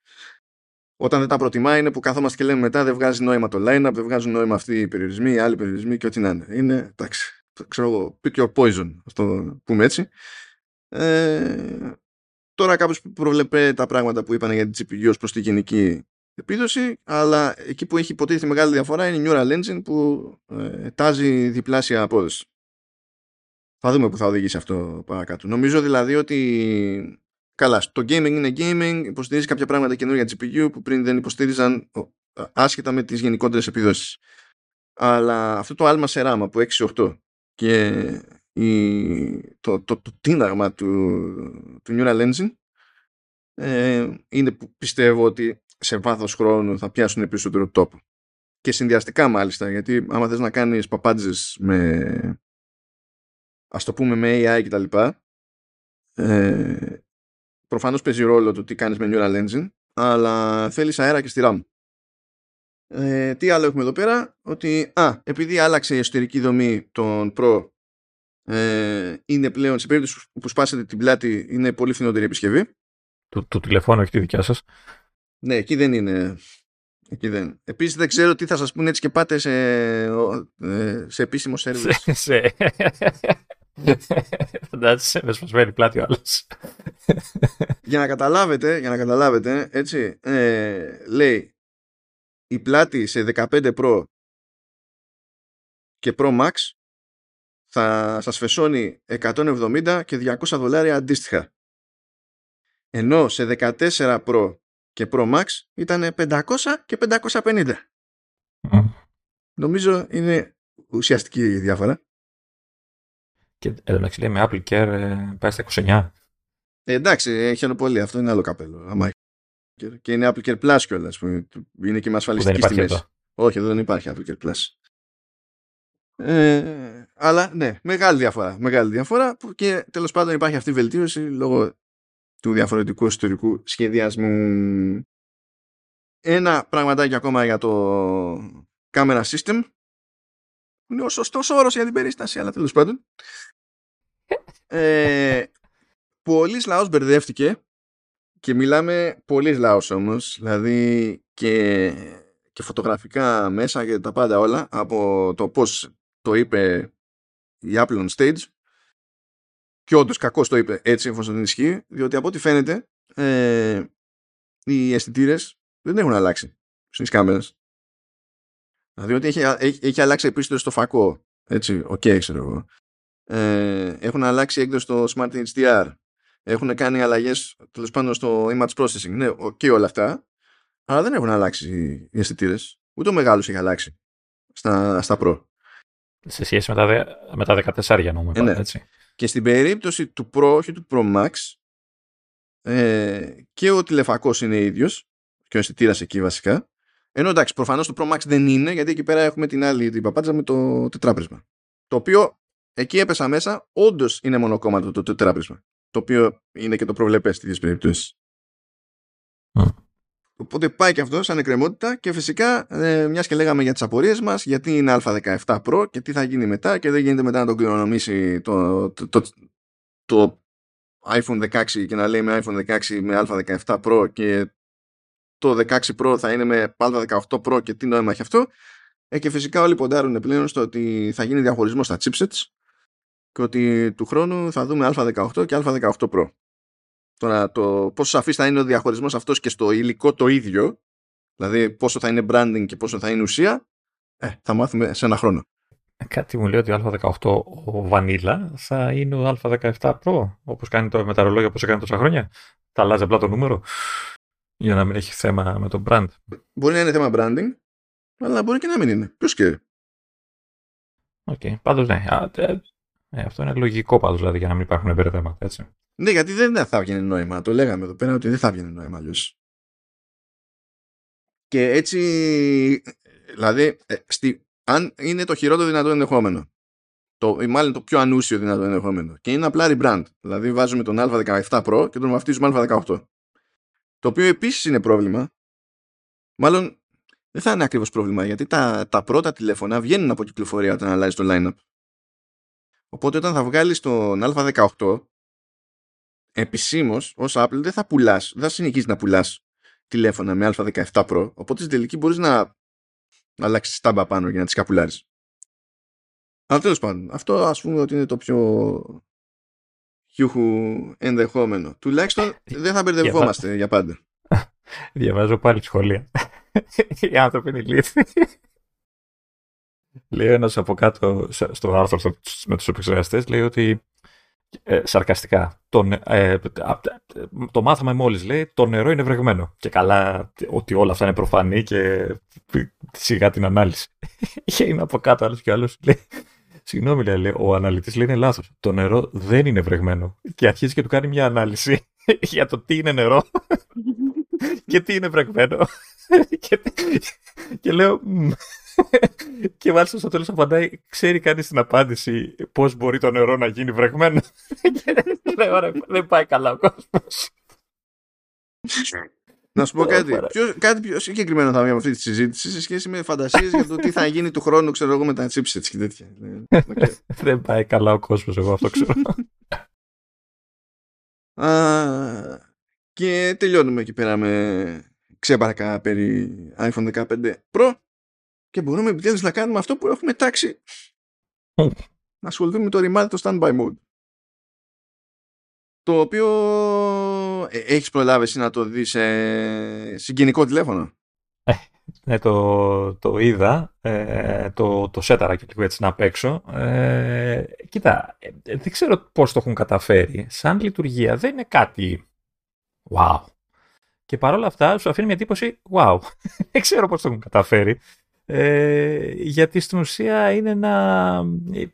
Όταν δεν τα προτιμά είναι που καθόμαστε και λέμε μετά δεν βγάζει νόημα το line-up, δεν βγάζουν νόημα αυτοί οι περιορισμοί, οι άλλοι περιορισμοί και ό,τι να είναι. Είναι, εντάξει, ξέρω εγώ, pick your poison, αυτό πούμε έτσι. Ε, τώρα κάπως προβλεπέ τα πράγματα που είπαν για την GPU ως προς τη γενική επίδοση, αλλά εκεί που έχει υποτίθεται μεγάλη διαφορά είναι η Neural Engine που ε, τάζει διπλάσια απόδοση. Θα δούμε που θα οδηγήσει αυτό παρακάτω. Νομίζω δηλαδή ότι καλά, το gaming είναι gaming, υποστηρίζει κάποια πράγματα καινούργια GPU που πριν δεν υποστήριζαν άσχετα με τις γενικότερες επιδόσεις. Αλλά αυτό το άλμα σε ράμα που 6-8 και η, το, το, το τίναγμα του, του Neural Engine ε, είναι που πιστεύω ότι σε βάθος χρόνου θα πιάσουν περισσότερο τόπο. Και συνδυαστικά μάλιστα, γιατί άμα θες να κάνεις παπάντζες με ας το πούμε με AI και τα λοιπά, ε, προφανώς παίζει ρόλο το τι κάνεις με Neural Engine, αλλά θέλεις αέρα και στη RAM. Ε, τι άλλο έχουμε εδώ πέρα, ότι α, επειδή άλλαξε η εσωτερική δομή των Pro, ε, είναι πλέον σε περίπτωση που σπάσετε την πλάτη, είναι πολύ φθηνότερη επισκευή. Του, του τηλεφώνου, όχι τη δικιά σας. Ναι, εκεί δεν είναι. Εκεί δεν. Επίσης δεν ξέρω τι θα σας πούνε έτσι και πάτε σε, ε, σε επίσημο σερβις. *laughs* σε... Φαντάζεσαι με σπασμένη πλάτη ο άλλος. για να καταλάβετε, για να καταλάβετε, έτσι, ε, λέει η πλάτη σε 15 Pro και Pro Max θα σας φεσώνει 170 και 200 δολάρια αντίστοιχα. Ενώ σε 14 Pro και Pro Max ήταν 500 και 550. Νομίζω είναι ουσιαστική η διαφορά. Και εντάξει λέει με Apple Care ε, πάει στα 29. Ε, εντάξει, χαίρομαι πολύ. Αυτό είναι άλλο καπέλο. Άμα... Και είναι Apple Care Plus κιόλας που είναι και με ασφαλιστική στη μέση. Όχι, εδώ δεν υπάρχει Apple Care Plus. Ε, αλλά ναι, μεγάλη διαφορά. Μεγάλη διαφορά που και τέλος πάντων υπάρχει αυτή η βελτίωση λόγω του διαφορετικού ιστορικού σχεδιασμού. Ένα πραγματάκι ακόμα για το camera system. Είναι ο σωστός όρος για την περίσταση, αλλά τέλος πάντων. *laughs* Ε, πολλής λαός μπερδεύτηκε και μιλάμε πολλής λαός όμως, δηλαδή και, και φωτογραφικά μέσα και τα πάντα όλα από το πώς το είπε η Apple on Stage και όντως κακό το είπε έτσι εφόσον δεν ισχύει, διότι από ό,τι φαίνεται ε, οι αισθητήρες δεν έχουν αλλάξει στις κάμερες. Δηλαδή ότι έχει, έχει, έχει αλλάξει επίσης στο φακό. Έτσι, OK, okay, ξέρω εγώ. Ε, έχουν αλλάξει έκδοση στο Smart HDR. Έχουν κάνει αλλαγές τέλος πάντων στο image processing. Ναι, και όλα αυτά. Αλλά δεν έχουν αλλάξει οι αισθητήρες. Ούτε ο μεγάλος έχει αλλάξει στα, στα Pro. Σε σχέση με τα, με τα 14 νόμου, ε, ναι. έτσι. Και στην περίπτωση του Pro, όχι του Pro Max, ε, και ο τηλεφακός είναι ίδιος και ο αισθητήρας εκεί βασικά. Ενώ εντάξει, προφανώς το Pro Max δεν είναι, γιατί εκεί πέρα έχουμε την άλλη την παπάτσα με το τετράπρισμα. Το οποίο εκεί έπεσα μέσα, όντως είναι μονοκόμματο το τετράπρισμα. Το οποίο είναι και το προβλεπές στις περιπτώσεις. Οπότε πάει και αυτός σαν εκκρεμότητα και φυσικά ε, μιας και λέγαμε για τις απορίες μας γιατί είναι α17 Pro και τι θα γίνει μετά και δεν γίνεται μετά να τον κληρονομήσει το, το, το, το iPhone 16 και να λέει με iPhone 16 με α17 Pro και το 16 Pro θα είναι με α18 Pro και τι νόημα έχει αυτό ε, και φυσικά όλοι ποντάρουν πλέον στο ότι θα γίνει διαχωρισμός στα chipsets και ότι του χρόνου θα δούμε α18 και α18 Pro. Τώρα το πόσο σαφής θα είναι ο διαχωρισμός αυτός και στο υλικό το ίδιο, δηλαδή πόσο θα είναι branding και πόσο θα είναι ουσία, ε, θα μάθουμε σε ένα χρόνο. Ε, κάτι μου λέει ότι ο Α18 ο Vanilla θα είναι ο Α17 Pro, όπως κάνει το με τα ρολόγια όπως έκανε τόσα χρόνια. Θα αλλάζει απλά το νούμερο για να μην έχει θέμα με το brand. Μπορεί να είναι θέμα branding, αλλά μπορεί και να μην είναι. Ποιος και. OK, okay. πάντως ναι. Ε, αυτό είναι λογικό πάντως δηλαδή για να μην υπάρχουν μπερδέματα, έτσι. Ναι, γιατί δεν θα βγαίνει νόημα. Το λέγαμε εδώ πέρα ότι δεν θα βγαίνει νόημα αλλιώς. Και έτσι, δηλαδή, ε, στη, αν είναι το χειρότερο δυνατό ενδεχόμενο, το, ή μάλλον το πιο ανούσιο δυνατό ενδεχόμενο, και είναι απλά rebrand, δηλαδή βάζουμε τον Α17 Pro και τον βαφτίζουμε Α18. Το οποίο επίσης είναι πρόβλημα, μάλλον δεν θα είναι ακριβώς πρόβλημα, γιατί τα, τα πρώτα τηλέφωνα βγαίνουν από κυκλοφορία όταν αλλάζει το line-up. Οπότε όταν θα βγάλεις τον Α18, επισήμως ως Apple δεν θα πουλάς, δεν θα συνεχίσει να πουλάς τηλέφωνα με Α17 Pro. Οπότε στην τελική μπορείς να, να αλλάξεις στάμπα πάνω για να τις καπουλάρεις. Αλλά τέλος πάντων, αυτό ας πούμε ότι είναι το πιο χιούχου ενδεχόμενο. Τουλάχιστον δεν θα *laughs* μπερδευόμαστε για πάντα. *laughs* Διαβάζω πάλι σχόλια. *laughs* Οι άνθρωποι είναι ηλίθιοι. Λέει ένας από κάτω στο άρθρο με τους επεξεργαστές, λέει ότι ε, σαρκαστικά. Το, ε, το μάθαμε μόλις λέει το νερό είναι βρεγμένο. Και καλά ότι όλα αυτά είναι προφανή και σιγά την ανάλυση. *laughs* Και είναι από κάτω άλλος και άλλος λέει Συγγνώμη, λέει, ο αναλυτής λέει είναι λάθος. Το νερό δεν είναι βρεγμένο. Και αρχίζει και του κάνει μια ανάλυση *laughs* για το τι είναι νερό *laughs* και τι είναι βρεγμένο. και, και λέω, *laughs* και μάλιστα στο τέλος απαντάει, ξέρει κανείς την απάντηση πώς μπορεί το νερό να γίνει βρεγμένο; *laughs* δεν πάει καλά ο κόσμος. Να σου πω κάτι. Πιο, κάτι πιο συγκεκριμένο θα βγει από αυτή τη συζήτηση σε σχέση με φαντασίες για το τι θα γίνει του χρόνου, ξέρω εγώ, με τα chipsets και τέτοια. *laughs* δεν πάει καλά ο κόσμος, εγώ αυτό ξέρω. και τελειώνουμε εκεί πέρα με ξέπαρκα περί iPhone 15 Pro και μπορούμε επιτέλους να κάνουμε αυτό που έχουμε τάξει να ασχοληθούμε με το remind το standby mode το οποίο ε, έχεις προλάβει εσύ να το δεις σε συγκινικό τηλέφωνο; Ε, ναι, το, το είδα, ε, το, το σέταρα και λίγο έτσι να παίξω. Ε, κοίτα, ε, δεν ξέρω πώς το έχουν καταφέρει. Σαν λειτουργία δεν είναι κάτι wow. Και παρόλα αυτά σου αφήνει μια εντύπωση wow. *laughs* δεν ξέρω πώς το έχουν καταφέρει. Ε, γιατί στην ουσία είναι ένα,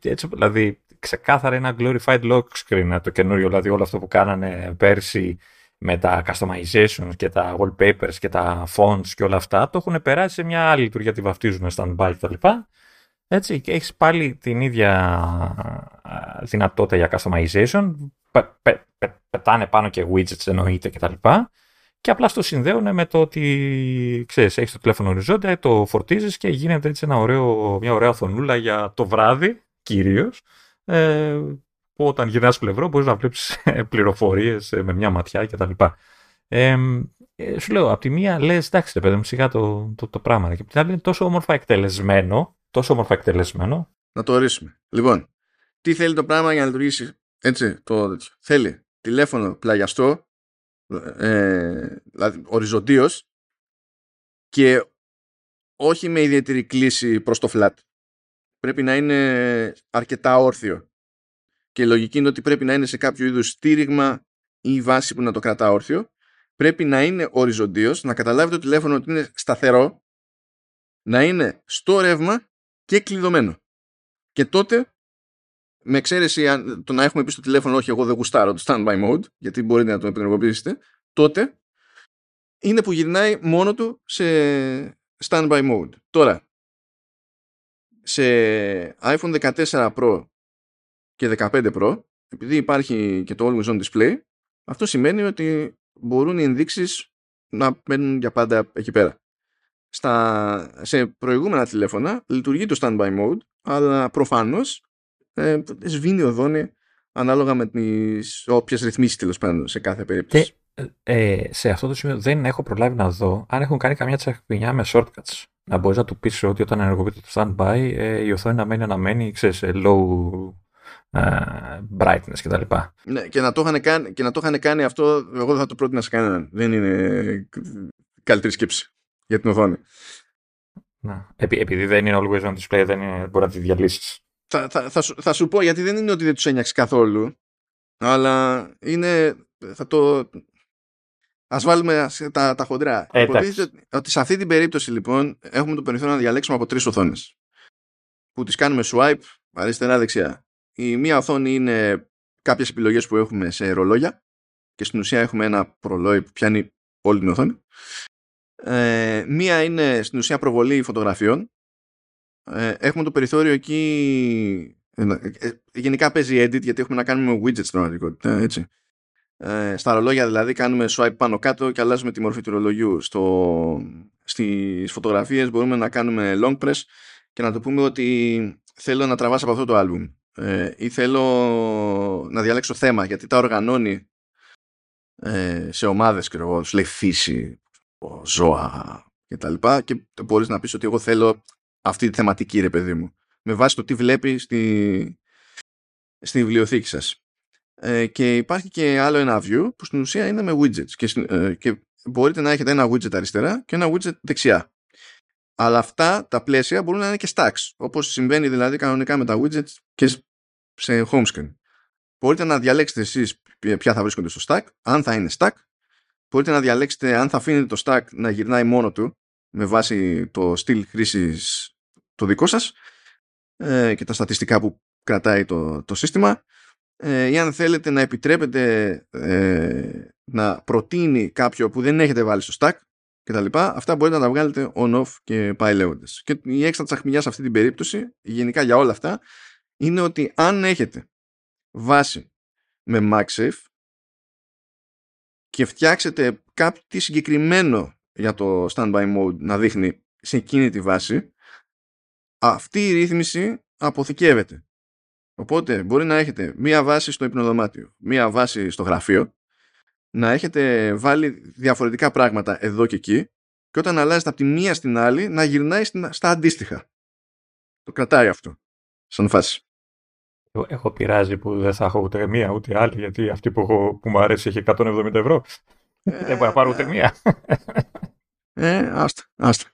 έτσι, δηλαδή ξεκάθαρα ένα glorified lock screen το καινούριο, δηλαδή όλο αυτό που κάνανε πέρσι με τα customization και τα wallpapers και τα fonts και όλα αυτά, το έχουν περάσει σε μια άλλη λειτουργία, τη βαφτίζουν standby κτλ. Έτσι, και έχεις πάλι την ίδια δυνατότητα για customization, πετάνε πάνω και widgets εννοείται κτλ. Και απλά στο συνδέουν με το ότι ξέρεις, έχεις το τηλέφωνο οριζόντια, το φορτίζεις και γίνεται έτσι ένα ωραίο, μια ωραία οθονούλα για το βράδυ κυρίως. Ε, που όταν γυρνάς πλευρό μπορείς να βλέπεις ε, *laughs* πληροφορίες ε, με μια ματιά κτλ. Ε, ε, σου λέω, από τη μία λες, εντάξει, ρε παιδί μου, σιγά το, το, το πράγμα. Και από την άλλη είναι τόσο όμορφα εκτελεσμένο, τόσο όμορφα εκτελεσμένο. Να το ορίσουμε. Λοιπόν, τι θέλει το πράγμα για να λειτουργήσει έτσι, το Θέλει τηλέφωνο πλαγιαστό, ε, δηλαδή οριζοντίως και όχι με ιδιαίτερη κλίση προς το flat. Πρέπει να είναι αρκετά όρθιο. Και η λογική είναι ότι πρέπει να είναι σε κάποιο είδους στήριγμα ή βάση που να το κρατά όρθιο. Πρέπει να είναι οριζοντίως, να καταλάβει το τηλέφωνο ότι είναι σταθερό, να είναι στο ρεύμα και κλειδωμένο. Και τότε με εξαίρεση το να έχουμε πει στο τηλέφωνο όχι εγώ δεν γουστάρω το standby mode γιατί μπορείτε να το επενεργοποιήσετε τότε είναι που γυρνάει μόνο του σε standby mode. Τώρα σε iPhone 14 Pro και 15 Pro επειδή υπάρχει και το Always On Display αυτό σημαίνει ότι μπορούν οι ενδείξεις να μένουν για πάντα εκεί πέρα. Στα, σε προηγούμενα τηλέφωνα λειτουργεί το standby mode αλλά προφανώς ε, σβήνει οδόνη ανάλογα με τις όποιες ρυθμίσεις τέλος πάντων σε κάθε περίπτωση. Και, ε, σε αυτό το σημείο δεν έχω προλάβει να δω αν έχουν κάνει καμιά τσακπινιά με shortcuts. Να μπορείς να του πεις ότι όταν ενεργοποιείται το standby ε, η οθόνη να μένει αναμένη σε low ε, brightness κτλ. Ναι, και να, το είχαν κάνει, και να το είχαν κάνει αυτό, εγώ δεν θα το πρότεινα σε κανέναν. Δεν είναι καλύτερη σκέψη για την οθόνη. Να. επειδή δεν είναι always on display, δεν είναι, μπορεί να τη διαλύσεις θα, θα, θα, σου, θα σου πω γιατί δεν είναι ότι δεν τους ένιαξε καθόλου αλλά είναι θα το ας βάλουμε τα, τα χοντρά. Ε, ότι σε αυτή την περίπτωση λοιπόν έχουμε το περιθώριο να διαλέξουμε από τρεις οθόνες. Που τις κάνουμε swipe αριστερά δεξιά. Η μία οθόνη είναι κάποιες επιλογές που έχουμε σε ρολόγια και στην ουσία έχουμε ένα προλόι που πιάνει όλη την οθόνη. Ε, μία είναι στην ουσία προβολή φωτογραφιών ε, έχουμε το περιθώριο εκεί ε, ε, γενικά παίζει edit γιατί έχουμε να κάνουμε widgets στην πραγματικότητα έτσι. Ε, στα ρολόγια δηλαδή κάνουμε swipe πάνω κάτω και αλλάζουμε τη μορφή του ρολογιού στο, στις φωτογραφίες μπορούμε να κάνουμε long press και να το πούμε ότι θέλω να τραβάς από αυτό το album ε, ή θέλω να διαλέξω θέμα γιατί τα οργανώνει ε, σε ομάδες και εγώ, λέει φύση, ζώα και τα λοιπά και μπορείς να πεις ότι εγώ θέλω αυτή τη θεματική ρε παιδί μου με βάση το τι βλέπει στη, στη βιβλιοθήκη σας. Ε, και υπάρχει και άλλο ένα view που στην ουσία είναι με widgets και, ε, και μπορείτε να έχετε ένα widget αριστερά και ένα widget δεξιά. Αλλά αυτά τα πλαίσια μπορούν να είναι και stacks, όπως συμβαίνει δηλαδή κανονικά με τα widgets και σε home screen. Μπορείτε να διαλέξετε εσείς ποια θα βρίσκονται στο stack, αν θα είναι stack. Μπορείτε να διαλέξετε αν θα αφήνετε το stack να γυρνάει μόνο του με βάση το στυλ χρήσης το δικό σας ε, και τα στατιστικά που κρατάει το, το σύστημα ε, ή αν θέλετε να επιτρέπετε ε, να προτείνει κάποιο που δεν έχετε βάλει στο stack και τα λοιπά, αυτά μπορείτε να τα βγάλετε on-off και πάει λέγοντας. Και η έξτρα τσαχμιά σε αυτή την περίπτωση, γενικά για όλα αυτά, είναι ότι αν έχετε βάση με MagSafe και φτιάξετε κάτι συγκεκριμένο για το standby mode να δείχνει σε εκείνη τη βάση, αυτή η ρύθμιση αποθηκεύεται. Οπότε μπορεί να έχετε μία βάση στο υπνοδωμάτιο, μία βάση στο γραφείο, να έχετε βάλει διαφορετικά πράγματα εδώ και εκεί και όταν αλλάζετε από τη μία στην άλλη να γυρνάει στα αντίστοιχα. Το κρατάει αυτό, σαν φάση. Έχω πειράζει που δεν θα έχω ούτε μία ούτε άλλη, γιατί αυτή που, έχω, που μου αρέσει έχει 170 ευρώ. Ε, δεν μπορεί να πάρω ούτε μία. Ε, άστα, άστα.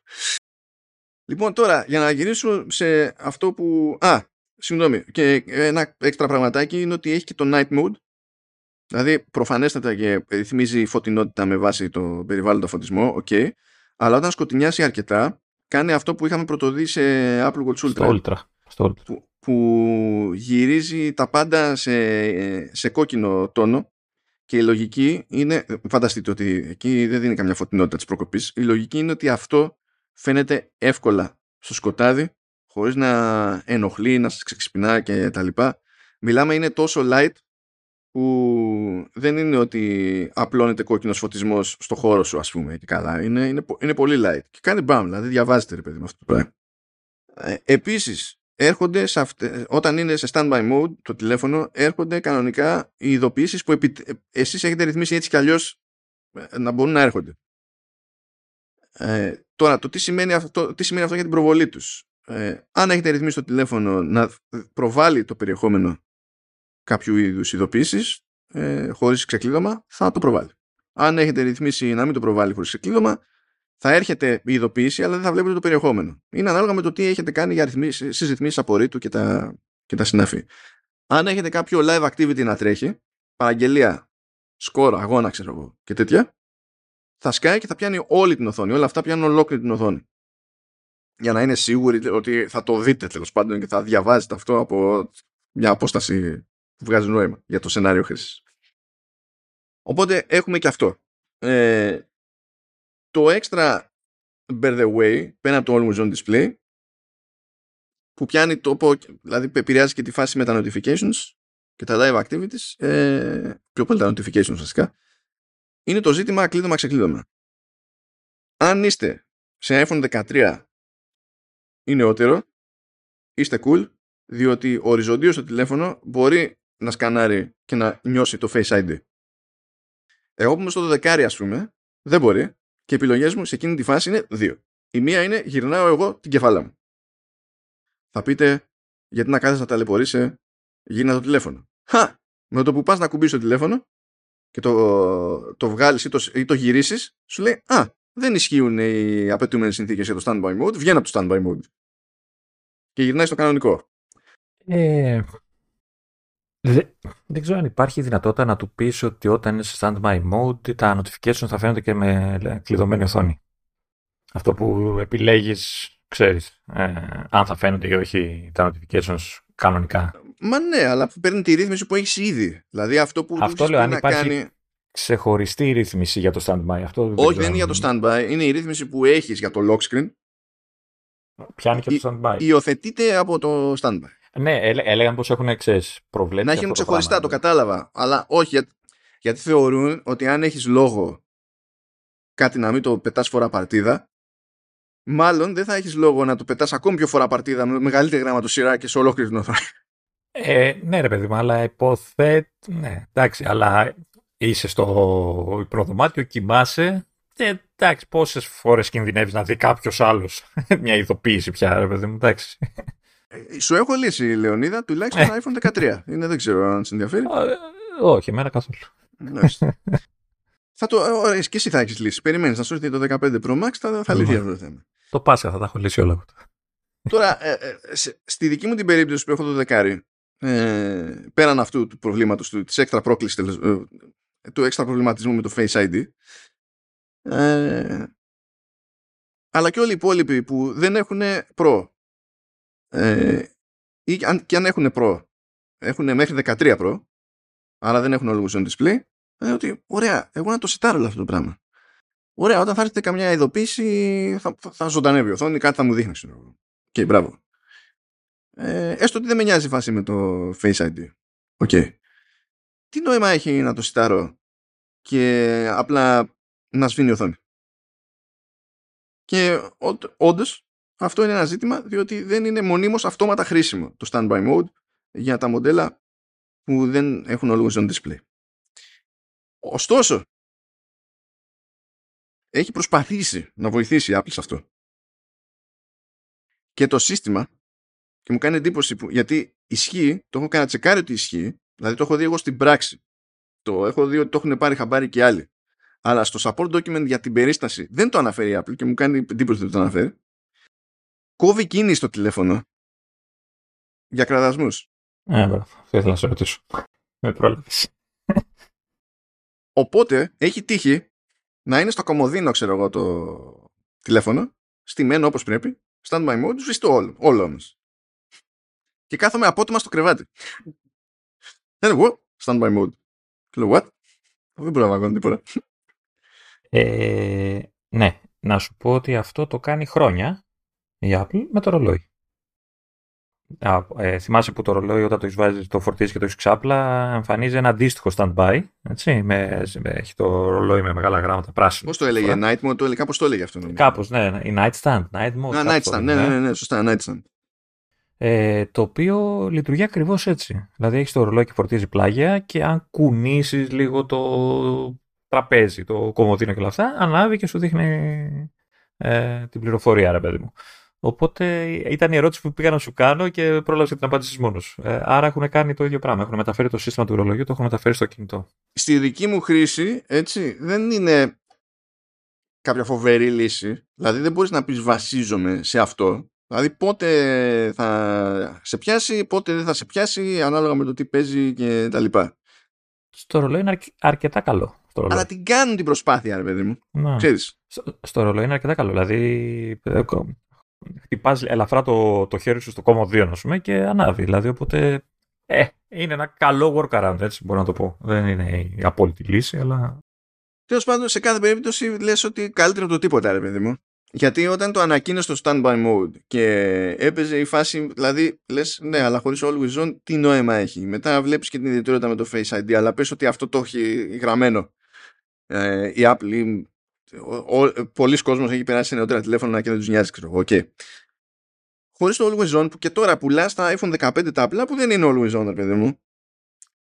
Λοιπόν, τώρα, για να γυρίσω σε αυτό που... Α, συγγνώμη. Και ένα έξτρα πραγματάκι είναι ότι έχει και το night mode. Δηλαδή, προφανέστατα και ρυθμίζει φωτεινότητα με βάση το περιβάλλοντα φωτισμό, OK. Okay. Αλλά όταν σκοτεινιάσει αρκετά, κάνει αυτό που είχαμε πρωτοδεί σε Apple Watch Ultra. Στο Ultra. Στο Ultra. Που, που γυρίζει τα πάντα σε, σε κόκκινο τόνο και η λογική είναι, φανταστείτε ότι εκεί δεν δίνει καμιά φωτεινότητα της προκοπής, η λογική είναι ότι αυτό φαίνεται εύκολα στο σκοτάδι χωρίς να ενοχλεί, να σε ξυπνά και τα λοιπά. Μιλάμε είναι τόσο light που δεν είναι ότι απλώνεται κόκκινος φωτισμός στο χώρο σου ας πούμε και καλά. Είναι, είναι, είναι πολύ light και κάνει μπαμ, δηλαδή διαβάζετε ρε παιδί με αυτό το πράγμα. Ε, επίσης έρχονται σε αυτε, όταν είναι σε standby mode το τηλέφωνο έρχονται κανονικά οι ειδοποιήσεις που επι, εσείς έχετε ρυθμίσει έτσι κι αλλιώς ε, να μπορούν να έρχονται. Ε, τώρα, το τι σημαίνει, αυτό, τι σημαίνει αυτό για την προβολή τους; Ε, αν έχετε ρυθμίσει το τηλέφωνο να προβάλλει το περιεχόμενο κάποιου είδους ειδοποίησης ε, χωρίς ξεκλείδωμα, θα το προβάλλει. Αν έχετε ρυθμίσει να μην το προβάλλει χωρίς ξεκλείδωμα, θα έρχεται η ειδοποίηση, αλλά δεν θα βλέπετε το περιεχόμενο. Είναι ανάλογα με το τι έχετε κάνει για ρυθμίσεις, στις ρυθμίσεις απορρίτου και τα, και τα συναφή. Αν έχετε κάποιο live activity να τρέχει, παραγγελία, σκόρα, αγώνα, ξέρω εγώ και τέτοια, θα σκάει και θα πιάνει όλη την οθόνη. Όλα αυτά πιάνουν ολόκληρη την οθόνη. Για να είναι σίγουροι ότι θα το δείτε τέλος πάντων και θα διαβάζετε αυτό από μια απόσταση που βγάζει νόημα για το σενάριο χρήσης. Οπότε έχουμε και αυτό. Ε, το extra by the way, πέρα από το Always On Display, που πιάνει τόπο, δηλαδή επηρεάζει και τη φάση με τα notifications και τα live activities, ε, πιο πολύ τα notifications βασικά, είναι το ζήτημα κλείδωμα ξεκλείδωμα. Αν είστε σε iPhone 13 ή νεότερο, είστε cool, διότι οριζοντίως το τηλέφωνο μπορεί να σκανάρει και να νιώσει το Face ID. Εγώ που είμαι στο 12 ας πούμε, δεν μπορεί και οι επιλογές μου σε εκείνη τη φάση είναι δύο. Η μία είναι γυρνάω εγώ την κεφάλα μου. Θα πείτε γιατί να κάθεσαι να ταλαιπωρείσαι γίνα το τηλέφωνο. Χα! Με το που πας να κουμπίσεις το τηλέφωνο και το, το βγάλεις ή το, ή το γυρίσεις, σου λέει «Α, δεν ισχύουν οι απαιτούμενες συνθήκες για το standby mode, βγαίνει από το standby mode». Και γυρνάει στο κανονικό. Ε, δεν ξέρω αν υπάρχει δυνατότητα να του πεις ότι όταν είναι σε standby mode τα notifications θα φαίνονται και με κλειδωμένη οθόνη. Αυτό που επιλέγεις, ξέρεις, ε, αν θα φαίνονται ή όχι τα notifications κανονικά. Μα ναι, αλλά παίρνει τη ρύθμιση που έχεις ήδη. Δηλαδή αυτό που αυτό λέω, αν υπάρχει κάνει... ξεχωριστή ρύθμιση για το standby. Αυτό Όχι, δεν είναι για το standby. Είναι η ρύθμιση που έχεις για το lock screen. Πιάνει και το standby. Υιοθετείται από το standby. Ναι, έλεγαν πως έχουν ξέρεις, προβλέψει. Να έχουν ξεχωριστά, το, το κατάλαβα. Αλλά όχι, γιατί θεωρούν ότι αν έχεις λόγο κάτι να μην το πετάς φορά παρτίδα, μάλλον δεν θα έχεις λόγο να το πετάς ακόμη πιο φορά παρτίδα με μεγαλύτερη γραμματοσυρά και σε ολόκληρη την οθόνη. Ε, ναι, ρε παιδί μου, αλλά υποθέτω. Ναι, εντάξει, αλλά είσαι στο υπνοδωμάτιο, κοιμάσαι. Και εντάξει, πόσες φορές κινδυνεύεις να δει κάποιος άλλος *laughs* μια ειδοποίηση πια, ρε παιδί μου, εντάξει. Ε, σου έχω λύσει, Λεωνίδα, τουλάχιστον ε. iPhone 13. Είναι, δεν ξέρω αν σε ενδιαφέρει. Ε, όχι, εμένα καθόλου. *laughs* θα το, ωραία, και εσύ θα έχεις λύσει. Περιμένεις να σου έρθει το 15 Pro Max, θα, θα λυθεί αυτό το θέμα. Το Πάσχα θα τα έχω λύσει όλα. Τώρα, ε, ε, στη δική μου την περίπτωση που έχω το δεκάρι, ε, πέραν αυτού του προβλήματος, του, της έξτρα πρόκλησης, ε, του έξτρα προβληματισμού με το Face ID, ε, αλλά και όλοι οι υπόλοιποι που δεν έχουν Pro, ε, ή αν, και αν έχουν Pro, έχουν μέχρι 13 Pro, άρα δεν έχουν Always On Display, ε, ότι ωραία, εγώ να το σετάρω όλο αυτό το πράγμα. Ωραία, όταν θα έρθει καμιά ειδοποίηση θα, θα, θα ζωντανεύει η οθόνη, κάτι θα μου δείχνει. Και okay, μπράβο. Ε, έστω ότι δεν με νοιάζει η φάση με το Face ID. OK. Okay. Τι νόημα έχει να το σετάρω και απλά να σβήνει η οθόνη; Και όντως αυτό είναι ένα ζήτημα διότι δεν είναι μονίμως αυτόματα χρήσιμο το standby mode για τα μοντέλα που δεν έχουν always on display. Ωστόσο, έχει προσπαθήσει να βοηθήσει η Apple σε αυτό. Και το σύστημα και μου κάνει εντύπωση που, γιατί ισχύει, το έχω κάνει τσεκάρει ότι ισχύει, δηλαδή το έχω δει εγώ στην πράξη. Το έχω δει ότι το έχουν πάρει χαμπάρι και άλλοι. Αλλά στο support document για την περίσταση δεν το αναφέρει η Apple και μου κάνει εντύπωση ότι το αναφέρει. Κόβει κίνηση στο τηλέφωνο για κραδασμούς. Ε, θα ήθελα να σε ρωτήσω. Με πρόλαβες. Οπότε έχει τύχει να είναι στο κομμωδίνο, ξέρω εγώ, το τηλέφωνο, στημένο όπως πρέπει, standby mode, σβηστό όλο, όλο όμως και κάθομαι απότομα στο κρεβάτι. Δεν εγώ, standby mode. Και λέω, what? Δεν μπορώ να κάνω τίποτα. Ε, ναι, να σου πω ότι αυτό το κάνει χρόνια η Apple με το ρολόι. Α, ε, θυμάσαι που το ρολόι όταν το έχεις βάζει, το φορτίζεις και το έχεις ξάπλα, εμφανίζει ένα αντίστοιχο standby. Έτσι, με, με, έχει το ρολόι με μεγάλα γράμματα πράσινο. Πώς το έλεγε, Night Mode, το έλεγε, κάπως το έλεγε αυτό. Κάπως, ναι, ναι, η Night Stand. Night Mode. Α, night stand, ναι, ναι, ναι, ναι, σωστά, Night Stand ε, το οποίο λειτουργεί ακριβώς έτσι. Δηλαδή έχεις το ρολόι και φορτίζει πλάγια και αν κουνήσεις λίγο το τραπέζι, το κομμωδίνο και όλα αυτά, ανάβει και σου δείχνει ε, την πληροφορία, ρε παιδί μου. Οπότε ήταν η ερώτηση που πήγα να σου κάνω και πρόλαβες την απάντηση μόνος. Ε, άρα έχουν κάνει το ίδιο πράγμα. Έχουν μεταφέρει το σύστημα του ρολογιού, το έχουν μεταφέρει στο κινητό. Στη δική μου χρήση, έτσι, δεν είναι κάποια φοβερή λύση. Δηλαδή δεν μπορείς να πεις βασίζομαι σε αυτό. Δηλαδή πότε θα σε πιάσει, πότε δεν θα σε πιάσει, ανάλογα με το τι παίζει και τα λοιπά. Στο ρολόι είναι αρκετά καλό. Στο Αλλά την κάνουν την προσπάθεια, ρε παιδί μου. Να. Ξέρεις. Στο, στο ρολόι είναι αρκετά καλό. Δηλαδή, ε, χτυπάς ελαφρά το, το χέρι σου στο κόμμα 2, ας πούμε, και ανάβει. Δηλαδή, οπότε. Ε, είναι ένα καλό workaround, έτσι μπορώ να το πω. Δεν είναι η απόλυτη λύση, αλλά. Τέλος πάντων, σε κάθε περίπτωση λες ότι καλύτερο το τίποτα, ρε παιδί μου. Γιατί όταν το ανακοίνωσε στο standby mode και έπαιζε η φάση, δηλαδή λες ναι, αλλά χωρίς always on, τι νόημα έχει. Μετά βλέπεις και την ιδιαιτερότητα με το Face ID, αλλά πες ότι αυτό το έχει γραμμένο. Ε, η Apple, ο, πολλοί κόσμος έχει περάσει σε νεότερα τηλέφωνα και δεν τους νοιάζει, ξέρω εγώ. Okay. Χωρίς το always on, που και τώρα πουλάς στα iPhone 15 τα απλά που δεν είναι always on, παιδί μου.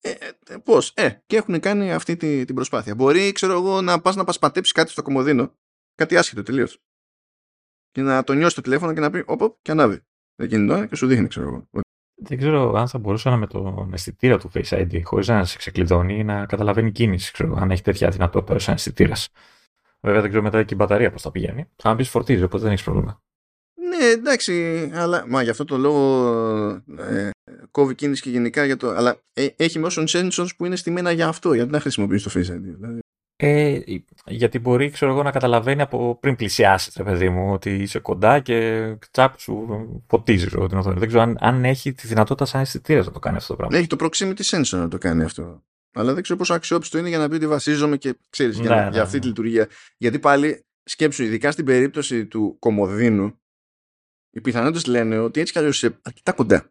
Ε, ε, πώς, ε, και έχουν κάνει αυτή τη, την προσπάθεια. Μπορεί, ξέρω εγώ, να πας να πασπατέψεις κάτι στο κομμωδίνο, κάτι άσχετο τελείως και να το νιώσει το τηλέφωνο και να πει όπω και ανάβει. Εκείνη τώρα και σου δείχνει, ξέρω εγώ. Δεν ξέρω αν θα μπορούσα με τον αισθητήρα του Face ID, χωρίς να σε ξεκλειδώνει ή να καταλαβαίνει κίνηση, ξέρω, αν έχει τέτοια δυνατότητα σαν αισθητήρας. Βέβαια δεν ξέρω μετά και η μπαταρία πώς θα πηγαίνει. Θα πεις φορτίζει, οπότε δεν έχεις πρόβλημα. Ναι, εντάξει, αλλά μα γι' αυτό το λόγο ε, κόβει κίνηση και γενικά για το. Αλλά ε, έχει motion sensors που είναι στημένα για αυτό, γιατί να χρησιμοποιήσει το Face ID. Δηλαδή. Ε, γιατί μπορεί ξέρω εγώ, να καταλαβαίνει από πριν πλησιάσεις, ρε παιδί μου, ότι είσαι κοντά και τσάπ σου ποτίζει την οθόνη. Δεν ξέρω αν, αν έχει τη δυνατότητα σαν αισθητήρας να το κάνει αυτό το πράγμα. Έχει το proximity sensor να το κάνει αυτό. Αλλά δεν ξέρω πόσο αξιόπιστο είναι για να πει ότι βασίζομαι και ξέρεις για, ναι, για ναι, αυτή ναι. τη λειτουργία. Γιατί πάλι σκέψου, ειδικά στην περίπτωση του κομμωδίνου, οι πιθανότητες λένε ότι έτσι κι αλλιώς είσαι αρκετά κοντά.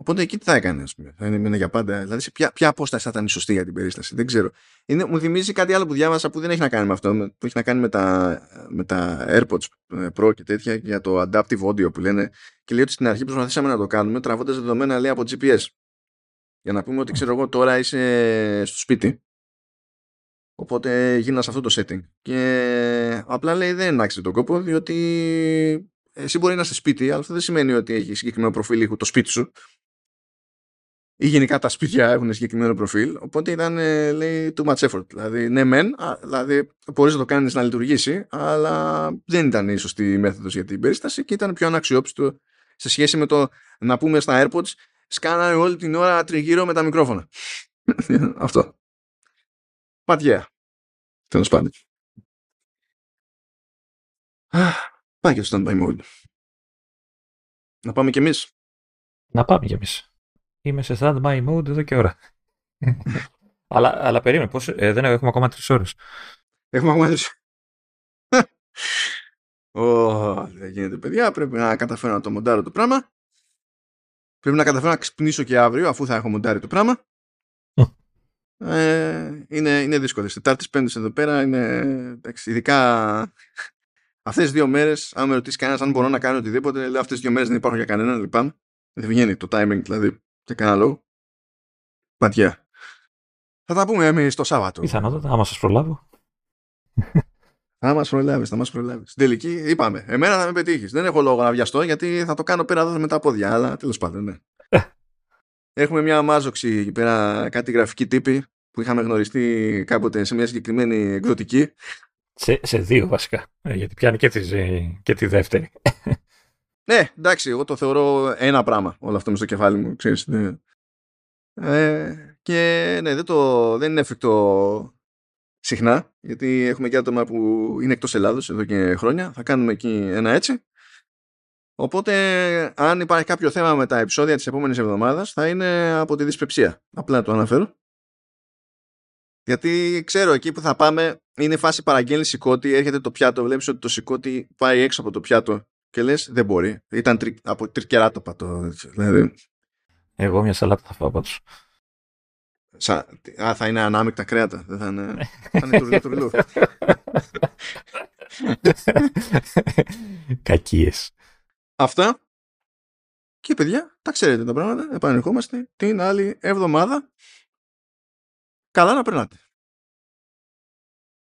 Οπότε εκεί τι θα έκανε, ας πούμε. Θα είναι για πάντα. Δηλαδή, σε ποια, ποια απόσταση θα ήταν η σωστή για την περίσταση. Δεν ξέρω. Είναι, μου θυμίζει κάτι άλλο που διάβασα που δεν έχει να κάνει με αυτό. Που έχει να κάνει με τα, με τα AirPods Pro και τέτοια για το adaptive audio που λένε. και λέει ότι στην αρχή προσπαθήσαμε να το κάνουμε τραβώντας δεδομένα λέει από GPS. Για να πούμε ότι ξέρω εγώ τώρα είσαι στο σπίτι. Οπότε γίνας σε αυτό το setting. Και απλά λέει δεν άξιζε τον κόπο διότι εσύ μπορεί να είσαι σπίτι, αλλά αυτό δεν σημαίνει ότι έχεις συγκεκριμένο προφίλ ήχου το σπίτι σου ή γενικά τα σπίτια έχουν συγκεκριμένο προφίλ. Οπότε ήταν, ε, λέει, too much effort. Δηλαδή, ναι, μεν, δηλαδή μπορείς να το κάνεις να λειτουργήσει, αλλά δεν ήταν η σωστή μέθοδος για την περίσταση και ήταν πιο αναξιόπιστο σε σχέση με το να πούμε στα AirPods σκάνανε όλη την ώρα τριγύρω με τα μικρόφωνα. *laughs* Αυτό. Πατιέα. Τέλος πάντων. Πάει και στο standby mode. Να πάμε κι εμείς. Να πάμε κι εμείς. Είμαι σε stand-by mode εδώ και ώρα. *laughs* αλλά, αλλά περίμενε, πώς, ε, δεν έχουμε ακόμα τρεις ώρες. Έχουμε ακόμα τρεις Ω, δεν γίνεται παιδιά, πρέπει να καταφέρω να το μοντάρω το πράγμα. Πρέπει να καταφέρω να ξυπνήσω και αύριο αφού θα έχω μοντάρει το πράγμα. ε, είναι, είναι δύσκολο. Τετάρτης πέντε εδώ πέρα είναι. Εντάξει, ειδικά αυτές τις δύο μέρες, αν με ρωτήσεις κανένας αν μπορώ να κάνω οτιδήποτε, λέω αυτές τις δύο μέρες δεν υπάρχουν για κανέναν, λυπάμαι. Δεν βγαίνει το timing δηλαδή για κανένα λόγο. Πατιά. Θα τα πούμε εμείς το Σάββατο. Πιθανότατα, άμα σας προλάβω. Θα μας προλάβεις, θα μας προλάβεις. Στην τελική είπαμε. Εμένα θα με πετύχεις. Δεν έχω λόγο να βιαστώ γιατί θα το κάνω πέρα εδώ με τα πόδια. Αλλά τέλος πάντων, ναι. *laughs* Έχουμε μια μάζοξη εκεί πέρα, κάτι γραφική τύπη που είχαμε γνωριστεί κάποτε σε μια συγκεκριμένη εκδοτική. Σε, σε δύο βασικά. Ε, γιατί πιάνει και τη, και τη δεύτερη. *laughs* Ναι, εντάξει, εγώ το θεωρώ ένα πράγμα όλο αυτό με στο κεφάλι μου, ξέρεις. Ναι. Ε, και ναι, δεν, το, δεν είναι εφικτό συχνά, γιατί έχουμε και άτομα που είναι εκτός Ελλάδος εδώ και χρόνια. Θα κάνουμε εκεί ένα έτσι. Οπότε, αν υπάρχει κάποιο θέμα με τα επεισόδια της επόμενης εβδομάδας, θα είναι από τη δυσπεψία. Απλά το αναφέρω. Γιατί ξέρω, εκεί που θα πάμε είναι φάση παραγγέλνει σηκώτη, έρχεται το πιάτο, βλέπεις ότι το σηκώτη πάει έξω από το πιάτο και λες δεν μπορεί. Ήταν τρι, από τρικεράτοπα το δηλαδή. Εγώ μια σαλάτα θα φάω πάντως. Σα, α, θα είναι ανάμεικτα κρέατα. Δεν θα είναι, θα είναι τουρλού τουρλού. *laughs* Κακίες. Αυτά. Και παιδιά, τα ξέρετε τα πράγματα. Επανερχόμαστε την άλλη εβδομάδα. Καλά να περνάτε.